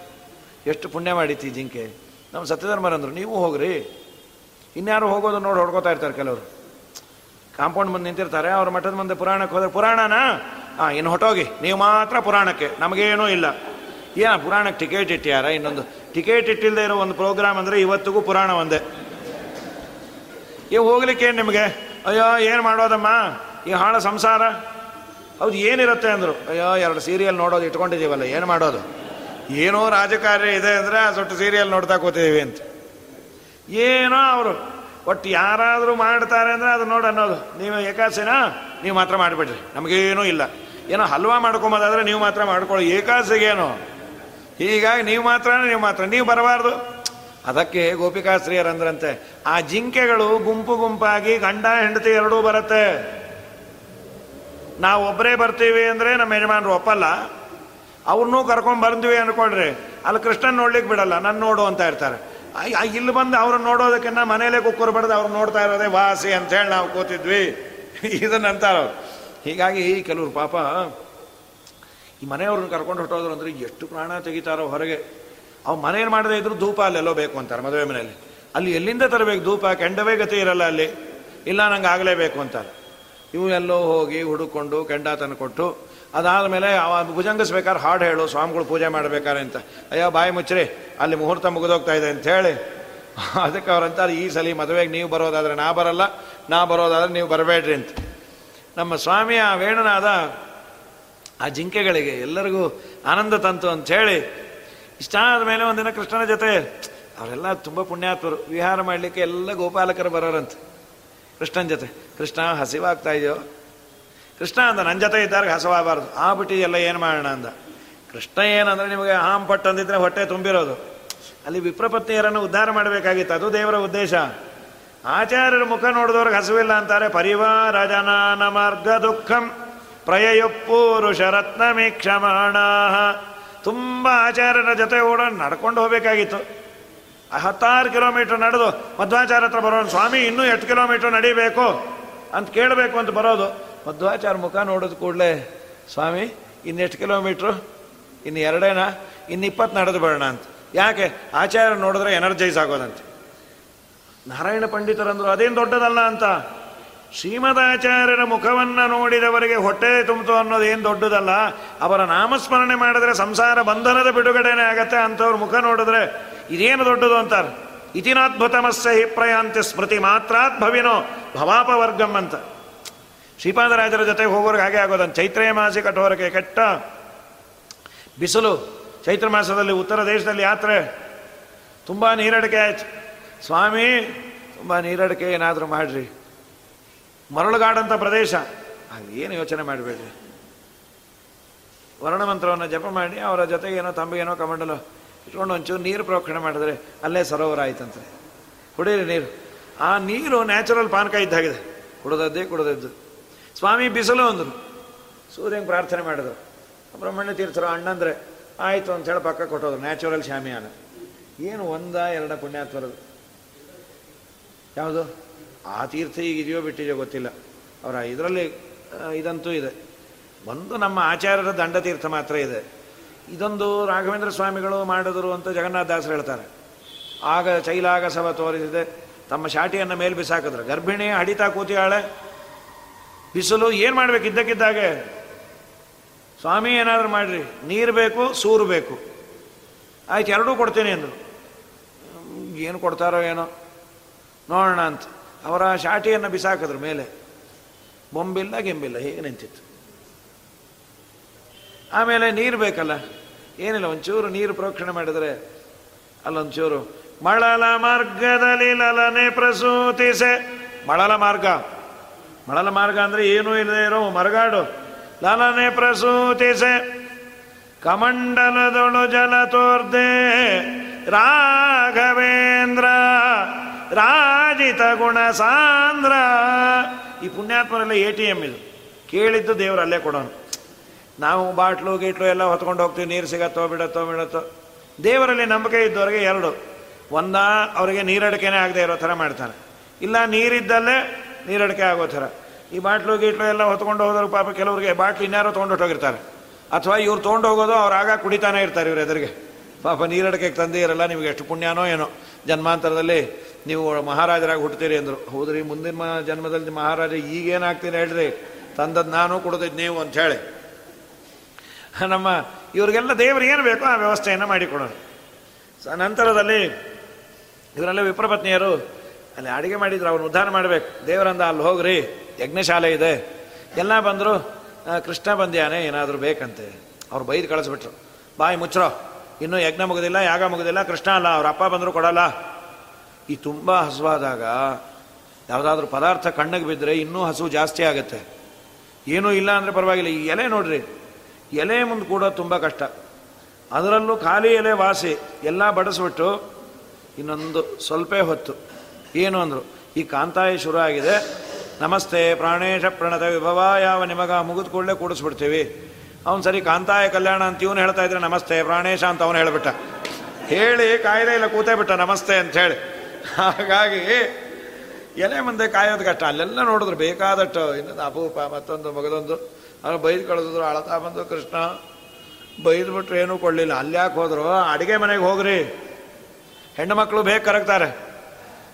ಎಷ್ಟು ಪುಣ್ಯ ಮಾಡಿತ್ತು ಈ ಜಿಂಕೆ? ನಮ್ಮ ಸತ್ಯಧರ್ಮರಂದ್ರು, ನೀವು ಹೋಗ್ರಿ. ಇನ್ಯಾರು ಹೋಗೋದು ನೋಡಿ ಹೊಡ್ಕೋತಾ ಇರ್ತಾರೆ ಕೆಲವರು. ಕಾಂಪೌಂಡ್ ಮುಂದೆ ನಿಂತಿರ್ತಾರೆ, ಅವ್ರ ಮಠದ ಮುಂದೆ ಪುರಾಣಕ್ಕೆ ಹೋದ್ರೆ ಪುರಾಣನಾ? ಹಾಂ ಇನ್ನು ಹೊಟ್ಟೋಗಿ. ನೀವು ಮಾತ್ರ ಪುರಾಣಕ್ಕೆ, ನಮಗೇನೂ ಇಲ್ಲ. ಏನ, ಪುರಾಣಕ್ಕೆ ಟಿಕೆಟ್ ಇಟ್ಟಿಯಾರ? ಇನ್ನೊಂದು, ಟಿಕೆಟ್ ಇಟ್ಟಿಲ್ಲದೆ ಇರೋ ಒಂದು ಪ್ರೋಗ್ರಾಮ್ ಅಂದರೆ ಇವತ್ತಿಗೂ ಪುರಾಣ ಒಂದೇ. ಈಗ ಹೋಗ್ಲಿಕ್ಕೆ ಏನು ನಿಮಗೆ? ಅಯ್ಯೋ, ಏನು ಮಾಡೋದಮ್ಮ? ಈ ಹಾಳ ಸಂಸಾರ? ಹೌದು, ಏನಿರುತ್ತೆ ಅಂದರು. ಅಯ್ಯೋ, ಎರಡು ಸೀರಿಯಲ್ ನೋಡೋದು ಇಟ್ಕೊಂಡಿದ್ದೀವಲ್ಲ, ಏನು ಮಾಡೋದು? ಏನೋ ರಾಜಕಾರ್ಯ ಇದೆ ಅಂದರೆ ಆ ಸೊಟ್ಟು ಸೀರಿಯಲ್ ನೋಡ್ತಾ ಕೂತಿದ್ದೀವಿ ಅಂತ. ಏನೋ ಅವರು. ಒಟ್ಟು ಯಾರಾದರೂ ಮಾಡ್ತಾರೆ ಅಂದರೆ ಅದು ನೋಡಿ ಅನ್ನೋದು. ನೀವು ಏಕಾಸೆನಾ? ನೀವು ಮಾತ್ರ ಮಾಡಿಬಿಡ್ರಿ. ನಮಗೇನೂ ಇಲ್ಲ. ಏನೋ ಹಲ್ವಾ ಮಾಡ್ಕೊಂಬೋದಾದ್ರೆ ನೀವು ಮಾತ್ರ ಮಾಡ್ಕೊಳ್ಳಿ. ಏಕಾಸಿಗೇನು? ಹೀಗಾಗಿ ನೀವು ಮಾತ್ರ ನೀವು ಮಾತ್ರ. ನೀವು ಬರಬಾರ್ದು. ಅದಕ್ಕೆ ಗೋಪಿಕಾಸ್ತ್ರೀಯರಂದ್ರಂತೆ ಆ ಜಿಂಕೆಗಳು ಗುಂಪು ಗುಂಪಾಗಿ ಗಂಡ, ಹೆಂಡತಿ ಎರಡೂ ಬರುತ್ತೆ. ನಾವು ಒಬ್ಬರೇ ಬರ್ತೀವಿ ಅಂದರೆ ನಮ್ಮ ಯಜಮಾನರು ಒಪ್ಪಲ್ಲ. ಅವ್ರನ್ನೂ ಕರ್ಕೊಂಡು ಬಂದ್ವಿ ಅನ್ಕೊಳ್ರಿ ಅಲ್ಲಿ ಕೃಷ್ಣನ್ ನೋಡ್ಲಿಕ್ಕೆ ಬಿಡಲ್ಲ ನನ್ನ ನೋಡು ಅಂತ ಇರ್ತಾರೆ. ಇಲ್ಲಿ ಬಂದು ಅವ್ರನ್ನ ನೋಡೋದಕ್ಕಿಂತ ಮನೇಲೆ ಕುಕ್ಕರು ಬಡ್ದು ಅವ್ರು ನೋಡ್ತಾ ಇರೋದೇ ವಾಸಿ ಅಂತ ಹೇಳಿ ನಾವು ಕೂತಿದ್ವಿ. ಇದನ್ನಂತಾರ ಹೀಗಾಗಿ ಕೆಲವರು ಪಾಪ, ಈ ಮನೆಯವ್ರನ್ನ ಕರ್ಕೊಂಡು ಹೊಟ್ಟೋದ್ರು ಅಂದ್ರೆ ಎಷ್ಟು ಪ್ರಾಣ ತೆಗಿತಾರೋ ಹೊರಗೆ. ಅವ್ ಮನೇನು ಮಾಡದೇ ಇದ್ರು ಧೂಪ ಅಲ್ಲೆಲ್ಲೋ ಬೇಕು ಅಂತಾರೆ ಮದುವೆ ಮನೆಯಲ್ಲಿ. ಅಲ್ಲಿ ಎಲ್ಲಿಂದ ತರಬೇಕು ಧೂಪ? ಕೆಂಡವೇ ಗತಿ ಇರಲ್ಲ ಅಲ್ಲಿ. ಇಲ್ಲ, ನಂಗೆ ಆಗಲೇಬೇಕು ಅಂತಾರೆ. ಇವು ಎಲ್ಲೋ ಹೋಗಿ ಹುಡುಕೊಂಡು ಕೆಂಡ ತಂದು ಕೊಟ್ಟು ಅದಾದಮೇಲೆ ಅವ ಭುಜಂಗಿಸ್ಬೇಕಾದ್ರೆ ಹಾಡು ಹೇಳು, ಸ್ವಾಮಿಗಳು ಪೂಜೆ ಮಾಡಬೇಕಾರೆ ಅಂತ. ಅಯ್ಯೋ, ಬಾಯಿ ಮುಚ್ಚ್ರಿ, ಅಲ್ಲಿ ಮುಹೂರ್ತ ಮುಗಿದೋಗ್ತಾ ಇದೆ ಅಂತ ಹೇಳಿ. ಅದಕ್ಕೆ ಅವ್ರಂತಾರೆ ಈ ಸಲ ಮದುವೆಗೆ ನೀವು ಬರೋದಾದ್ರೆ ನಾ ಬರಲ್ಲ, ನಾ ಬರೋದಾದ್ರೆ ನೀವು ಬರಬೇಡ್ರಿ ಅಂತ. ನಮ್ಮ ಸ್ವಾಮಿಯ ವೇಣುನಾದ ಆ ಜಿಂಕೆಗಳಿಗೆ ಎಲ್ಲರಿಗೂ ಆನಂದ ತಂತು ಅಂತ ಹೇಳಿ ಇಷ್ಟ ಆದಮೇಲೆ ಒಂದಿನ ಕೃಷ್ಣನ ಜೊತೆ ಅವರೆಲ್ಲ ತುಂಬ ಪುಣ್ಯಾತ್ಮರು, ವಿಹಾರ ಮಾಡಲಿಕ್ಕೆ ಎಲ್ಲ ಗೋಪಾಲಕರು ಬರೋರಂತೆ. ಕೃಷ್ಣನ ಜೊತೆ, ಕೃಷ್ಣ ಹಸಿವಾಗ್ತಾ ಇದೆಯೋ ಕೃಷ್ಣ ಅಂದ ನನ್ನ ಜೊತೆ ಇದ್ದಾಗ ಹಸವಾಗಬಾರ್ದು. ಆ ಎಲ್ಲ ಏನು ಮಾಡೋಣ ಅಂದ? ಕೃಷ್ಣ ಏನಂದ್ರೆ, ನಿಮಗೆ ಹಾಂ ಪಟ್ಟು ಅಂದಿದ್ರೆ ಹೊಟ್ಟೆ ತುಂಬಿರೋದು. ಅಲ್ಲಿ ವಿಪ್ರಪತ್ನಿಯರನ್ನು ಉದ್ಧಾರ ಮಾಡಬೇಕಾಗಿತ್ತು. ಅದು ದೇವರ ಉದ್ದೇಶ. ಆಚಾರ್ಯರ ಮುಖ ನೋಡಿದವ್ರಿಗೆ ಹಸುವಿಲ್ಲ ಅಂತಾರೆ. ಪರಿವಾರಜನ ಮಾರ್ಗ ದುಃಖಂ ಪ್ರಯಯುಪ್ಪೂರುಷ ಶರತ್ನ ಮೀಕ್ಷಮಾಣ ತುಂಬ ಆಚಾರ್ಯರ ಜೊತೆ ಓಡ ನಡ್ಕೊಂಡು ಹೋಗಬೇಕಾಗಿತ್ತು. ಹತ್ತಾರು ಕಿಲೋಮೀಟರ್ ನಡೆದು ಮಧ್ವಾಚಾರ್ಯ ಹತ್ರ ಬರೋಣ ಸ್ವಾಮಿ, ಇನ್ನೂ ಎಷ್ಟು ಕಿಲೋಮೀಟರ್ ನಡಿಬೇಕು? ಅಂತ ಕೇಳಬೇಕು ಅಂತ ಬರೋದು. ಮಧ್ವಾಚಾರ ಮುಖ ನೋಡಿದ ಕೂಡಲೇ, ಸ್ವಾಮಿ, ಇನ್ನೆಷ್ಟು ಕಿಲೋಮೀಟ್ರು? ಇನ್ನು ಎರಡೇನಾ? ಇನ್ನು ಇಪ್ಪತ್ತು ನಡೆದು ಬರೋಣ ಅಂತ. ಯಾಕೆ? ಆಚಾರ್ಯ ನೋಡಿದ್ರೆ ಎನರ್ಜೈಸ್ ಆಗೋದಂತೆ. ನಾರಾಯಣ ಪಂಡಿತರಂದ್ರು ಅದೇನು ದೊಡ್ಡದಲ್ಲ ಅಂತ. ಶ್ರೀಮದಾಚಾರ್ಯರ ಮುಖವನ್ನು ನೋಡಿದವರಿಗೆ ಹೊಟ್ಟೆ ತುಂಬಿತು ಅನ್ನೋದು ಏನು ದೊಡ್ಡದಲ್ಲ? ಅವರ ನಾಮಸ್ಮರಣೆ ಮಾಡಿದ್ರೆ ಸಂಸಾರ ಬಂಧನದ ಬಿಡುಗಡೆನೇ ಆಗತ್ತೆ ಅಂಥವ್ರ ಮುಖ ನೋಡಿದ್ರೆ ಇದೇನು ದೊಡ್ಡದು ಅಂತಾರೆ? ಇತಿನಾದ್ಭುತಮಸ್ಯ ಹಿ ಪ್ರಯಾಂತಿ ಸ್ಮೃತಿ ಮಾತ್ರಾತ್ ಭವಿನೋ ಭವಾಪವರ್ಗಂ ಅಂತ. ಶ್ರೀಪಾದರಾಜರ ಜೊತೆ ಹೋಗೋರಿಗೆ ಹಾಗೆ ಆಗೋದನ್ನು ಚೈತ್ರೇ ಮಾಸಿ ಕಠೋರಕ್ಕೆ ಕೆಟ್ಟ ಬಿಸಿಲು. ಚೈತ್ರ ಮಾಸದಲ್ಲಿ ಉತ್ತರ ದೇಶದಲ್ಲಿ ಯಾತ್ರೆ. ತುಂಬ ನೀರಡಿಕೆ ಆಯ್ತು. ಸ್ವಾಮಿ, ತುಂಬ ನೀರಡಿಕೆ ಏನಾದರೂ ಮಾಡ್ರಿ. ಮರಳುಗಾಡಂಥ ಪ್ರದೇಶ. ಏನು ಯೋಚನೆ ಮಾಡಬೇಡ್ರಿ. ವರ್ಣಮಂತ್ರವನ್ನು ಜಪ ಮಾಡಿ, ಅವರ ಜೊತೆಗೆ ಏನೋ ತಂಬಿಗೇನೋ ಕಮಂಡಲು ಇಟ್ಕೊಂಡು ಒಂಚೂರು ನೀರು ಪ್ರೋಕ್ಷಣೆ ಮಾಡಿದ್ರೆ ಅಲ್ಲೇ ಸರೋವರ ಆಯ್ತಂತೆ ಕುಡೀರಿ ನೀರು. ಆ ನೀರು ನ್ಯಾಚುರಲ್ ಪಾನಕ ಇದ್ದಾಗಿದೆ. ಕುಡದದ್ದೇ ಕುಡದದ್ದು. ಸ್ವಾಮಿ ಬಿಸಿಲು ಅಂದರು. ಸೂರ್ಯಂಗೆ ಪ್ರಾರ್ಥನೆ ಮಾಡಿದ್ರು. ಬ್ರಹ್ಮಣ್ಯ ತೀರ್ಥರು, ಅಣ್ಣಂದ್ರೆ ಆಯಿತು ಅಂತ ಹೇಳಿ ಪಕ್ಕ ಕೊಟ್ಟೋದ್ರು ನ್ಯಾಚುರಲ್ ಶಾಮಿಯಾನ ಏನು ಒಂದ ಎರಡ ಪುಣ್ಯಾತ್ವರದು. ಯಾವುದು? ಆ ತೀರ್ಥ ಈಗ ಇದೆಯೋ ಬಿಟ್ಟಿದೆಯೋ ಗೊತ್ತಿಲ್ಲ. ಅವರ ಇದರಲ್ಲಿ ಇದಂತೂ ಇದೆ. ಒಂದು ನಮ್ಮ ಆಚಾರ್ಯರ ದಂಡತೀರ್ಥ ಮಾತ್ರ ಇದೆ. ಇದೊಂದು ರಾಘವೇಂದ್ರ ಸ್ವಾಮಿಗಳು ಮಾಡಿದ್ರು ಅಂತ ಜಗನ್ನಾಥದಾಸರು ಹೇಳ್ತಾರೆ. ಆಗ ಚೈಲಾಗ ಚೈಲಾಗಸವ ತೋರಿಸಿದೆ. ತಮ್ಮ ಶಾಟಿಯನ್ನು ಮೇಲ್ ಬಿಸಾಕಿದ್ರು. ಗರ್ಭಿಣಿ ಹಡಿತಾ ಕೂತಿಯಾಳೆ ಬಿಸಿಲು ಏನು ಮಾಡಬೇಕು? ಇದ್ದಕ್ಕಿದ್ದಾಗೆ ಸ್ವಾಮಿ, ಏನಾದರೂ ಮಾಡಿರಿ. ನೀರು ಬೇಕು, ಸೂರು ಬೇಕು. ಆಯ್ತು, ಎರಡೂ ಕೊಡ್ತೀನಿ ಅಂದರು. ಏನು ಕೊಡ್ತಾರೋ ಏನೋ. ನೋಡೋಣ ಅಂತ. ಅವರ ಶಾಟಿಯನ್ನು ಬಿಸಾಕಿದ್ರು ಮೇಲೆ. ಬೊಂಬಿಲ್ಲ, ಗೆಂಬಿಲ್ಲ, ಹೇಗೆ ನಿಂತಿತ್ತು. ಆಮೇಲೆ ನೀರು ಬೇಕಲ್ಲ? ಏನಿಲ್ಲ, ಒಂಚೂರು ನೀರು ಪ್ರೋಕ್ಷಣೆ ಮಾಡಿದರೆ ಅಲ್ಲೊಂಚೂರು, ಮಳಲ ಮಾರ್ಗದಲ್ಲಿ ಲಲನೆ ಪ್ರಸೂತಿಸೆ. ಮಳಲ ಮಾರ್ಗ. ಮಳಲ ಮಾರ್ಗ ಅಂದರೆ ಏನೂ ಇಲ್ಲದೆ ಇರೋ ಮರಗಾಡು. ಲಲನೆ ಪ್ರಸೂತಿಸೆ. ಕಮಂಡಲದೊಳು ಜಲ ತೋರ್ದೆ. ರಾಘವೇಂದ್ರ, ರಾಜಿತ ಗುಣ ಸಾಂದ್ರ ಈ ಪುಣ್ಯಾತ್ಮರೆಲ್ಲ ಎ ಟಿ ಎಂ ಇದು. ಕೇಳಿದ್ದು ದೇವರು ಅಲ್ಲೇ ಕೊಡೋಣ ನಾವು ಬಾಟ್ಲು, ಗೀಟ್ಲು ಎಲ್ಲ ಹೊತ್ಕೊಂಡು ಹೋಗ್ತೀವಿ. ನೀರು ಸಿಗತ್ತೋ, ಬಿಡತ್ತೋ ಬಿಡತ್ತೋ ದೇವರಲ್ಲಿ ನಂಬಿಕೆ ಇದ್ದವರಿಗೆ ಎರಡು. ಒಂದ, ಅವರಿಗೆ ನೀರಡಿಕೆನೇ ಆಗದೆ ಇರೋ ಥರ ಮಾಡ್ತಾರೆ. ಇಲ್ಲ, ನೀರಿದ್ದಲ್ಲೇ ನೀರಡಿಕೆ ಆಗೋ ಥರ. ಈ ಬಾಟ್ಲು ಗೀಟ್ಲು ಎಲ್ಲ ಹೊತ್ಕೊಂಡು ಹೋದ್ರು ಪಾಪ ಕೆಲವರಿಗೆ ಬಾಟ್ಲು ಇನ್ಯಾರೋ ತೊಗೊಂಡು ಹೊಟ್ಟೋಗಿರ್ತಾರೆ ಅಥವಾ ಇವ್ರು ತೊಗೊಂಡು ಹೋಗೋದು ಅವ್ರು ಆಗ ಕುಡಿತಾನೆ ಇರ್ತಾರೆ ಇವ್ರು ಎದುರಿಗೆ. ಪಾಪ ನೀರಡಕ್ಕೆ ತಂದೆ ಇರಲ್ಲ, ನಿಮಗೆ ಎಷ್ಟು ಪುಣ್ಯನೋ ಏನೋ. ಜನ್ಮಾಂತರದಲ್ಲಿ ನೀವು ಮಹಾರಾಜರಾಗಿ ಹುಟ್ಟುತ್ತೀರಿ ಅಂದರು. ಹೌದ್ರಿ, ಮುಂದಿನ ಜನ್ಮದಲ್ಲಿ ಮಹಾರಾಜ ಈಗೇನಾಗ್ತೀನಿ ಹೇಳ್ರಿ. ತಂದದ್ದು ನಾನು ಕೊಡೋದಿದ್ದು ನೀವು ಅಂತ ಹೇಳಿ. ನಮ್ಮ ಇವರಿಗೆಲ್ಲ ದೇವರು ಏನು ಬೇಕೋ ಆ ವ್ಯವಸ್ಥೆಯನ್ನು ಮಾಡಿಕೊಡೋಣ. ನಂತರದಲ್ಲಿ ಇವರೆಲ್ಲ ವಿಪ್ರಪತ್ನಿಯರು ಅಲ್ಲಿ ಅಡುಗೆ ಮಾಡಿದ್ರು ಅವನು ಉದ್ಧಾರ ಮಾಡಬೇಕು. ದೇವರಂದ ಅಲ್ಲಿ ಹೋಗ್ರಿ, ಯಜ್ಞಶಾಲೆ ಇದೆ. ಎಲ್ಲ ಬಂದರು ಕೃಷ್ಣ ಬಂದ್ಯಾನೆ, ಏನಾದರೂ ಬೇಕಂತೆ. ಅವ್ರು ಬೈದು ಕಳಿಸ್ಬಿಟ್ರು. ಬಾಯಿ ಮುಚ್ಚರೋ ಇನ್ನೂ ಯಜ್ಞ ಮುಗಿದಿಲ್ಲ, ಯಾಗ ಮುಗಿದಿಲ್ಲ, ಕೃಷ್ಣ ಅಲ್ಲ, ಅವ್ರ ಅಪ್ಪ ಬಂದರೂ ಕೊಡಲ್ಲ. ಈ ತುಂಬ ಹಸುವಾದಾಗ, ಯಾವುದಾದ್ರೂ ಪದಾರ್ಥ ಕಣ್ಣಿಗೆ ಬಿದ್ದರೆ ಇನ್ನೂ ಹಸು ಜಾಸ್ತಿ ಆಗುತ್ತೆ. ಏನೂ ಇಲ್ಲ ಅಂದರೆ ಪರವಾಗಿಲ್ಲ. ಈ ಎಲೆ ನೋಡ್ರಿ, ಎಲೆ ಮುಂದೆ ಕೂಡ ತುಂಬ ಕಷ್ಟ. ಅದರಲ್ಲೂ ಖಾಲಿ ಎಲೆ ವಾಸಿ, ಎಲ್ಲ ಬಡಿಸ್ಬಿಟ್ಟು ಇನ್ನೊಂದು ಸ್ವಲ್ಪ ಹೊತ್ತು ಏನು ಅಂದರು? ಈ ಕಾಂತಾಯಿ ಶುರು ಆಗಿದೆ. ನಮಸ್ತೆ, ಪ್ರಾಣೇಶ ಪ್ರಣತ ವಿಭವ, ಯಾವ ನಿಮಗ ಮುಗಿದ ಕೂಡಲೇ ಕೂಡಿಸ್ಬಿಡ್ತೀವಿ. ಅವನು ಸರಿ ಕಾಂತಾಯ ಕಲ್ಯಾಣ ಅಂತ ಇವನು ಹೇಳ್ತಾ ಇದ್ರೆ, ನಮಸ್ತೆ, ಪ್ರಾಣೇಶ ಅಂತ ಅವನು ಹೇಳಿಬಿಟ್ಟ. ಹೇಳಿ, ಕಾಯ್ದೆ ಇಲ್ಲ, ಕೂತೇ ಬಿಟ್ಟ, ನಮಸ್ತೆ ಅಂತ ಹೇಳಿ. ಹಾಗಾಗಿ, ಎಲೆ ಮುಂದೆ ಕಾಯೋದು ಕಷ್ಟ. ಅಲ್ಲೆಲ್ಲ ನೋಡಿದ್ರು, ಬೇಕಾದಷ್ಟು, ಇನ್ನೊಂದು ಅಪೂಪ ಮತ್ತೊಂದು ಮಗದೊಂದು. ಅವ್ರು ಬೈದು ಕಳಿಸಿದ್ರು ಅಳತಾ ಬಂದು ಕೃಷ್ಣ. ಬೈದು ಬಿಟ್ಟರೆ ಏನೂ ಕೊಡಲಿಲ್ಲ. ಅಲ್ಲಿ ಯಾಕೆ ಹೋದ್ರು? ಅಡುಗೆ ಮನೆಗೆ ಹೋಗ್ರಿ. ಹೆಣ್ಣು ಮಕ್ಕಳು ಬೇಗ ಕರಗ್ತಾರೆ.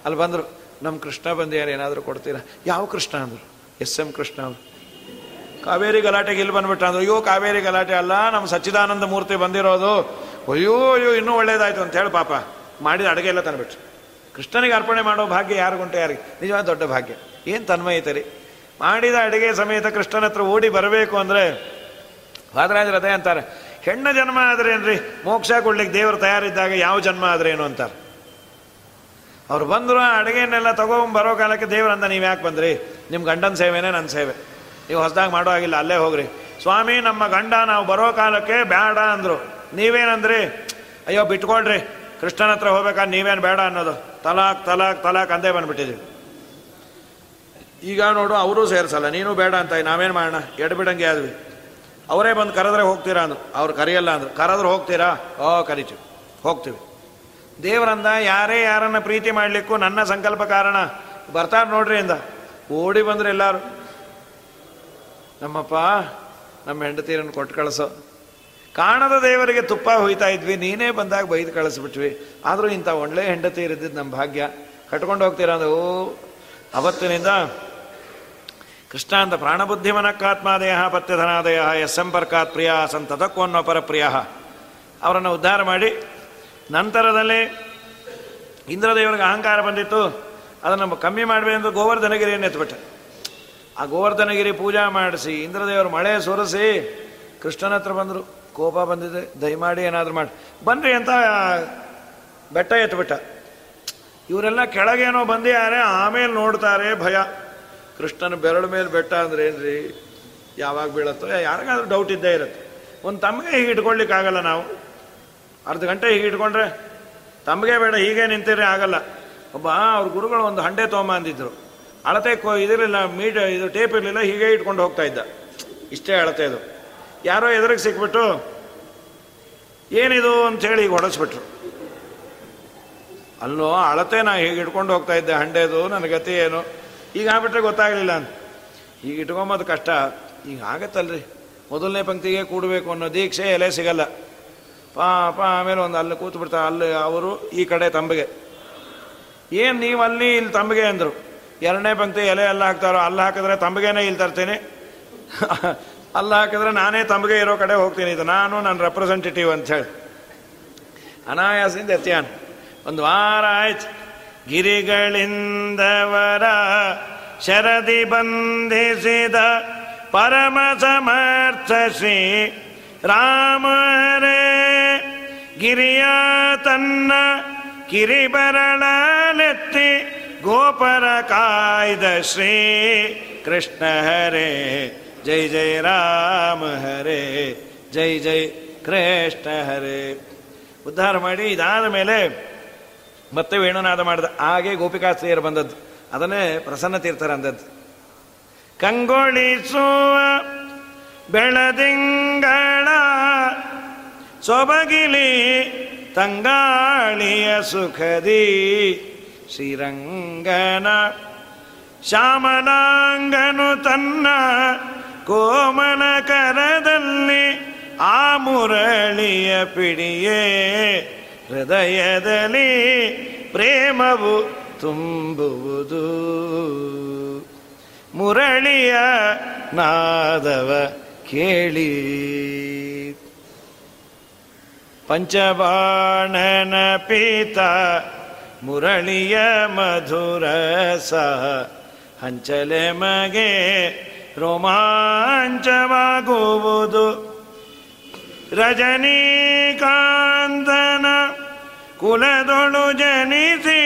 ಅಲ್ಲಿ ಬಂದರು ನಮ್ಮ ಕೃಷ್ಣ ಬಂದಿಯಾರು ಏನಾದರೂ ಕೊಡ್ತೀರಾ? ಯಾವ ಕೃಷ್ಣ ಅಂದರು? ಎಸ್ ಎಂ ಕೃಷ್ಣ ಅವರು ಕಾವೇರಿ ಗಲಾಟೆಗೆ ಇಲ್ಲಿ ಬಂದ್ಬಿಟ್ಟ ಅಂದ್ರು, ಅಯ್ಯೋ, ಕಾವೇರಿ ಗಲಾಟೆ ಅಲ್ಲ ನಮ್ಮ ಸಚ್ಚಿದಾನಂದ ಮೂರ್ತಿ ಬಂದಿರೋದು. ಅಯ್ಯೋ ಅಯ್ಯೋ, ಇನ್ನೂ ಒಳ್ಳೇದಾಯ್ತು ಅಂತ ಹೇಳಿ ಪಾಪ. ಮಾಡಿದ ಅಡುಗೆ ಎಲ್ಲ ತಂದುಬಿಟ್ರು. ಕೃಷ್ಣನಿಗೆ ಅರ್ಪಣೆ ಮಾಡೋ ಭಾಗ್ಯ ಯಾರು ಗುಂಟೆ ಯಾರಿಗೆ? ನಿಜವಾದ ದೊಡ್ಡ ಭಾಗ್ಯ. ಏನು ತನ್ಮಯತೆ ರೀ ಮಾಡಿದ ಅಡುಗೆ ಸಮೇತ ಕೃಷ್ಣನ ಹತ್ರ ಓಡಿ ಬರಬೇಕು ಅಂದರೆ, ವಾದರಾಜ ಅದೇ ಅಂತಾರೆ, ಹೆಣ್ಣ ಜನ್ಮ ಆದ್ರೇನ್ರಿ ಮೋಕ್ಷ ಕೊಡ್ಲಿಕ್ಕೆ ದೇವರು ತಯಾರಿದ್ದಾಗ ಯಾವ ಜನ್ಮ ಆದ್ರೇನು ಅಂತಾರೆ. ಅವ್ರು ಬಂದರು ಅಡುಗೆನೆಲ್ಲ ತಗೊಂಡು ಬರೋ ಕಾಲಕ್ಕೆ ದೇವರಂದ, ನೀವು ಯಾಕೆ ಬಂದ್ರಿ? ನಿಮ್ಮ ಗಂಡನ ಸೇವೆನೇ ನನ್ನ ಸೇವೆ. ನೀವು ಹೊಸದಾಗಿ ಮಾಡೋ ಆಗಿಲ್ಲ ಅಲ್ಲೇ ಹೋಗ್ರಿ. ಸ್ವಾಮಿ, ನಮ್ಮ ಗಂಡ ನಾವು ಬರೋ ಕಾಲಕ್ಕೆ ಬೇಡ ಅಂದರು. ನೀವೇನಂದ್ರಿ? ಅಯ್ಯೋ, ಬಿಟ್ಕೊಳ್ರಿ. ಕೃಷ್ಣನ ಹತ್ರ ಹೋಗ್ಬೇಕಾದ್ರೆ ನೀವೇನು ಬೇಡ ಅನ್ನೋದು. ತಲಾಕ್ ತಲಾಕ್ ತಲಾಕ್ ಅಂದೇ ಬಂದ್ಬಿಟ್ಟಿದ್ವಿ. ಈಗ ನೋಡು, ಅವರು ಸೇರಿಸಲ್ಲ. ನೀನು ಬೇಡ ಅಂತ, ನಾವೇನು ಮಾಡೋಣ? ಎಡ್ಬಿಡಂಗೆ ಆದ್ವಿ. ಅವರೇ ಬಂದು ಕರೆದ್ರೆ ಹೋಗ್ತೀರಾ ಅಂದ್ರು. ಅವ್ರು ಕರೆಯಲ್ಲ ಅಂದ್ರು. ಕರೆದ್ರೆ ಹೋಗ್ತೀರಾ? ಓ, ಕರಿತೀವಿ. ಹೋಗ್ತೀವಿ. ದೇವರಂದ ಯಾರೇ ಯಾರನ್ನ ಪ್ರೀತಿ ಮಾಡಲಿಕ್ಕೂ ನನ್ನ ಸಂಕಲ್ಪ ಕಾರಣ ಬರ್ತಾರೆ ನೋಡ್ರಿ ಅಂದ ಓಡಿ ಬಂದ್ರೆ ಎಲ್ಲಾರು. ನಮ್ಮಪ್ಪ, ನಮ್ಮ ಹೆಂಡತೀರನ್ನು ಕೊಟ್ಟು ಕಳಿಸೋ. ಕಾಣದ ದೇವರಿಗೆ ತುಪ್ಪ ಹೋಯ್ತಾ ಇದ್ವಿ, ನೀನೇ ಬಂದಾಗ ಬೈದು ಕಳಿಸ್ಬಿಟ್ವಿ. ಆದರೂ ಇಂಥ ಒಳ್ಳೆ ಹೆಂಡತಿ ಇರಿದ್ದು ನಮ್ಮ ಭಾಗ್ಯ. ಕಟ್ಕೊಂಡು ಹೋಗ್ತೀರ ಅಂದ ಓ, ಅವತ್ತಿನಿಂದ ಕೃಷ್ಣ ಅಂತ ಪ್ರಾಣಬುದ್ಧಿ ಮನಕ್ಕಾತ್ಮಾದಯ ಪತ್ಯಧನಾದಯ ಎಸ್ ಸಂಪರ್ಕಾತ್ ಪ್ರಿಯ ಅನ್ನೋ ಪರಪ್ರಿಯ ಅವರನ್ನು ಉದ್ಧಾರ ಮಾಡಿ ನಂತರದಲ್ಲಿ ಇಂದ್ರದೇವರಿಗೆ ಅಹಂಕಾರ ಬಂದಿತ್ತು. ಅದನ್ನು ಕಮ್ಮಿ ಮಾಡಬೇಕೆಂದು ಗೋವರ್ಧನಗಿರಿಯನ್ನು ಎತ್ಬಿಟ್ಟೆ ಆ ಗೋವರ್ಧನಗಿರಿ ಪೂಜಾ ಮಾಡಿಸಿ, ಇಂದ್ರದೇವರು ಮಳೆ ಸುರಿಸಿ, ಕೃಷ್ಣನ ಹತ್ರ ಬಂದರು. ಕೋಪ ಬಂದಿದೆ, ದಯಮಾಡಿ ಏನಾದರೂ ಮಾಡಿ. ಬನ್ನಿ ಅಂತ ಬೆಟ್ಟ ಎತ್ಬಿಟ್ಟ. ಇವರೆಲ್ಲ ಕೆಳಗೇನೋ ಬಂದಿದ್ದಾರೆ, ಆಮೇಲೆ ನೋಡ್ತಾರೆ ಭಯ. ಕೃಷ್ಣನ ಬೆರಳು ಮೇಲೆ ಬೆಟ್ಟ ಅಂದ್ರೆ ಏನ್ರಿ? ಯಾವಾಗ ಬೀಳತ್ತೋ, ಯಾರಿಗಾದ್ರೂ ಡೌಟ್ ಇದ್ದೇ ಇರುತ್ತೆ. ಒಂದು ತಮಗೆ ಹೀಗೆ ಇಟ್ಕೊಳ್ಳಿಕ್ಕಾಗಲ್ಲ ನಾವು. ಅರ್ಧ ಗಂಟೆ ಹೀಗೆ ಇಟ್ಕೊಂಡ್ರೆ ತಮಗೆ ಬೇಡ, ಹೀಗೆ ನಿಂತಿದ್ರೆ ಆಗಲ್ಲ. ಒಬ್ಬ ಅವ್ರ ಗುರುಗಳು ಒಂದು ಹಂಡೆ ತೊಗೊಂಬ ಅಂದಿದ್ರು. ಅಳತೆ ಇದಿರಲಿಲ್ಲ, ಮೀಟ್ ಇದು ಟೇಪ್ ಇರಲಿಲ್ಲ, ಹೀಗೆ ಇಟ್ಕೊಂಡು ಹೋಗ್ತಾ ಇದ್ದ. ಇಷ್ಟೇ ಅಳತೆ ಅದು. ಯಾರೋ ಎದುರಿಗೆ ಸಿಕ್ಬಿಟ್ಟು, ಏನಿದು ಅಂತೇಳಿ ಈಗ ಹೊಡೆಸ್ಬಿಟ್ರು. ಅಲ್ಲೋ, ಅಳತೆ ನಾ ಹೀಗೆ ಇಟ್ಕೊಂಡು ಹೋಗ್ತಾ ಇದ್ದೆ, ಹಂಡೆದು, ನನ್ನ ಗತಿ ಏನು? ಈಗ ಆಗ್ಬಿಟ್ರೆ ಗೊತ್ತಾಗಲಿಲ್ಲ ಅಂತ. ಈಗ ಇಟ್ಕೊಂಬೋದು ಕಷ್ಟ. ಈಗ ಆಗತ್ತಲ್ರಿ. ಮೊದಲನೇ ಪಂಕ್ತಿಗೆ ಕೂಡಬೇಕು ಅನ್ನೋ ದೀಕ್ಷೆ ಎಲೆ ಸಿಗಲ್ಲ. ಪಾಪ ಆಮೇಲೆ ಒಂದು ಅಲ್ಲಿ ಕೂತು ಬಿಡ್ತಾ ಅಲ್ಲಿ ಅವರು ಈ ಕಡೆ ತಂಬಿಗೆ. ಏನು ನೀವು ಅಲ್ಲಿ ಇಲ್ಲಿ ತಂಬಿಗೆ ಅಂದರು? ಎರಡನೇ ಪಂಕ್ತಿ ಎಲೆ ಎಲ್ಲ ಹಾಕ್ತಾರೋ, ಅಲ್ಲಿ ಹಾಕಿದ್ರೆ ತಂಬಿಗೆನೇ ಇಲ್ಲಿ ತರ್ತೀನಿ. ಅಲ್ಲಿ ಹಾಕಿದ್ರೆ ನಾನೇ ತಂಬಿಗೆ ಇರೋ ಕಡೆ ಹೋಗ್ತೀನಿ. ಇದು ನಾನು ನನ್ನ ರೆಪ್ರೆಸೆಂಟೇಟಿವ್ ಅಂತ ಹೇಳಿ. ಅನಾಯಾಸದಿಂದ ಎತ್ತಿಯಾನ. ಒಂದು ವಾರ ಆಯ್ತು. ಗಿರಿಗಳಿಂದವರ ಶರದಿ ಬಂಧಿಸಿದ ಪರಮ ಸಮರ್ಥ ಶ್ರೀ ರಾಮರೇ, ಗಿರಿಯ ತನ್ನ ಕಿರಿಬರಳಲೆತ್ತಿ ಗೋಪರ ಕಾಯ್ದ ಶ್ರೀ ಕೃಷ್ಣ ಹರೇ, ಜೈ ಜೈ ರಾಮ ಹರೇ, ಜೈ ಜೈ ಕೃಷ್ಣ ಹರೇ. ಉದ್ಧಾರ ಮಾಡಿ ಇದಾದ ಮೇಲೆ ಮತ್ತೆ ವೇಣುನಾದ ಮಾಡಿದ ಹಾಗೆ ಗೋಪಿಕಾಸ್ತ್ರೀಯರು ಬಂದದ್ದು. ಅದನ್ನೇ ಪ್ರಸನ್ನ ತೀರ್ಥರ ಅಂದದ್ದು. ಕಂಗೊಳಿಸುವ ಬೆಳದಿಂಗಳ ಸೊಬಗಿಲಿ ತಂಗಾಳಿಯ ಸುಖದಿ ಶ್ರೀರಂಗನ ಶ್ಯಾಮನಾಂಗನು ತನ್ನ ಕೋಮಲ ಕರದಲ್ಲಿ ಆ ಮುರಳಿಯ ಪಿಡಿಯೇ ಹೃದಯದಲ್ಲಿ ಪ್ರೇಮವು ತುಂಬುವುದು. ಮುರಳಿಯ ನಾದವ ಕೇಳಿ. ಪಂಚಬಾಣನ ಪೀತ ಮುರಳಿಯ ಮಧುರಸ ಹಂಚಲೆ ಮಗೆ ರೋಮಾಂಚವಾಗುವುದು. ರಜನೀಕಾಂತನ ಕುಲದೊಳು ಜನಿಸಿ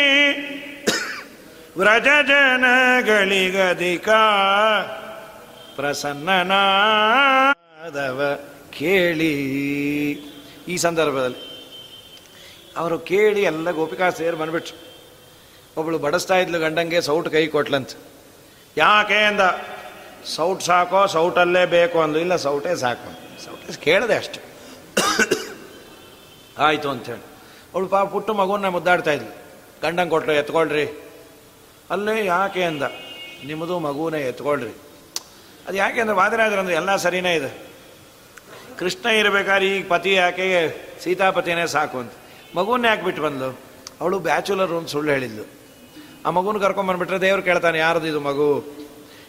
ವ್ರಜ ಜನಗಳಿಗದಿಕ ಪ್ರಸನ್ನನಾದವ ಕೇಳಿ. ಈ ಸಂದರ್ಭದಲ್ಲಿ ಅವರು ಕೇಳಿ ಎಲ್ಲ ಗೋಪಿಕಾ ಸೇರಿ ಬಂದ್ಬಿಟ್ರು. ಒಬ್ಬಳು ಬಡಿಸ್ತಾ ಇದ್ಲು ಗಂಡಂಗೆ, ಸೌಟ್ ಕೈ ಕೊಟ್ಲಂತ. ಯಾಕೆ ಅಂದ? ಸೌಟ್ ಸಾಕೋ, ಸೌಟಲ್ಲೇ ಬೇಕು ಅಂದು ಇಲ್ಲ, ಸೌಟೇ ಸಾಕು ಸೌಟೇ ಕೇಳಿದೆ ಅಷ್ಟೆ. ಆಯಿತು ಅಂಥೇಳಿ. ಅವಳು ಪಾಪ ಪುಟ್ಟು ಮಗುವನ್ನ ಮುದ್ದಾಡ್ತಾ ಇದ್ಲು. ಗಂಡಂಗೆ ಕೊಟ್ಟರು ಎತ್ಕೊಳ್ರಿ. ಅಲ್ಲೇ ಯಾಕೆ ಅಂದ? ನಿಮ್ಮದು ಮಗುವನ್ನೇ ಎತ್ಕೊಳ್ರಿ. ಅದು ಯಾಕೆ ಅಂದ್ರೆ ವಾದಿರಾಜರಂದ್ರೆ ಎಲ್ಲ ಸರಿನೇ ಇದೆ. ಕೃಷ್ಣ ಇರಬೇಕಾದ್ರೆ ಈಗ ಪತಿ ಯಾಕೆ ಸೀತಾಪತಿನೇ ಸಾಕು ಅಂತ. ಮಗುವನ್ನ ಯಾಕೆ ಬಿಟ್ಟು ಬಂದು ಅವಳು ಬ್ಯಾಚುಲರ್ ಅಂತ ಸುಳ್ಳು ಹೇಳಿದ್ಲು. ಆ ಮಗುನ ಕರ್ಕೊಂಬಂದ್ಬಿಟ್ರೆ ದೇವ್ರು ಕೇಳ್ತಾನೆ, ಯಾರದು ಇದು ಮಗು?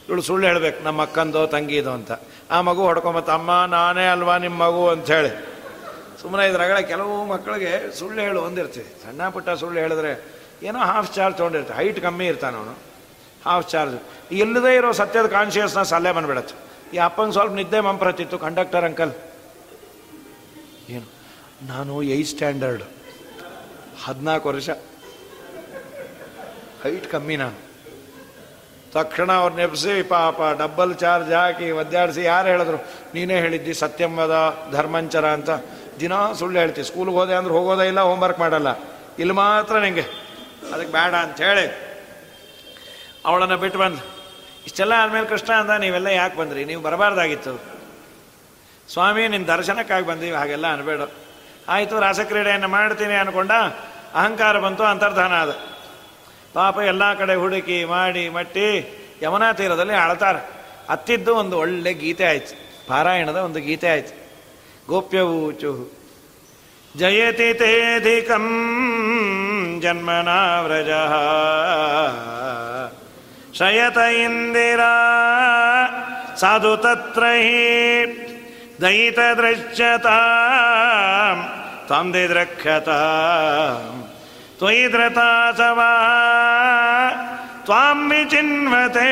ಇವಳು ಸುಳ್ಳು ಹೇಳ್ಬೇಕು, ನಮ್ಮ ಅಕ್ಕಂದೋ, ತಂಗಿದೋ ಅಂತ. ಆ ಮಗು ಹೊಡ್ಕೊಂಬತ್ತ ಅಮ್ಮ, ನಾನೇ ಅಲ್ವಾ ನಿಮ್ಮ ಮಗು? ಅಂತ ಹೇಳಿ. ಸುಮ್ಮನೆ ಇದ್ರಾಗಳ ಕೆಲವು ಮಕ್ಕಳಿಗೆ ಸುಳ್ಳು ಹೇಳು ಹೊಂದಿರ್ತೀವಿ ಸಣ್ಣ ಪುಟ್ಟ ಸುಳ್ಳು ಹೇಳಿದ್ರೆ ಏನೋ ಹಾಫ್ ಚಾರ್ಜ್ ತೊಗೊಂಡಿರ್ತೀವಿ. ಹೈಟ್ ಕಮ್ಮಿ ಇರ್ತಾನೆ ಅವನು. ಹಾಫ್ ಚಾರ್ಜ್ ಇಲ್ಲದೇ ಇರೋ ಸತ್ಯದ ಕಾನ್ಶಿಯಸ್ನೆಸ್ ಅಲ್ಲೇ ಬಂದ್ಬಿಡತ್ತೆ. ಈ ಅಪ್ಪನ ಸ್ವಲ್ಪ ನಿದ್ದೆ ಮಂಪ್ರತಿತ್ತು ಕಂಡಕ್ಟರ್ ಅಂಕಲ್ ಏನು? ನಾನು ಏಯ್ ಸ್ಟ್ಯಾಂಡರ್ಡ್ ಹದಿನಾಲ್ಕು ವರ್ಷ. ಹೈಟ್ ಕಮ್ಮಿ ನಾನು. ತಕ್ಷಣ ಅವ್ರು ನೆಪ್ಸಿ, ಪಾಪ ಡಬ್ಬಲ್ ಚಾರ್ಜ್ ಹಾಕಿ ಒದ್ದಾಡಿಸಿ, ಯಾರು ಹೇಳಿದ್ರು? ನೀನೇ ಹೇಳಿದ್ದಿ ಸತ್ಯಂವದ ಧರ್ಮಂಚರ ಅಂತ. ದಿನ ಸುಳ್ಳು ಹೇಳ್ತಿ. ಸ್ಕೂಲ್ಗೆ ಹೋದೆ ಅಂದ್ರೆ ಹೋಗೋದೇ ಇಲ್ಲ ಹೋಮ್ವರ್ಕ್ ಮಾಡಲ್ಲ. ಇಲ್ಲಿ ಮಾತ್ರ ನಿಂಗೆ. ಅದಕ್ಕೆ ಬೇಡ ಅಂತ ಹೇಳಿ. ಅವಳನ್ನು ಬಿಟ್ಟು ಬಂದ್ಲು ಇಷ್ಟೆಲ್ಲ ಆದಮೇಲೆ ಕೃಷ್ಣ ಅಂದ, ನೀವೆಲ್ಲ ಯಾಕೆ ಬಂದ್ರಿ? ನೀವು ಬರಬಾರ್ದಾಗಿತ್ತು. ಸ್ವಾಮಿ ನಿನ್ನ ದರ್ಶನಕ್ಕಾಗಿ ಬಂದೀವಿ, ಹಾಗೆಲ್ಲ ಅನ್ಬೇಡ. ಆಯಿತು, ರಾಸಕ್ರೀಡೆಯನ್ನು ಮಾಡ್ತೀನಿ ಅನ್ಕೊಂಡ, ಅಹಂಕಾರ ಬಂತು, ಅಂತರ್ಧಾನ ಅದು. ಪಾಪ ಎಲ್ಲ ಕಡೆ ಹುಡುಕಿ, ಮಾಡಿ, ಮಟ್ಟಿ, ಯಮುನಾ ತೀರದಲ್ಲಿ ಆಳ್ತಾರೆ. ಅತ್ತಿದ್ದು ಒಂದು ಒಳ್ಳೆ ಗೀತೆ ಆಯ್ತು. ಪಾರಾಯಣದ ಒಂದು ಗೀತೆ ಆಯ್ತು. ಗೋಪ್ಯವೂಚು ಜಯತಿ ತೇಧಿಕಂ ಜನ್ಮನಾ ವ್ರಜ. ಶಯತ ಇಂದಿರಾ ಸಾಧು ತತ್ರ ದಯಿತ ದೃಶ್ಯತಾ ತಂದೆ ದ್ರಕ್ಷತ ತ್ವಯಿ ಧೃತಾಸವಾ ತ್ವಾಂ ವಿಚಿನ್ವತೆ.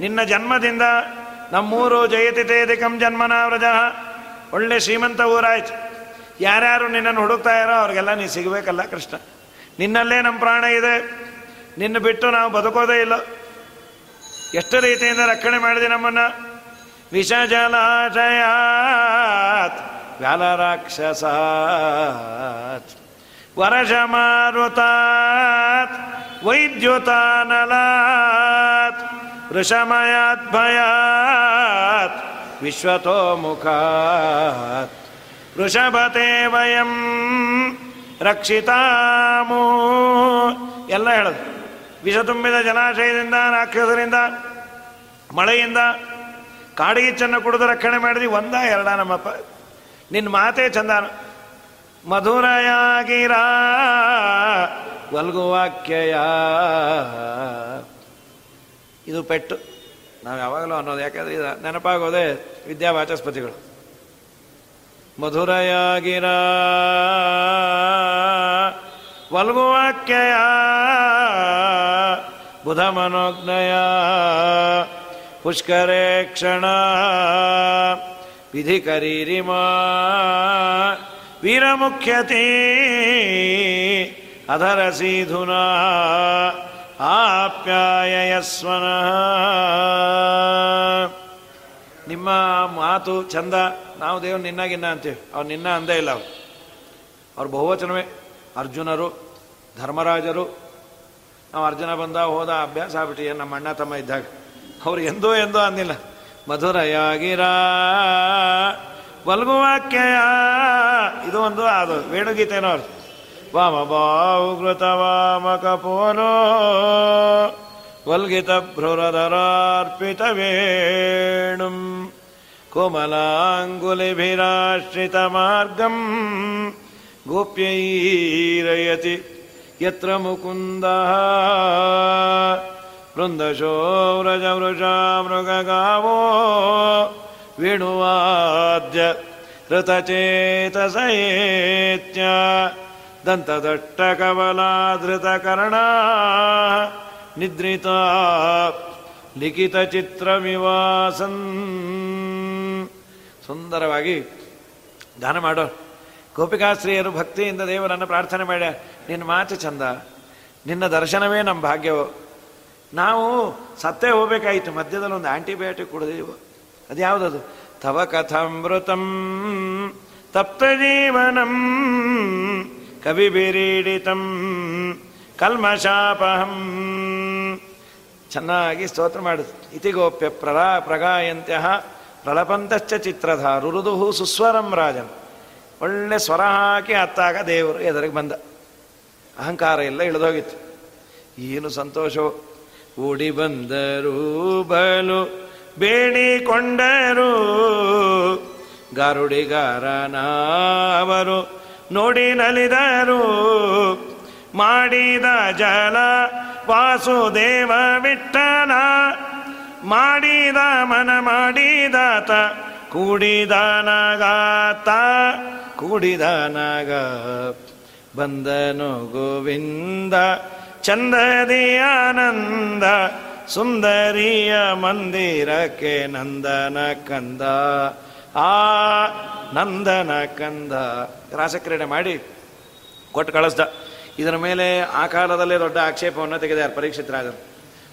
ನಿನ್ನ ಜನ್ಮದಿಂದ ನಮ್ಮೂರು ಜಯತಿ ತೇದಿಕಂ ಜನ್ಮನ ವ್ರಜ. ಒಳ್ಳೆ ಶ್ರೀಮಂತ ಊರಾಯ್ತು. ಯಾರ್ಯಾರು ನಿನ್ನನ್ನು ಹುಡುಕ್ತಾ ಇರೋ ಅವ್ರಿಗೆಲ್ಲ ನೀ ಸಿಗಬೇಕಲ್ಲ ಕೃಷ್ಣ. ನಿನ್ನಲ್ಲೇ ನಮ್ಮ ಪ್ರಾಣ ಇದೆ. ನಿನ್ನ ಬಿಟ್ಟು ನಾವು ಬದುಕೋದೇ ಇಲ್ಲ. ಎಷ್ಟು ರೀತಿಯಿಂದ ರಕ್ಷಣೆ ಮಾಡಿದೆ ನಮ್ಮನ್ನ? ವಿಷ ಜಲಾಶಯಾತ್ ವ್ಯಾಲರಾಕ್ಷಸಾತ್ ವರಷ ಮಾರುತಾತ್ ವೈದ್ಯುತಾನಲಾತ್ ವೃಷಮಯಾತ್ ಭಯಾತ್ ವಿಶ್ವತೋ ಮುಖಾತ್ ವೃಷಭತೆ ವಯಂ ರಕ್ಷಿತಾಮು. ಎಲ್ಲ ಹೇಳೋದು. ವಿಷ ತುಂಬಿದ ಜಲಾಶಯದಿಂದ ರಾಕ್ಷಸರಿಂದ ಮಳೆಯಿಂದ ಕಾಡಿಗಿಚ್ಚನ್ನು ಕುಡಿದು ರಕ್ಷಣೆ ಮಾಡಿದ್ವಿ ಒಂದ ಎರಡ ನಮ್ಮಪ್ಪ ನಿನ್ನ ಮಾತೇ ಚಂದಾನ. ಮಧುರಯಾಗಿರ, ವಲ್ಗುವಾಕ್ಯಯ. ಇದು ಪೆಟ್ಟು. ನಾವು ಯಾವಾಗಲೂ ಅನ್ನೋದು, ಯಾಕಂದ್ರೆ ಇದು ನೆನಪಾಗೋದೇ ವಿದ್ಯಾವಾಚಸ್ಪತಿಗಳು. ಮಧುರಯಾಗಿರ ವಲ್ಗುವಾಕ್ಯಯ ಬುಧ ಮನೋಜ್ಞಯ ಪುಷ್ಕರೇ ಕ್ಷಣ ವಿಧಿ ಕರೀರಿಮಾ ವೀರಮುಖ್ಯತೆ ಅಧರ ಸೀಧುನಾ ಆಪ್ಯಾಯಸ್ವನಃ ನಿಮ್ಮ ಮಾತು ಚಂದ, ನಾವು ದೇವ್ರು ನಿನ್ನಾಗಿನ್ನ ಅಂತೀವಿ. ಅವ್ರು ನಿನ್ನ ಅಂದೇ ಇಲ್ಲ ಅವ್ರು. ಅವ್ರು ಬಹುವಚನವೇ. ಅರ್ಜುನರು, ಧರ್ಮರಾಜರು, ನಾವು ಅರ್ಜುನ ಬಂದ ಹೋದ ಅಭ್ಯಾಸ ಆಗ್ಬಿಟ್ಟು ನಮ್ಮ ಅಣ್ಣ ತಮ್ಮ ಇದ್ದಾಗ. ಅವ್ರು ಎಂದೋ ಎಂದೋ ಅಂದಿಲ್ಲ. ಮಧುರಯಾಗಿರ ವಲ್ಗುವಾಕ್ಯಯ ಇದು ಒಂದು ಅದು, ವೇಣುಗೀತೆನೋ ಅವ್ರು ವಾಮ ಬಾಹುಕೃತ ವಾಮ ಕಪೋನೋ ವಲ್ಗಿತ ಭ್ರುರಧರಾರ್ಪಿತ ವೇಣುಂ, ಕೋಮಲಾಂಗುಲಿಭಿರಾಶ್ರಿತ ಮಾರ್ಗಂ ಗೋಪ್ಯೈರಯತಿ ಯತ್ರ ಮುಕುಂದ. ವೃಂದಶೋ ವ್ರಜ ವೃಷಾ ಮೃಗಗಾವೋ ವೇಣುವಾದ್ಯ ಋತಚೇತಸಯೇತ್ಯ ದಂತದಟ್ಟಕವಲಾಧೃತಕರ್ಣ ನಿದ್ರಿತ ಲಿಖಿತ ಚಿತ್ರಮಿವಾಸನ್ ಸುಂದರವಾಗಿ ದಾನ ಮಾಡೋ. ಗೋಪಿಕಾಶ್ರೀಯರು ಭಕ್ತಿಯಿಂದ ದೇವರನ್ನು ಪ್ರಾರ್ಥನೆ ಮಾಡ, ನಿನ್ನ ಮಾತು ಚಂದ, ನಿನ್ನ ದರ್ಶನವೇ ನಮ್ಮ ಭಾಗ್ಯವು ನಾವು ಸತ್ತೇ ಹೋಗಬೇಕಾಯಿತು, ಮಧ್ಯದಲ್ಲಿ ಒಂದು ಆಂಟಿಬಯೋಟಿಕ್ ಕುಡಿದೀವು ಅದು ಯಾವುದದು? ತವ ಕಥಾಮೃತಂ ಕವಿ ಬಿರೀಡಿತಂ ಕಲ್ಮಶಾಪಹಂ ಚೆನ್ನಾಗಿ ಸ್ತೋತ್ರ ಮಾಡುದು ಇತಿಗೋಪ್ಯ ಪ್ರಲಾ ಪ್ರಗಾಯಂತ್ಯ ಪ್ರಲಪಂತಶ್ಚ ಚಿತ್ರಧಾರು ರುದುಹು ಸುಸ್ವರಂ ರಾಜನ್. ಒಳ್ಳೆ ಸ್ವರ ಹಾಕಿ ಹತ್ತಾಗ ದೇವರು ಎದುರಿಗೆ ಬಂದ. ಅಹಂಕಾರ ಎಲ್ಲ ಇಳಿದೋಗಿತ್ತು ಏನು ಸಂತೋಷವು ಓಡಿ ಬಂದರು ಬಲು ಬೇಡಿಕೊಂಡರು ಗಾರುಡಿಗಾರನವರು ನೋಡಿ ನಲಿದರು. ಮಾಡಿದ ಜಲ ವಾಸುದೇವ ಬಿಟ್ಟನ ಮಾಡಿದ ಮನ ಮಾಡಿದಾತ ಕೂಡಿದನಗಾತ ಕೂಡಿದನಗ ಬಂದನು ಗೋವಿಂದ. ಚಂದದಿ ಆನಂದ ಸುಂದರಿಯ ಮಂದಿರಕ್ಕೆ ನಂದನ ಕಂದ. ಆ ನಂದನ ಕಂದ. ರಾಸಕ್ರೀಡೆ ಮಾಡಿ ಕೊಟ್ಟು ಕಳಿಸ್ದ. ಇದರ ಮೇಲೆ ಆ ಕಾಲದಲ್ಲಿ ದೊಡ್ಡ ಆಕ್ಷೇಪವನ್ನು ತೆಗೆದಾರೆ ಪರೀಕ್ಷಿತ ರಾಜರು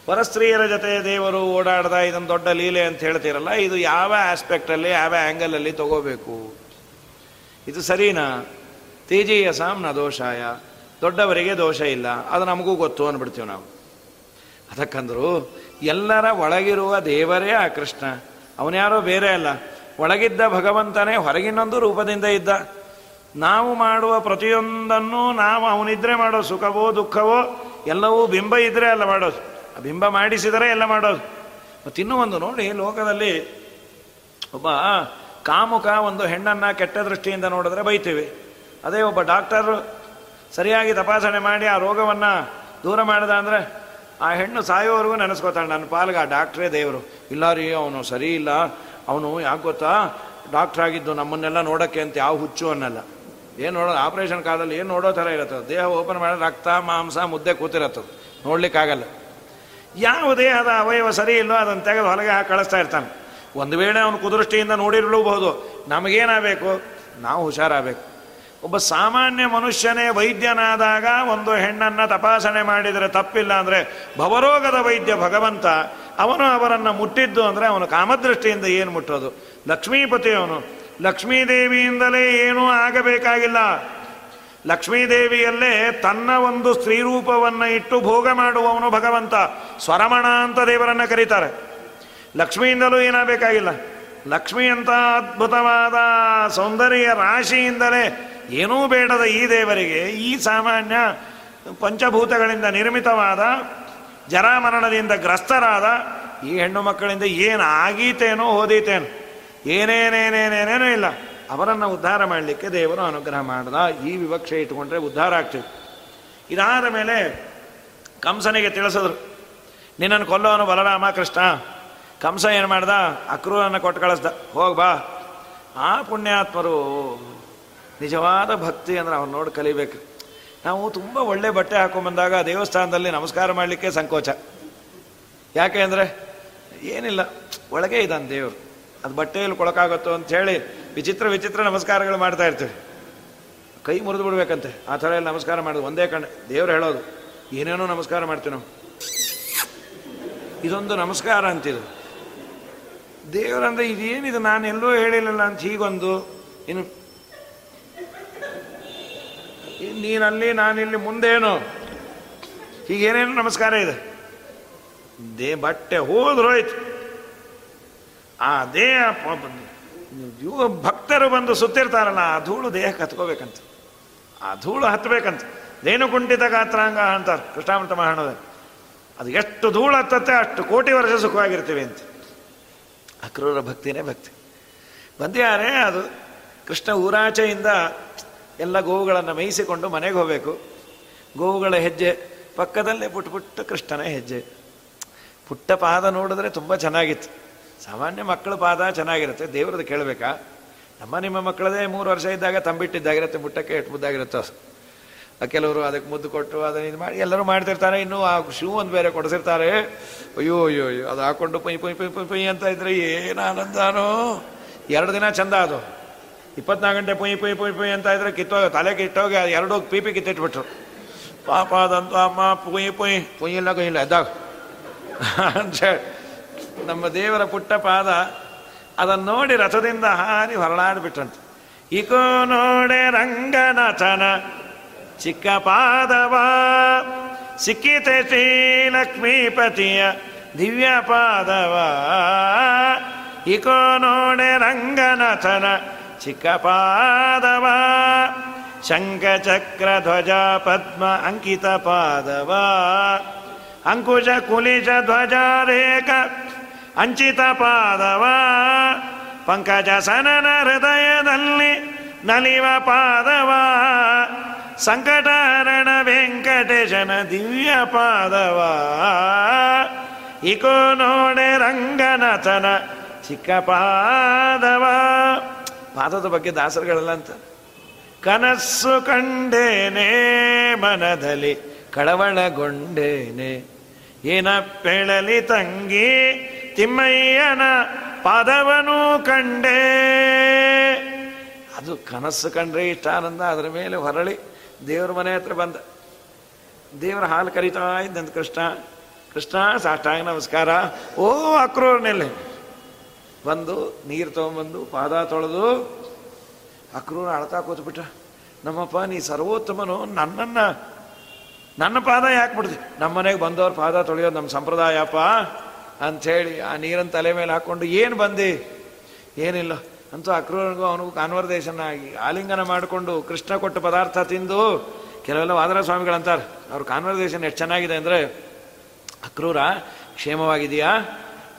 ಪರಸ್ತ್ರೀಯರ ಜೊತೆ ದೇವರು ಓಡಾಡ್ದ ಇದೊಂದು ದೊಡ್ಡ ಲೀಲೆ ಅಂತ ಹೇಳ್ತೀರಲ್ಲ, ಇದು ಯಾವ ಆಸ್ಪೆಕ್ಟಲ್ಲಿ ಯಾವ ಆ್ಯಂಗಲಲ್ಲಿ ತಗೋಬೇಕು? ಇದು ಸರಿನಾ? ತೇಜೀಯ ಸಾಮ್ನ ದೋಷಾಯ, ದೊಡ್ಡವರಿಗೆ ದೋಷ ಇಲ್ಲ, ಅದು ನಮಗೂ ಗೊತ್ತು ಅಂದ್ಬಿಡ್ತೀವಿ ನಾವು. ಅದಕ್ಕಂದ್ರು, ಎಲ್ಲರ ಒಳಗಿರುವ ದೇವರೇ ಆ ಕೃಷ್ಣ. ಅವನ್ಯಾರೋ ಬೇರೆ ಅಲ್ಲ. ಒಳಗಿದ್ದ ಭಗವಂತನೇ ಹೊರಗಿನೊಂದು ರೂಪದಿಂದ ಇದ್ದ. ನಾವು ಮಾಡುವ ಪ್ರತಿಯೊಂದನ್ನು ನಾವು ಅವನಿದ್ರೆ ಮಾಡೋ ಸುಖವೋ ದುಃಖವೋ ಎಲ್ಲವೂ ಬಿಂಬ ಇದ್ರೆ ಅಲ್ಲ ಮಾಡೋದು. ಆ ಬಿಂಬ ಮಾಡಿಸಿದರೆ ಎಲ್ಲ ಮಾಡೋದು. ಮತ್ತಿನ್ನೂ ಒಂದು ನೋಡಿ, ಲೋಕದಲ್ಲಿ ಒಬ್ಬ ಕಾಮುಕ ಒಂದು ಹೆಣ್ಣನ್ನು ಕೆಟ್ಟ ದೃಷ್ಟಿಯಿಂದ ನೋಡಿದ್ರೆ ಬೈತೀವಿ. ಅದೇ ಒಬ್ಬ ಡಾಕ್ಟರ್ ಸರಿಯಾಗಿ ತಪಾಸಣೆ ಮಾಡಿ ಆ ರೋಗವನ್ನು ದೂರ ಮಾಡಿದ ಅಂದರೆ ಆ ಹೆಣ್ಣು ಸಾಯೋವರೆಗೂ ನೆನೆಸ್ಕೋತಾಳೆ ನನ್ನ ಪಾಲ್ಗೆ. ಆ ಡಾಕ್ಟ್ರೇ ದೇವರು. ಇಲ್ಲ ರೀ, ಅವನು ಸರಿ ಇಲ್ಲ. ಅವನು ಯಾಕೆ ಗೊತ್ತಾ? ಡಾಕ್ಟ್ರ್ ಆಗಿದ್ದು ನಮ್ಮನ್ನೆಲ್ಲ ನೋಡೋಕ್ಕೆ ಅಂತ ಯಾವ ಹುಚ್ಚು ಅನ್ನಲ್ಲ. ಏನು ನೋಡೋದು ಆಪ್ರೇಷನ್ ಕಾಲದಲ್ಲಿ ಏನು ನೋಡೋ ಥರ ಇರುತ್ತೆ. ದೇಹ ಓಪನ್ ಮಾಡಿ ರಕ್ತ, ಮಾಂಸ, ಮುದ್ದೆ ಕೂತಿರತ್ತದು ನೋಡ್ಲಿಕ್ಕಾಗಲ್ಲ. ಯಾವ ದೇಹದ ಅವಯವ ಸರಿ ಇಲ್ಲೋ ಅದನ್ನು ತೆಗೆದು ಹೊಲಗೆ ಹಾಕಿ ಕಳಿಸ್ತಾ ಇರ್ತಾನೆ. ಒಂದು ವೇಳೆ ಅವನು ಕುದೃಷ್ಟಿಯಿಂದ ನೋಡಿರಲೂಬಹುದು, ನಮಗೇನಾಗಬೇಕು? ನಾವು ಹುಷಾರಾಗಬೇಕು. ಒಬ್ಬ ಸಾಮಾನ್ಯ ಮನುಷ್ಯನೇ ವೈದ್ಯನಾದಾಗ ಒಂದು ಹೆಣ್ಣನ್ನು ತಪಾಸಣೆ ಮಾಡಿದರೆ ತಪ್ಪಿಲ್ಲ ಅಂದರೆ ಭವರೋಗದ ವೈದ್ಯ ಭಗವಂತ, ಅವನು ಅವರನ್ನು ಮುಟ್ಟಿದ್ದು ಅಂದರೆ ಅವನು ಕಾಮದೃಷ್ಟಿಯಿಂದ ಏನು ಮುಟ್ಟೋದು? ಲಕ್ಷ್ಮೀಪತಿ ಅವನು, ಲಕ್ಷ್ಮೀದೇವಿಯಿಂದಲೇ ಏನೂ ಆಗಬೇಕಾಗಿಲ್ಲ. ಲಕ್ಷ್ಮೀದೇವಿಯಲ್ಲೇ ತನ್ನ ಒಂದು ಸ್ತ್ರೀರೂಪವನ್ನು ಇಟ್ಟು ಭೋಗ ಮಾಡುವವನು ಭಗವಂತ. ಸ್ವರಮಣ ಅಂತ ದೇವರನ್ನು ಕರೀತಾರೆ. ಲಕ್ಷ್ಮಿಯಿಂದಲೂ ಏನಾಗಬೇಕಾಗಿಲ್ಲ. ಲಕ್ಷ್ಮಿ ಅಂತ ಅದ್ಭುತವಾದ ಸೌಂದರ್ಯ ರಾಶಿಯಿಂದಲೇ ಏನೂ ಬೇಡದ ಈ ದೇವರಿಗೆ ಈ ಸಾಮಾನ್ಯ ಪಂಚಭೂತಗಳಿಂದ ನಿರ್ಮಿತವಾದ, ಜರಾಮರಣದಿಂದ ಗ್ರಸ್ತರಾದ ಈ ಹೆಣ್ಣು ಮಕ್ಕಳಿಂದ ಏನು ಆಗೀತೇನೋ ಓದೀತೇನೋ. ಏನೇನೇನೇನೇನೇನೂ ಇಲ್ಲ. ಅವರನ್ನು ಉದ್ಧಾರ ಮಾಡಲಿಕ್ಕೆ ದೇವರು ಅನುಗ್ರಹ ಮಾಡಿದ. ಈ ವಿವಕ್ಷೆ ಇಟ್ಟುಕೊಂಡ್ರೆ ಉದ್ಧಾರ ಆಗ್ತಿತ್ತು ಇದಾದ ಮೇಲೆ ಕಂಸನಿಗೆ ತಿಳಿಸಿದ್ರು, ನಿನ್ನನ್ನು ಕೊಲ್ಲೋನು ಬಲರಾಮ ಕೃಷ್ಣ. ಕಂಸ ಏನು ಮಾಡ್ದ? ಅಕ್ರೂರನ್ನು ಕೊಟ್ಟು ಕಳಿಸ್ದ. ಹೋಗ್ಬಾ ಆ ಪುಣ್ಯಾತ್ಮರು ನಿಜವಾದ ಭಕ್ತಿ ಅಂದ್ರೆ ಅವ್ರು ನೋಡಿ ಕಲಿಬೇಕು. ನಾವು ತುಂಬ ಒಳ್ಳೆ ಬಟ್ಟೆ ಹಾಕೊಂಡ್ಬಂದಾಗ ದೇವಸ್ಥಾನದಲ್ಲಿ ನಮಸ್ಕಾರ ಮಾಡಲಿಕ್ಕೆ ಸಂಕೋಚ. ಯಾಕೆ ಅಂದರೆ ಏನಿಲ್ಲ, ಒಳಗೆ ಇದ್ದಾನೆ ದೇವರು. ಅದು ಬಟ್ಟೆಯಲ್ಲಿ ಕೊಳಕಾಗುತ್ತೋ ಅಂತ ಹೇಳಿ ವಿಚಿತ್ರ ವಿಚಿತ್ರ ನಮಸ್ಕಾರಗಳು ಮಾಡ್ತಾ ಇರ್ತೀವಿ. ಕೈ ಮುರಿದು ಬಿಡ್ಬೇಕಂತೆ. ಆ ಥರ ಎಲ್ಲ ನಮಸ್ಕಾರ ಮಾಡೋದು ಒಂದೇ ಕಣ್ಣು. ದೇವ್ರು ಹೇಳೋದು, ಏನೇನೋ ನಮಸ್ಕಾರ ಮಾಡ್ತೀವಿ ನಾವು. ಇದೊಂದು ನಮಸ್ಕಾರ ಅಂತಿದು. ದೇವರಂದ್ರೆ ಇದೇನಿದು ನಾನು ಎಲ್ಲೋ ಹೇಳಿಲ್ಲ ಅಂತ ಹೀಗೊಂದು. ಇನ್ನು ನೀನಲ್ಲಿ, ನಾನಿಲ್ಲಿ ಮುಂದೇನು? ಹೀಗೇನೇನು ನಮಸ್ಕಾರ ಇದೆ? ದೇ ಬಟ್ಟೆ ಹೋದ್ರೋಯ್ತು ಆ ದೇಹ ಭಕ್ತರು ಬಂದು ಸುತ್ತಿರ್ತಾರಲ್ಲ, ಆ ಧೂಳು ದೇಹಕ್ಕೆ ಹತ್ಕೋಬೇಕಂತ ಆ ಧೂಳು ಹತ್ತಬೇಕಂತ ದೇನು ಕುಂಠಿತ ಗಾತ್ರಾಂಗ ಅಂತಾರೆ ಕೃಷ್ಣಾಮೃತ ಮಹಾಣದ ಅದು ಎಷ್ಟು ಧೂಳು ಹತ್ತತ್ತೆ ಅಷ್ಟು ಕೋಟಿ ವರ್ಷ ಸುಖವಾಗಿರ್ತೀವಿ ಅಂತ. ಅಕ್ರೂರ ಭಕ್ತಿನೇ ಭಕ್ತಿ. ಬಂದ್ಯಾರೆ ಅದು ಕೃಷ್ಣ ಊರಾಚೆಯಿಂದ ಎಲ್ಲ ಗೋವುಗಳನ್ನು ಮೇಯಿಸಿಕೊಂಡು ಮನೆಗೆ ಹೋಗಬೇಕು. ಗೋವುಗಳ ಹೆಜ್ಜೆ, ಪಕ್ಕದಲ್ಲೇ ಪುಟ್ಟ ಪುಟ್ಟ ಕೃಷ್ಣನ ಹೆಜ್ಜೆ. ಪುಟ್ಟ ಪಾದ ನೋಡಿದ್ರೆ ತುಂಬ ಚೆನ್ನಾಗಿತ್ತು. ಸಾಮಾನ್ಯ ಮಕ್ಕಳ ಪಾದ ಚೆನ್ನಾಗಿರುತ್ತೆ, ದೇವ್ರದ್ದು ಕೇಳಬೇಕಾ? ನಮ್ಮ ನಿಮ್ಮ ಮಕ್ಕಳದೇ ಮೂರು ವರ್ಷ ಇದ್ದಾಗ ತಂಬಿಟ್ಟಿದ್ದಾಗಿರುತ್ತೆ ಪುಟ್ಟಕ್ಕೆ ಎಷ್ಟು ಮುದ್ದಾಗಿರುತ್ತೆ ಕೆಲವರು ಅದಕ್ಕೆ ಮುದ್ದು ಕೊಟ್ಟು ಅದನ್ನ ಇದು ಮಾಡಿ, ಎಲ್ಲರೂ ಮಾಡ್ತಿರ್ತಾರೆ. ಇನ್ನೂ ಆ ಶೂ ಒಂದು ಬೇರೆ ಕೊಡಿಸಿರ್ತಾರೆ. ಅಯ್ಯೋ ಅಯ್ಯೋ ಅಯ್ಯೋ, ಅದು ಹಾಕೊಂಡು ಪೈ ಪೈ ಪೈ ಪೈ ಪೈ ಅಂತ ಇದ್ರೆ ಏನು ಆನಂದನೋ. ಎರಡು ದಿನ ಚಂದ ಅದು. ಇಪ್ಪತ್ನಾಲ್ಕು ಗಂಟೆ ಪೊಯ್ ಪೊಯ್ ಪೊಯ್ ಪೊಯ್ ಅಂತ ಇದ್ರೆ ಕಿತ್ತೋಗಿ, ತಲೆ ಕಿಟ್ಟೋಗಿ ಎರಡು ಪೀಪಿ ಕಿತ್ತಿಟ್ಬಿಟ್ರು. ಪಾಪ ಅದಂತೂ ಅಮ್ಮ, ಪುಯ್ ಪುಯ್ ಪುಯ್ ಇಲ್ಲ ಎದ್ದಾಗ. ಅಂತ ನಮ್ಮ ದೇವರ ಪುಟ್ಟ ಪಾದ ಅದನ್ನು ನೋಡಿ ರಥದಿಂದ ಹಾರಿ ಹೊರಳಾಡ್ಬಿಟ್ರಂತೆ. ಇಕೋ ನೋಡೆ ರಂಗನಾಥನ ಚಿಕ್ಕ ಪಾದವ ಸಿಕ್ಕಿತೆ ಶ್ರೀ ಲಕ್ಷ್ಮೀಪತಿಯ ದಿವ್ಯ ಪಾದವ ಇಕೋ ನೋಡೆ ರಂಗನಾಥನ ಚಿಕ್ಕ ಪಾದವ ಶಂಖಚಕ್ರ ಧ್ವಜ ಪದ್ಮ ಅಂಕಿತ ಪಾದವ ಅಂಕುಶ ಕುಲಿಶ ಧ್ವಜ ರೇಖ ಅಂಚಿತ ಪಾದವ ಪಂಕಜ ಸನನ ಹೃದಯದಲ್ಲಿ ನಲಿವ ಪಾದವ ಸಂಕಟಹರಣ ವೆಂಕಟೇಶನ ದಿವ್ಯ ಪಾದವ. ಇಕೋ ನೋಡೆ ರಂಗನಾಥನ ಚಿಕ್ಕ ಪಾದವ. ಪಾದದ ಬಗ್ಗೆ ದಾಸರುಗಳಲ್ಲ ಅಂತ. ಕನಸ್ಸು ಕಂಡೇನೆ ಮನದಲ್ಲಿ, ಕಳವಳಗೊಂಡೇನೆ. ಏನಪ್ಪೆಳಲಿ ತಂಗಿ, ತಿಮ್ಮಯ್ಯನ ಪಾದವನು ಕಂಡೇ. ಅದು ಕನಸು ಕಂಡ್ರೆ ಇಷ್ಟ ಆನಂದ, ಅದರ ಮೇಲೆ ಹೊರಳಿ. ದೇವ್ರ ಮನೆ ಹತ್ರ ಬಂದ. ದೇವ್ರ ಹಾಲು ಕರಿತಾ ಇದ್ದಂತ ಕೃಷ್ಣ ಕೃಷ್ಣ, ಸಾಷ್ಟಾಂಗ ನಮಸ್ಕಾರ. ಓ, ಅಕ್ರೂರ್ನಲ್ಲಿ. ಬಂದು ನೀರು ತೊಗೊಂಬಂದು ಪಾದ ತೊಳೆದು ಅಕ್ರೂರ ಅಳ್ತಾ ಕೂತ್ಬಿಟ್ಟ. ನಮ್ಮಪ್ಪ, ನೀ ಸರ್ವೋತ್ತಮನು. ನನ್ನನ್ನು, ನನ್ನ ಪಾದ ಯಾಕೆ ಬಿಡ್ತಿ ನಮ್ಮ ಮನೆಗೆ ಬಂದವ್ರ ಪಾದ ತೊಳೆಯೋದು ನಮ್ಮ ಸಂಪ್ರದಾಯಪ್ಪ. ಅಂಥೇಳಿ ಆ ನೀರನ್ನು ತಲೆ ಮೇಲೆ ಹಾಕ್ಕೊಂಡು ಏನು ಬಂದಿ? ಏನಿಲ್ಲ. ಅಂತೂ ಅಕ್ರೂರನಿಗೂ ಅವನಿಗೂ ಕಾನ್ವರ್ದೇಶನ್ ಆಗಿ ಆಲಿಂಗನ ಮಾಡಿಕೊಂಡು ಕೃಷ್ಣ ಕೊಟ್ಟ ಪದಾರ್ಥ ತಿಂದು ಕೆಲವೆಲ್ಲ ವಾದರ ಸ್ವಾಮಿಗಳಂತಾರೆ ಅವ್ರ ಕಾನ್ವರ್ದೇಶನ್ ಎಷ್ಟು ಚೆನ್ನಾಗಿದೆ ಅಂದರೆ, ಅಕ್ರೂರ, ಕ್ಷೇಮವಾಗಿದೆಯಾ?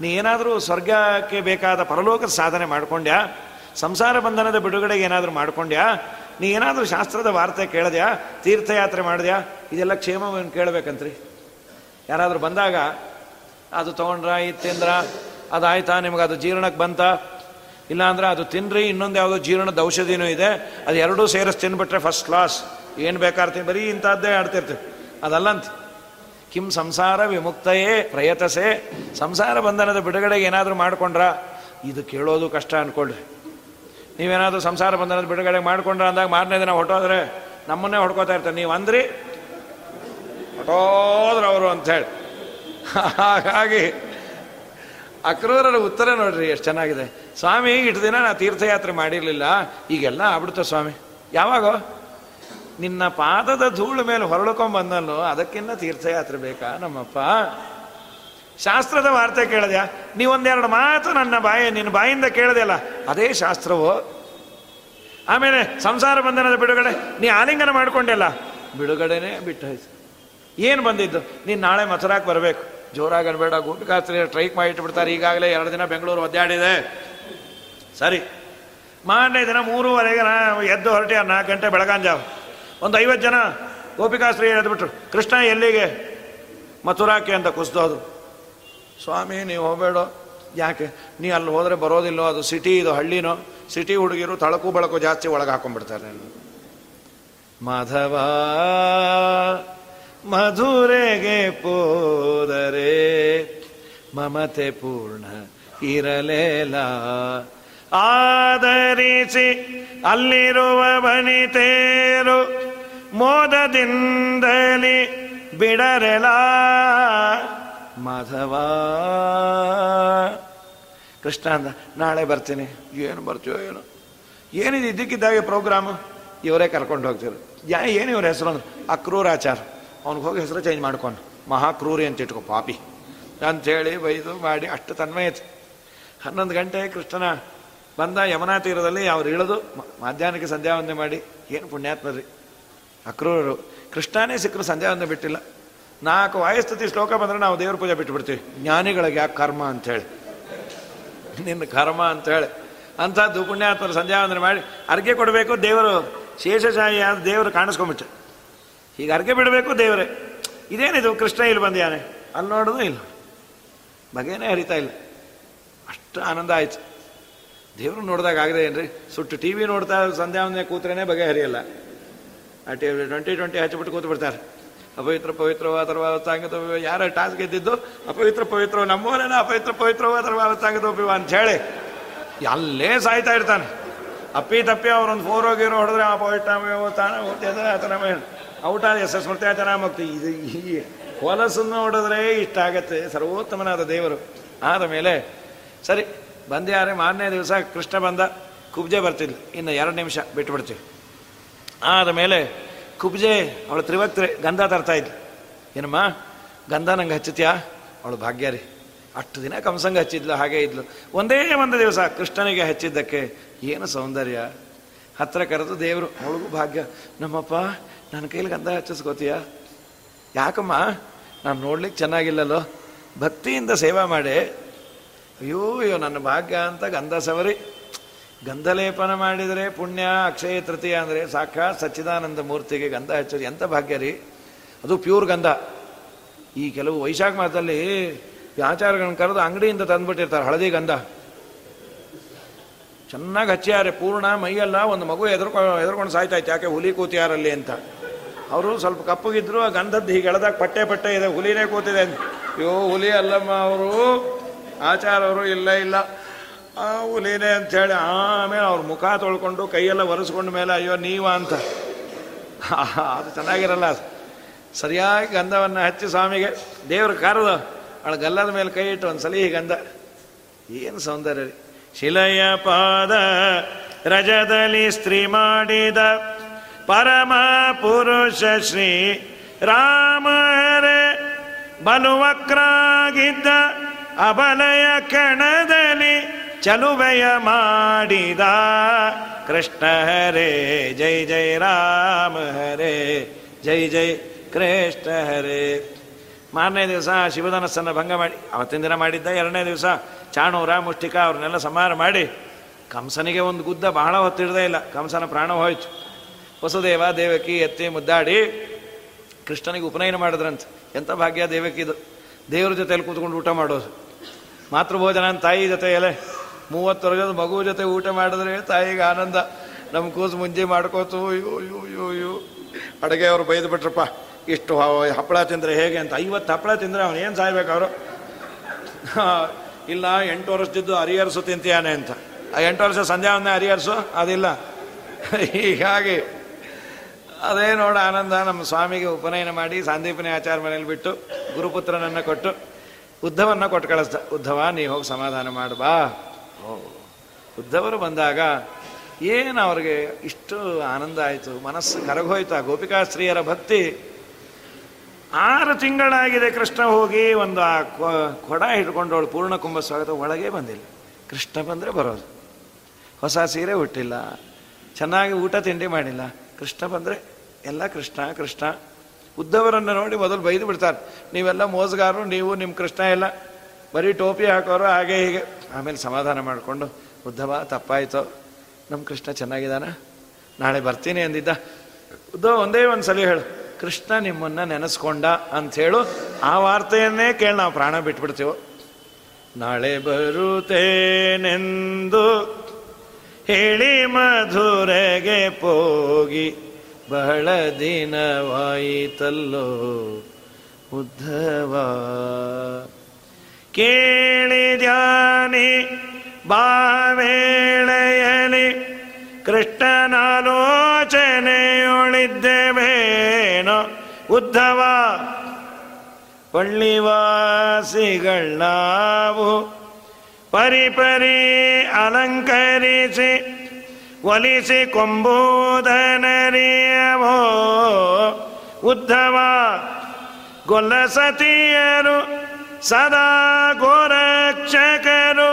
ನೀ ಏನಾದರೂ ಸ್ವರ್ಗಕ್ಕೆ ಬೇಕಾದ ಪರಲೋಕದ ಸಾಧನೆ ಮಾಡ್ಕೊಂಡ್ಯಾ? ಸಂಸಾರ ಬಂಧನದ ಬಿಡುಗಡೆಗೆ ಏನಾದರೂ ಮಾಡ್ಕೊಂಡ್ಯಾ? ನೀ ಏನಾದರೂ ಶಾಸ್ತ್ರದ ವಾರ್ತೆ ಕೇಳಿದ್ಯಾ? ತೀರ್ಥಯಾತ್ರೆ ಮಾಡಿದ್ಯಾ? ಇದೆಲ್ಲ ಕ್ಷೇಮವನ್ನು ಕೇಳಬೇಕಂತ್ರಿ? ಯಾರಾದರೂ ಬಂದಾಗ, ಅದು ತೊಗೊಂಡ್ರ, ಇತ್ತಿಂದ್ರ? ತಿಂದ್ರ ಅದಾಯ್ತಾ? ನಿಮ್ಗೆ ಅದು ಜೀರ್ಣಕ್ಕೆ ಬಂತ? ಇಲ್ಲ ಅಂದ್ರೆ ಅದು ತಿನ್ನಿರಿ ಇನ್ನೊಂದು ಯಾವುದೋ ಜೀರ್ಣದ ಔಷಧಿನೂ ಇದೆ, ಅದು ಎರಡೂ ಸೇರಿಸಿ ತಿನ್ಬಿಟ್ರೆ ಫಸ್ಟ್ ಕ್ಲಾಸ್ ಏನು ಬೇಕಾರ್ತೀನಿ ಬರೀ ಇಂಥದ್ದೇ ಆಡ್ತಿರ್ತೀವಿ. ಅದಲ್ಲಂತ, ಕಿಂ ಸಂಸಾರ ವಿಮುಕ್ತಯೇ ಪ್ರಯತಸೆ. ಸಂಸಾರ ಬಂಧನದ ಬಿಡುಗಡೆಗೆ ಏನಾದರೂ ಮಾಡ್ಕೊಂಡ್ರ? ಇದು ಕೇಳೋದು ಕಷ್ಟ ಅನ್ಕೊಳ್ರಿ. ನೀವೇನಾದರೂ ಸಂಸಾರ ಬಂಧನದ ಬಿಡುಗಡೆ ಮಾಡ್ಕೊಂಡ್ರ ಅಂದಾಗ ಮಾರನೇ ದಿನ ಹೊಟ್ಟೋದ್ರೆ ನಮ್ಮನ್ನೇ ಹೊಡ್ಕೋತಾ ಇರ್ತಾರೆ. ನೀವು ಅಂದ್ರಿ? ಹೊಟ್ಟೋದ್ರೆ ಅವರು ಅಂಥೇಳಿ ಹಾಗಾಗಿ ಅಕ್ರೂರರ ಉತ್ತರ ನೋಡ್ರಿ, ಎಷ್ಟು ಚೆನ್ನಾಗಿದೆ. ಸ್ವಾಮಿ, ಇಷ್ಟು ದಿನ ನಾ ತೀರ್ಥಯಾತ್ರೆ ಮಾಡಿರಲಿಲ್ಲ. ಈಗೆಲ್ಲ ಆಗ್ಬಿಡ್ತ ಸ್ವಾಮಿ. ಯಾವಾಗ? ನಿನ್ನ ಪಾದದ ಧೂಳು ಮೇಲೆ ಹೊರಳ್ಕೊಂಬಂದಲ್ಲೋ ಅದಕ್ಕಿನ್ನ ತೀರ್ಥಯಾತ್ರೆ ಬೇಕಾ ನಮ್ಮಪ್ಪ? ಶಾಸ್ತ್ರದ ವಾರ್ತೆ ಕೇಳಿದ್ಯಾ? ನೀವೊಂದೆರಡು ಮಾತು ನನ್ನ ಬಾಯಿ, ನಿನ್ನ ಬಾಯಿಂದ ಕೇಳಿದೆಯಲ್ಲ, ಅದೇ ಶಾಸ್ತ್ರವು? ಆಮೇಲೆ ಸಂಸಾರ ಬಂಧನದ ಬಿಡುಗಡೆ, ನೀ ಆಲಿಂಗನ ಮಾಡಿಕೊಂಡೆಲ್ಲ? ಬಿಡುಗಡೆನೇ ಬಿಟ್ಟಾಯ್ತು ಏನು ಬಂದಿದ್ದು? ನೀನು ನಾಳೆ ಮಥುರಾಕ್ ಬರಬೇಕು. ಜೋರಾಗಿ ಅನ್ಬೇಡ ಗೋಪಿಕಾಸ್ತ್ರಿ ಸ್ಟ್ರೈಕ್ ಮಾಡಿ ಇಟ್ಬಿಡ್ತಾರೆ. ಈಗಾಗಲೇ ಎರಡು ದಿನ ಬೆಂಗಳೂರು ಒದ್ದಾಡಿದೆ. ಸರಿ. ಮಾರನೇ ದಿನ ಮೂರುವರೆಗೆ ನಾ ಎದ್ದು ಹೊರಟೆ ನಾಲ್ಕು ಗಂಟೆ ಬೆಳಗಾಂಜಾವ ಒಂದು ಐವತ್ತು ಜನ ಗೋಪಿಕಾಸ್ತ್ರೀ ಎದ್ಬಿಟ್ರು ಕೃಷ್ಣ ಎಲ್ಲಿಗೆ? ಮಥುರಾಕ್ಕೆ ಅಂತ ಕುಸ್ದೋದು. ಸ್ವಾಮಿ, ನೀವು ಹೋಗಬೇಡ. ಯಾಕೆ? ನೀ ಅಲ್ಲಿ ಹೋದರೆ ಬರೋದಿಲ್ಲೋ, ಅದು ಸಿಟಿ, ಇದು ಹಳ್ಳಿನೋ. ಸಿಟಿ ಹುಡುಗಿರು ತಳಕು ಬಳಕು ಜಾಸ್ತಿ ಒಳಗೆ ಹಾಕೊಂಡ್ಬಿಡ್ತಾರೆ. ಮಾಧವ, ಮಧುರೆಗೆ ಪೋದರೆ ಮಮತೆ ಪೂರ್ಣ ಇರಲೇಲ. ಆದರಿಸಿ ಅಲ್ಲಿರುವ ಬನಿತೇರು ಮೋದದಿಂದಲಿ ಬಿಡರೆಲ ಮಾಧವ ಕೃಷ್ಣ ಅಂದ ನಾಳೆ ಬರ್ತೀನಿ ಏನು ಬರ್ತೀವೋ ಏನು ಏನಿದೆ ಇದ್ದಕ್ಕಿದ್ದಾಗೆ ಪ್ರೋಗ್ರಾಮು ಇವರೇ ಕರ್ಕೊಂಡು ಹೋಗ್ತಿರು ಯಾ ಏನು ಇವ್ರ ಹೆಸರು ಅಂದ್ರೆ ಅಕ್ರೂರಾಚಾರ ಅವ್ನಿಗೆ ಹೋಗಿ ಹೆಸರು ಚೇಂಜ್ ಮಾಡ್ಕೊಂಡು ಮಹಾಕ್ರೂರಿ ಅಂತ ಇಟ್ಕೊ ಪಾಪಿ ಅಂಥೇಳಿ ಬೈದು ಮಾಡಿ ಅಷ್ಟು ತನ್ಮಯತೆ ಹನ್ನೊಂದು ಗಂಟೆ ಕೃಷ್ಣನ ಬಂದ ಯಮುನಾ ತೀರದಲ್ಲಿ ಅವ್ರು ಇಳಿದು ಮಧ್ಯಾಹ್ನಕ್ಕೆ ಸಂಧ್ಯಾವಂದನೆ ಮಾಡಿ, ಏನು ಪುಣ್ಯಾತ್ಮರಿ ಅಕ್ರೂರರು. ಕೃಷ್ಣನೇ ಸಿಕ್ಕರು ಸಂಧ್ಯಾವಂದನೆ ಬಿಟ್ಟಿಲ್ಲ. ನಾಲ್ಕು ವಾಯಸ್ತುತಿ ಶ್ಲೋಕ ಬಂದರೆ ನಾವು ದೇವ್ರ ಪೂಜೆ ಬಿಟ್ಬಿಡ್ತೀವಿ. ಜ್ಞಾನಿಗಳಿಗೆ ಯಾಕೆ ಕರ್ಮ ಅಂಥೇಳಿ ನಿನ್ನ ಕರ್ಮ ಅಂತೇಳಿ ಅಂಥದ್ದು ಪುಣ್ಯಾತ್ಮರು ಸಂಧ್ಯಾವಂದನೆ ಮಾಡಿ ಅರ್ಗೆ ಕೊಡಬೇಕು ದೇವರು. ಶೇಷಶಾಹಿ ಆದ ದೇವರು ಕಾಣಿಸ್ಕೊಂಬಿಟ್ಟೆ ಈಗ ಅರ್ಗೆ ಬಿಡಬೇಕು ದೇವರೇ. ಇದೇನಿದು? ಕೃಷ್ಣ ಇಲ್ಲಿ ಬಂದಿಯಾನೆ? ಅಲ್ಲಿ ನೋಡೋದು ಇಲ್ಲ. ಬಗೆನೇ ಹರಿತಾ ಇಲ್ಲ. ಅಷ್ಟು ಆನಂದ ಆಯ್ತು. ದೇವರು ನೋಡಿದಾಗ ಆಗದೆ ಏನ್ರಿ? ಸುಟ್ಟು ಟಿ ವಿ ನೋಡ್ತಾ ಒಂದೇ ಕೂತ್ರೇನೆ ಬಗೆ ಹರಿಯಲ್ಲ ಆ ಟಿ ವಿ ಟ್ವೆಂಟಿ ಟ್ವೆಂಟಿ ಹಚ್ಚಿಬಿಟ್ಟು ಕೂತು ಬಿಡ್ತಾರೆ. ಅಪವಿತ್ರ ಪವಿತ್ರವಾದರ್ವಾವತ್ತಾಂಗದ ಯಾರ ಟಾಸ್ ಗೆದ್ದಿದ್ದು? ಅಪವಿತ್ರ ಪವಿತ್ರ ನಮ್ಮವರೇನ ಅಪವಿತ್ರ ಪವಿತ್ರವಾದರ್ವಾವತ್ತಾಂಗದ ಅಂತ ಹೇಳಿ ಅಲ್ಲೇ ಸಾಯ್ತಾ ಇರ್ತಾನೆ. ಅಪ್ಪಿ ತಪ್ಪಿ ಅವ್ರೊಂದು ಫೋರ್ ಹೋಗಿರೋ ಹೊಡೆದ್ರೆ ಆ ಪವಿತ್ರ ಔಟ್ ಆದ ಎಸ್ ಎಸ್ ಸ್ಮೃತಿ ಆಚನ ಮುಕ್ತಿ ಇದು ಈ ಹೊಲಸನ್ನು ನೋಡಿದ್ರೆ ಇಷ್ಟ ಆಗತ್ತೆ ಸರ್ವೋತ್ತಮನಾದ ದೇವರು. ಆದ ಮೇಲೆ ಸರಿ ಬಂದ್ಯಾರೆ ಮಾರನೇ ದಿವಸ ಕೃಷ್ಣ ಬಂದ, ಕುಬ್ಜೆ ಬರ್ತಿದ್ಲು. ಇನ್ನು ಎರಡು ನಿಮಿಷ ಬಿಟ್ಬಿಡ್ತೀವಿ. ಆದ ಮೇಲೆ ಕುಬ್ಜೆ ಅವಳು ತ್ರಿವಕ್ತ್ರೆ ಗಂಧ ತರ್ತಾ ಇದ್ಲು. ಏನಮ್ಮ, ಗಂಧ ನಂಗೆ ಹಚ್ಚತ್ಯಾ? ಅವಳು, ಭಾಗ್ಯ ರೀ, ಅಷ್ಟು ದಿನ ಕಂಸಂಗೆ ಹಚ್ಚಿದ್ಲು, ಹಾಗೆ ಇದ್ಲು. ಒಂದೇ ಒಂದು ದಿವಸ ಕೃಷ್ಣನಿಗೆ ಹಚ್ಚಿದ್ದಕ್ಕೆ ಏನು ಸೌಂದರ್ಯ? ಹತ್ರ ಕರೆದು ದೇವರು, ಅವಳಿಗೂ ಭಾಗ್ಯ, ನಮ್ಮಪ್ಪ, ನನ್ನ ಕೈಲಿ ಗಂಧ ಹಚ್ಚಿಸ್ಕೋತೀಯ? ಯಾಕಮ್ಮ, ನಾನು ನೋಡ್ಲಿಕ್ಕೆ ಚೆನ್ನಾಗಿಲ್ಲಲ್ಲೋ? ಭಕ್ತಿಯಿಂದ ಸೇವಾ ಮಾಡಿ ಅಯ್ಯೋ ಅಯ್ಯೋ, ನನ್ನ ಭಾಗ್ಯ ಅಂತ ಗಂಧ ಸವರಿ. ಗಂಧಲೇಪನ ಮಾಡಿದರೆ ಪುಣ್ಯ, ಅಕ್ಷಯ ತೃತೀಯ ಅಂದರೆ ಸಾಕ್ಷಾತ್ ಸಚ್ಚಿದಾನಂದ ಮೂರ್ತಿಗೆ ಗಂಧ ಹಚ್ಚೋದು. ಎಂಥ ಭಾಗ್ಯ ರೀ? ಅದು ಪ್ಯೂರ್ ಗಂಧ. ಈ ಕೆಲವು ವೈಶಾಖ ಮಾಸದಲ್ಲಿ ಆಚಾರಗಳನ್ನು ಕರೆದು ಅಂಗಡಿಯಿಂದ ತಂದುಬಿಟ್ಟಿರ್ತಾರೆ, ಹಳದಿ ಗಂಧ. ಚೆನ್ನಾಗಿ ಹಚ್ಚಿಯಾರೆ, ಪೂರ್ಣ ಮೈಯೆಲ್ಲ ಒಂದು ಮಗು ಎದುರ್ಕೊ ಎದುರ್ಕೊಂಡು ಸಾಯ್ತಾಯ್ತು, ಯಾಕೆ ಹುಲಿ ಕೂತಿಯಾರಲ್ಲಿ ಅಂತ. ಅವರು ಸ್ವಲ್ಪ ಕಪ್ಪಗಿದ್ರು, ಆ ಗಂಧದ್ದು ಹೀಗೆ ಎಳೆದಾಗ ಪಟ್ಟೆ ಪಟ್ಟೆ ಇದೆ, ಹುಲಿನೇ ಕೂತಿದೆ ಅಯ್ಯೋ, ಹುಲಿ ಅಲ್ಲಮ್ಮ ಅವರು. ಆಚಾರವರು ಇಲ್ಲ ಇಲ್ಲ. ಹುಲಿನೇ ಅಂಥೇಳಿ ಆಮೇಲೆ ಅವ್ರ ಮುಖ ತೊಳ್ಕೊಂಡು ಕೈಯೆಲ್ಲ ಒರೆಸ್ಕೊಂಡ ಮೇಲೆ ಅಯ್ಯೋ ನೀವ ಅಂತ. ಅದು ಚೆನ್ನಾಗಿರಲ್ಲ. ಸರಿಯಾಗಿ ಗಂಧವನ್ನು ಹಚ್ಚಿ ಸ್ವಾಮಿಗೆ, ದೇವ್ರ ಕಾರದ ಅವಳ ಗಲ್ಲದ ಮೇಲೆ ಕೈ ಇಟ್ಟು ಒಂದು ಸಲ ಗಂಧ. ಏನು ಸೌಂದರ್ಯ ರೀ. ಶಿಲೆಯ ಪಾದ ರಜದಲ್ಲಿ ಸ್ತ್ರೀ ಮಾಡಿದ ಪರಮ ಪುರುಷ ಶ್ರೀ ರಾಮರೇ ಬಲುವಕ್ರಾಗಿದ್ದ ಅಬಲಯ ಕಣದಲ್ಲಿ ಚಲುವೆಯ ಮಾಡಿದ ಕೃಷ್ಣ ಹರೇ, ಜೈ ಜೈ ರಾಮ ಹರೇ, ಜೈ ಜೈ ಕೃಷ್ಣ ಹರೇ. ಮಾರನೇ ದಿವಸ ಶಿವಧನಸ್ಸನ್ನು ಭಂಗ ಮಾಡಿ, ಅವತ್ತಿನ ದಿನ ಮಾಡಿದ್ದ, ಎರಡನೇ ದಿವಸ ಚಾಣೂರ ಮುಷ್ಟಿಕ ಅವ್ರನ್ನೆಲ್ಲ ಸಂಹಾರ ಮಾಡಿ, ಕಂಸನಿಗೆ ಒಂದು ಗುದ್ದ ಬಹಳ ಹೊತ್ತಿಡದೇ ಇಲ್ಲ, ಕಂಸನ ಪ್ರಾಣ ಹೋಯ್ತು. ವಸುದೇವ, ದೇವಕಿ ಎತ್ತಿ ಮುದ್ದಾಡಿ ಕೃಷ್ಣನಿಗೆ ಉಪನಯನ ಮಾಡಿದ್ರಂತೆ. ಎಂಥ ಭಾಗ್ಯ ದೇವಕಿದು. ದೇವ್ರ ಜೊತೆಯಲ್ಲಿ ಕೂತ್ಕೊಂಡು ಊಟ ಮಾಡೋದು. ಮಾತೃಭೋಜನ ತಾಯಿ ಜೊತೆಯಲ್ಲೇ ಮೂವತ್ತು ವರ್ಷದ ಮಗು ಜೊತೆ ಊಟ ಮಾಡಿದ್ರೆ ತಾಯಿಗೆ ಆನಂದ. ನಮ್ಮ ಕೂಸು ಮುಂಜಿ ಮಾಡ್ಕೋತು, ಅಯ್ಯೋ ಅಯ್ಯೋ ಅಯ್ಯೋ ಅಯ್ಯೋ. ಅಡುಗೆ ಅವರು ಬೈದು ಬಿಟ್ರಪ್ಪ, ಇಷ್ಟು ಹಪ್ಪಳ ತಿಂದರೆ ಹೇಗೆ ಅಂತ. ಐವತ್ತು ಹಪ್ಪಳ ತಿಂದರೆ ಅವನು ಏನು ಸಾಯ್ಬೇಕು ಅವರು? ಇಲ್ಲ, ಎಂಟು ವರ್ಷದಿದ್ದು ಹರಿಹರಿಸು ತಿಂತೀಯಾನೆ ಅಂತ. ಆ ಎಂಟು ವರ್ಷ ಸಂಧ್ಯಾವನ್ನೇ ಹರಿಹರಿಸು ಅದಿಲ್ಲ. ಹೀಗಾಗಿ ಅದೇ ನೋಡ ಆನಂದ. ನಮ್ಮ ಸ್ವಾಮಿಗೆ ಉಪನಯನ ಮಾಡಿ, ಸಾಂದೀಪನಿ ಆಚಾರ ಮನೇಲಿ ಬಿಟ್ಟು ಗುರುಪುತ್ರನನ್ನು ಕೊಟ್ಟು ಉದ್ಧವನ್ನ ಕೊಟ್ಟು ಕಳಿಸ್ದ. ಉದ್ಧವ ನೀ ಹೋಗಿ ಸಮಾಧಾನ ಮಾಡ್ಬಾ ಓ ಉದ್ಧವರು ಬಂದಾಗ ಏನು ಅವ್ರಿಗೆ ಇಷ್ಟು ಆನಂದ ಆಯಿತು, ಮನಸ್ಸು ಕರಗೋಯ್ತು. ಆ ಗೋಪಿಕಾಸ್ತ್ರೀಯರ ಭಕ್ತಿ ಆರು ತಿಂಗಳಾಗಿದೆ ಕೃಷ್ಣ ಹೋಗಿ, ಒಂದು ಆ ಕೊಡ ಹಿಡ್ಕೊಂಡವಳು ಪೂರ್ಣ ಕುಂಭ ಸ್ವಾಗತ ಒಳಗೆ ಬಂದಿಲ್ಲ. ಕೃಷ್ಣ ಬಂದರೆ ಬರೋದು. ಹೊಸ ಸೀರೆ ಹುಟ್ಟಿಲ್ಲ ಚೆನ್ನಾಗಿ ಊಟ ತಿಂಡಿ ಮಾಡಿಲ್ಲ. ಕೃಷ್ಣ ಬಂದರೆ ಎಲ್ಲ ಕೃಷ್ಣ ಕೃಷ್ಣ. ಉದ್ದವರನ್ನು ನೋಡಿ ಮೊದಲು ಬೈದು ಬಿಡ್ತಾರೆ. ನೀವೆಲ್ಲ ಮೋಸಗಾರರು, ನೀವು ನಿಮ್ಮ ಕೃಷ್ಣ ಎಲ್ಲ. ಬರೀ ಟೋಪಿ ಹಾಕೋರು, ಹಾಗೆ ಹೀಗೆ. ಆಮೇಲೆ ಸಮಾಧಾನ ಮಾಡಿಕೊಂಡು, ಉದ್ದವ, ತಪ್ಪಾಯಿತು. ನಮ್ಮ ಕೃಷ್ಣ ಚೆನ್ನಾಗಿದ್ದಾನ? ನಾಳೆ ಬರ್ತೀನಿ ಅಂದಿದ್ದ. ಉದ್ದವ, ಒಂದೇ ಒಂದು ಸಲ ಹೇಳು. ಕೃಷ್ಣ ನಿಮ್ಮನ್ನು ನೆನೆಸ್ಕೊಂಡ ಅಂಥೇಳು ಆ ವಾರ್ತೆಯನ್ನೇ ಕೇಳಿ ನಾವು ಪ್ರಾಣ ಬಿಟ್ಬಿಡ್ತೀವೋ? ನಾಳೆ ಬರುತ್ತೇನೆಂದು ಹೇಳಿ ಮಧುರೆಗೆ ಪೋಗಿ ಬಹಳ ದಿನವಾಯಿತಲ್ಲೋ ಉದ್ಧವ ಕೇಳಿದ್ಯಾನಿ ಬಾವೇಳೆಯಲಿ ಕೃಷ್ಣನಾಲೋಚನೆಯೊಳಿದ್ದೇವೇನೋ ಉದ್ಧವ ಪಳ್ಳಿವಾಸಿಗಳಾವು ಪರಿಪರಿ ಅಲಂಕರಿಸಿ ಒಲಿಸಿ ಕೊಂಬುದನರಿಯವೋ, ಉದ್ಧವ ಗೊಲ್ಲಸತಿಯರು, ಸದಾ ಗೋರಕ್ಷಕರು,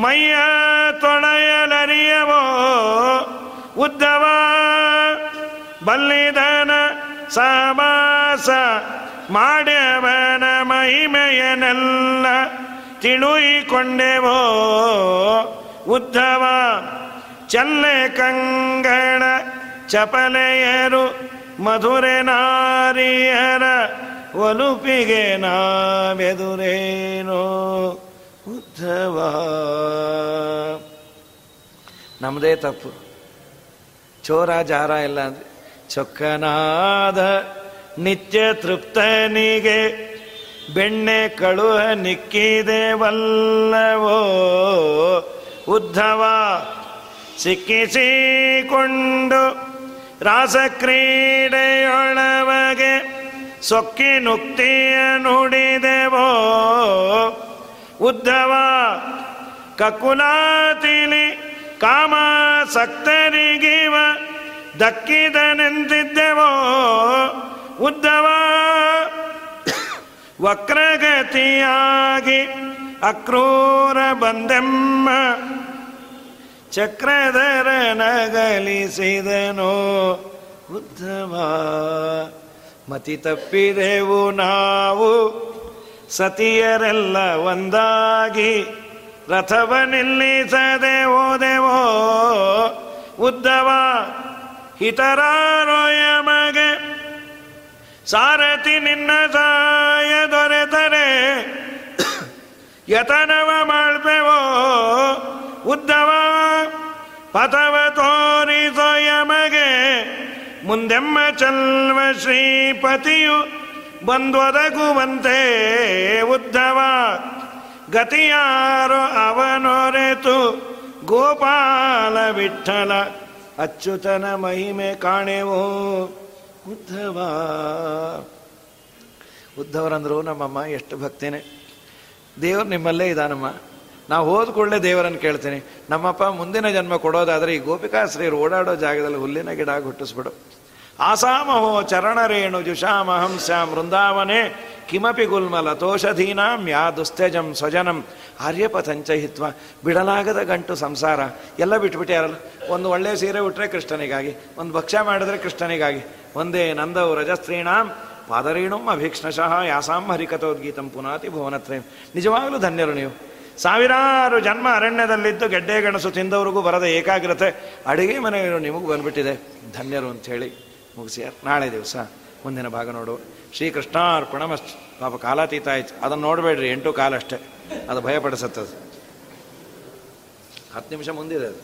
ಮೈಯ ತೊಳೆಯಲರಿಯವೋ, ಉದ್ಧವ ಬಲ್ಲಿದನ ಸಮಾಸ ಮಾಡವನ ಮಹಿಮೆಯನೆಲ್ಲ ತಿಳುಯಿಕೊಂಡೆವೋ ಉದ್ಧವ ಚಲ್ಲೆ ಕಂಗಣ ಚಪಲೆಯರು ಮಧುರೆ ನಾರಿಯರ ಒಲುಪಿಗೆ ನಾವೆದುರೇನೋ ಉದ್ಧವ ನಮ್ಮದೇ ತಪ್ಪು. ಚೋರ ಜಾರ ಇಲ್ಲ ಅಂದ್ರೆ ಚೊಕ್ಕನಾದ ನಿತ್ಯ ತೃಪ್ತನಿಗೆ ಬೆಣ್ಣೆ ಕಳುಹ ನಿಕ್ಕಿದೆವಲ್ಲವೋ ಉದ್ಧವ ಸಿಕ್ಕಿಸಿಕೊಂಡು ರಾಸಕ್ರೀಡೆಯೊಳವಗೆ ಸೊಕ್ಕಿ ನುಕ್ತಿಯ ನುಡಿದೆವೋ? ಉದ್ಧವ ಕಕುಲಾತಿಲಿ ಕಾಮಾಸಕ್ತರಿಗಿವ ದಕ್ಕಿದನೆಂದಿದ್ದೆವೋ? ಉದ್ಧವ ವಕ್ರಗತಿಯಾಗಿ ಅಕ್ರೂರ ಬಂದೆಮ್ಮ ಚಕ್ರಧರ ನಗಲಿಸಿದನೋ ಉದ್ಧವ ಮತಿ ತಪ್ಪಿದೆವು ನಾವು. ಸತಿಯರೆಲ್ಲ ಒಂದಾಗಿ ರಥವ ನಿಲ್ಲಿಸದೆ ಹೋದೆವೋ. ಉದ್ದವ, ಹಿತರಾರೋಯ ಮಗೆ, ಸಾರಥಿ ನಿನ್ನ ಸಾಯ ದೊರೆತರೆ. ಯತನವ ಮಾಡ್ಪೆವೋ. ಉದ್ದವ ಪಥವ ತೋರಿಸ ಯಮಗೆ ಮುಂದೆಮ್ಮ ಚಲ್ವ ಶ್ರೀಪತಿಯು ಬಂದೊದಗುವಂತೆ ಉದ್ದವ. ಗತಿಯಾರು ಅವನೊರೆತು ಗೋಪಾಲ ವಿಠಲ ಅಚ್ಯುತನ ಮಹಿಮೆ ಕಾಣೆವು. ಉದ್ಧವ ಉದ್ಧವರಂದ್ರು ನಮ್ಮಮ್ಮ ಎಷ್ಟು ಭಕ್ತಿನೇ. ದೇವರು ನಿಮ್ಮಲ್ಲೇ ಇದ್ದಾನಮ್ಮ ನಾವು ಹೋದ ಕೂಡಲೇ ದೇವರನ್ನು ಕೇಳ್ತೀನಿ, ನಮ್ಮಪ್ಪ ಮುಂದಿನ ಜನ್ಮ ಕೊಡೋದಾದರೆ ಈ ಗೋಪಿಕಾಶ್ರೀರು ಓಡಾಡೋ ಜಾಗದಲ್ಲಿ ಹುಲ್ಲಿನ ಗಿಡ ಹುಟ್ಟಿಸ್ಬಿಡು. ಆಸಾಮಹೋ ಚರಣರೇಣು ಜುಷಾಮಹಂ ಸ್ಯಾಂ ವೃಂದಾವನೆ ಕಿಮಪಿ ಗುಲ್ಮಲ ತೋಷಧೀನಾಂ ಯಾ ದುಸ್ತ್ಯಜಂ ಸ್ವಜನಂ. ಆರ್ಯಪಥಂಚ ಹಿತ್ವ, ಬಿಡಲಾಗದ ಗಂಟು ಸಂಸಾರ. ಎಲ್ಲ ಬಿಟ್ಬಿಟ್ಯಾರಲ್ಲ ಒಂದು ಒಳ್ಳೆಯ ಸೀರೆ ಉಟ್ರೆ ಕೃಷ್ಣನಿಗಾಗಿ, ಒಂದು ಭಕ್ಷ್ಯ ಮಾಡಿದ್ರೆ ಕೃಷ್ಣನಿಗಾಗಿ. ಒಂದೇ ನಂದವು ರಜಸ್ತ್ರೀಣಾಂ, ಪಾದರೇಣುಂ ಅಭೀಕ್ಷ್ಣಶಃ ಯಾಸಾಂ ಹರಿಕಥೋದ್ಗೀತಂ ಪುನಾತಿ ಭುವನತ್ರಯಂ. ನಿಜವಾಗಲೂ ಧನ್ಯರು ನೀವು. ಸಾವಿರಾರು ಜನ್ಮ ಅರಣ್ಯದಲ್ಲಿದ್ದು ಗೆಡ್ಡೆ ಗಣಸು ತಿಂದವ್ರಿಗೂ ಬರದ ಏಕಾಗ್ರತೆ ಅಡುಗೆ ಮನೆಯವರು ನಿಮಗೂ ಬಂದ್ಬಿಟ್ಟಿದೆ. ಧನ್ಯರು ಅಂಥೇಳಿ ಮುಗಿಸ್ಯಾರ ನಾಳೆ ದಿವಸ ಮುಂದಿನ ಭಾಗ ನೋಡು ಶ್ರೀಕೃಷ್ಣಾರ್ಪಣಮಸ್ತು ಪಾಪ ಕಾಲಾತೀತ ಆಯ್ತು. ಅದನ್ನು ನೋಡಬೇಡ್ರಿ, ಎಂಟು ಕಾಲಷ್ಟೇ. ಅದು ಭಯಪಡಿಸತ್ತದು. ಹತ್ತು ನಿಮಿಷ ಮುಂದಿದೆ ಅದು.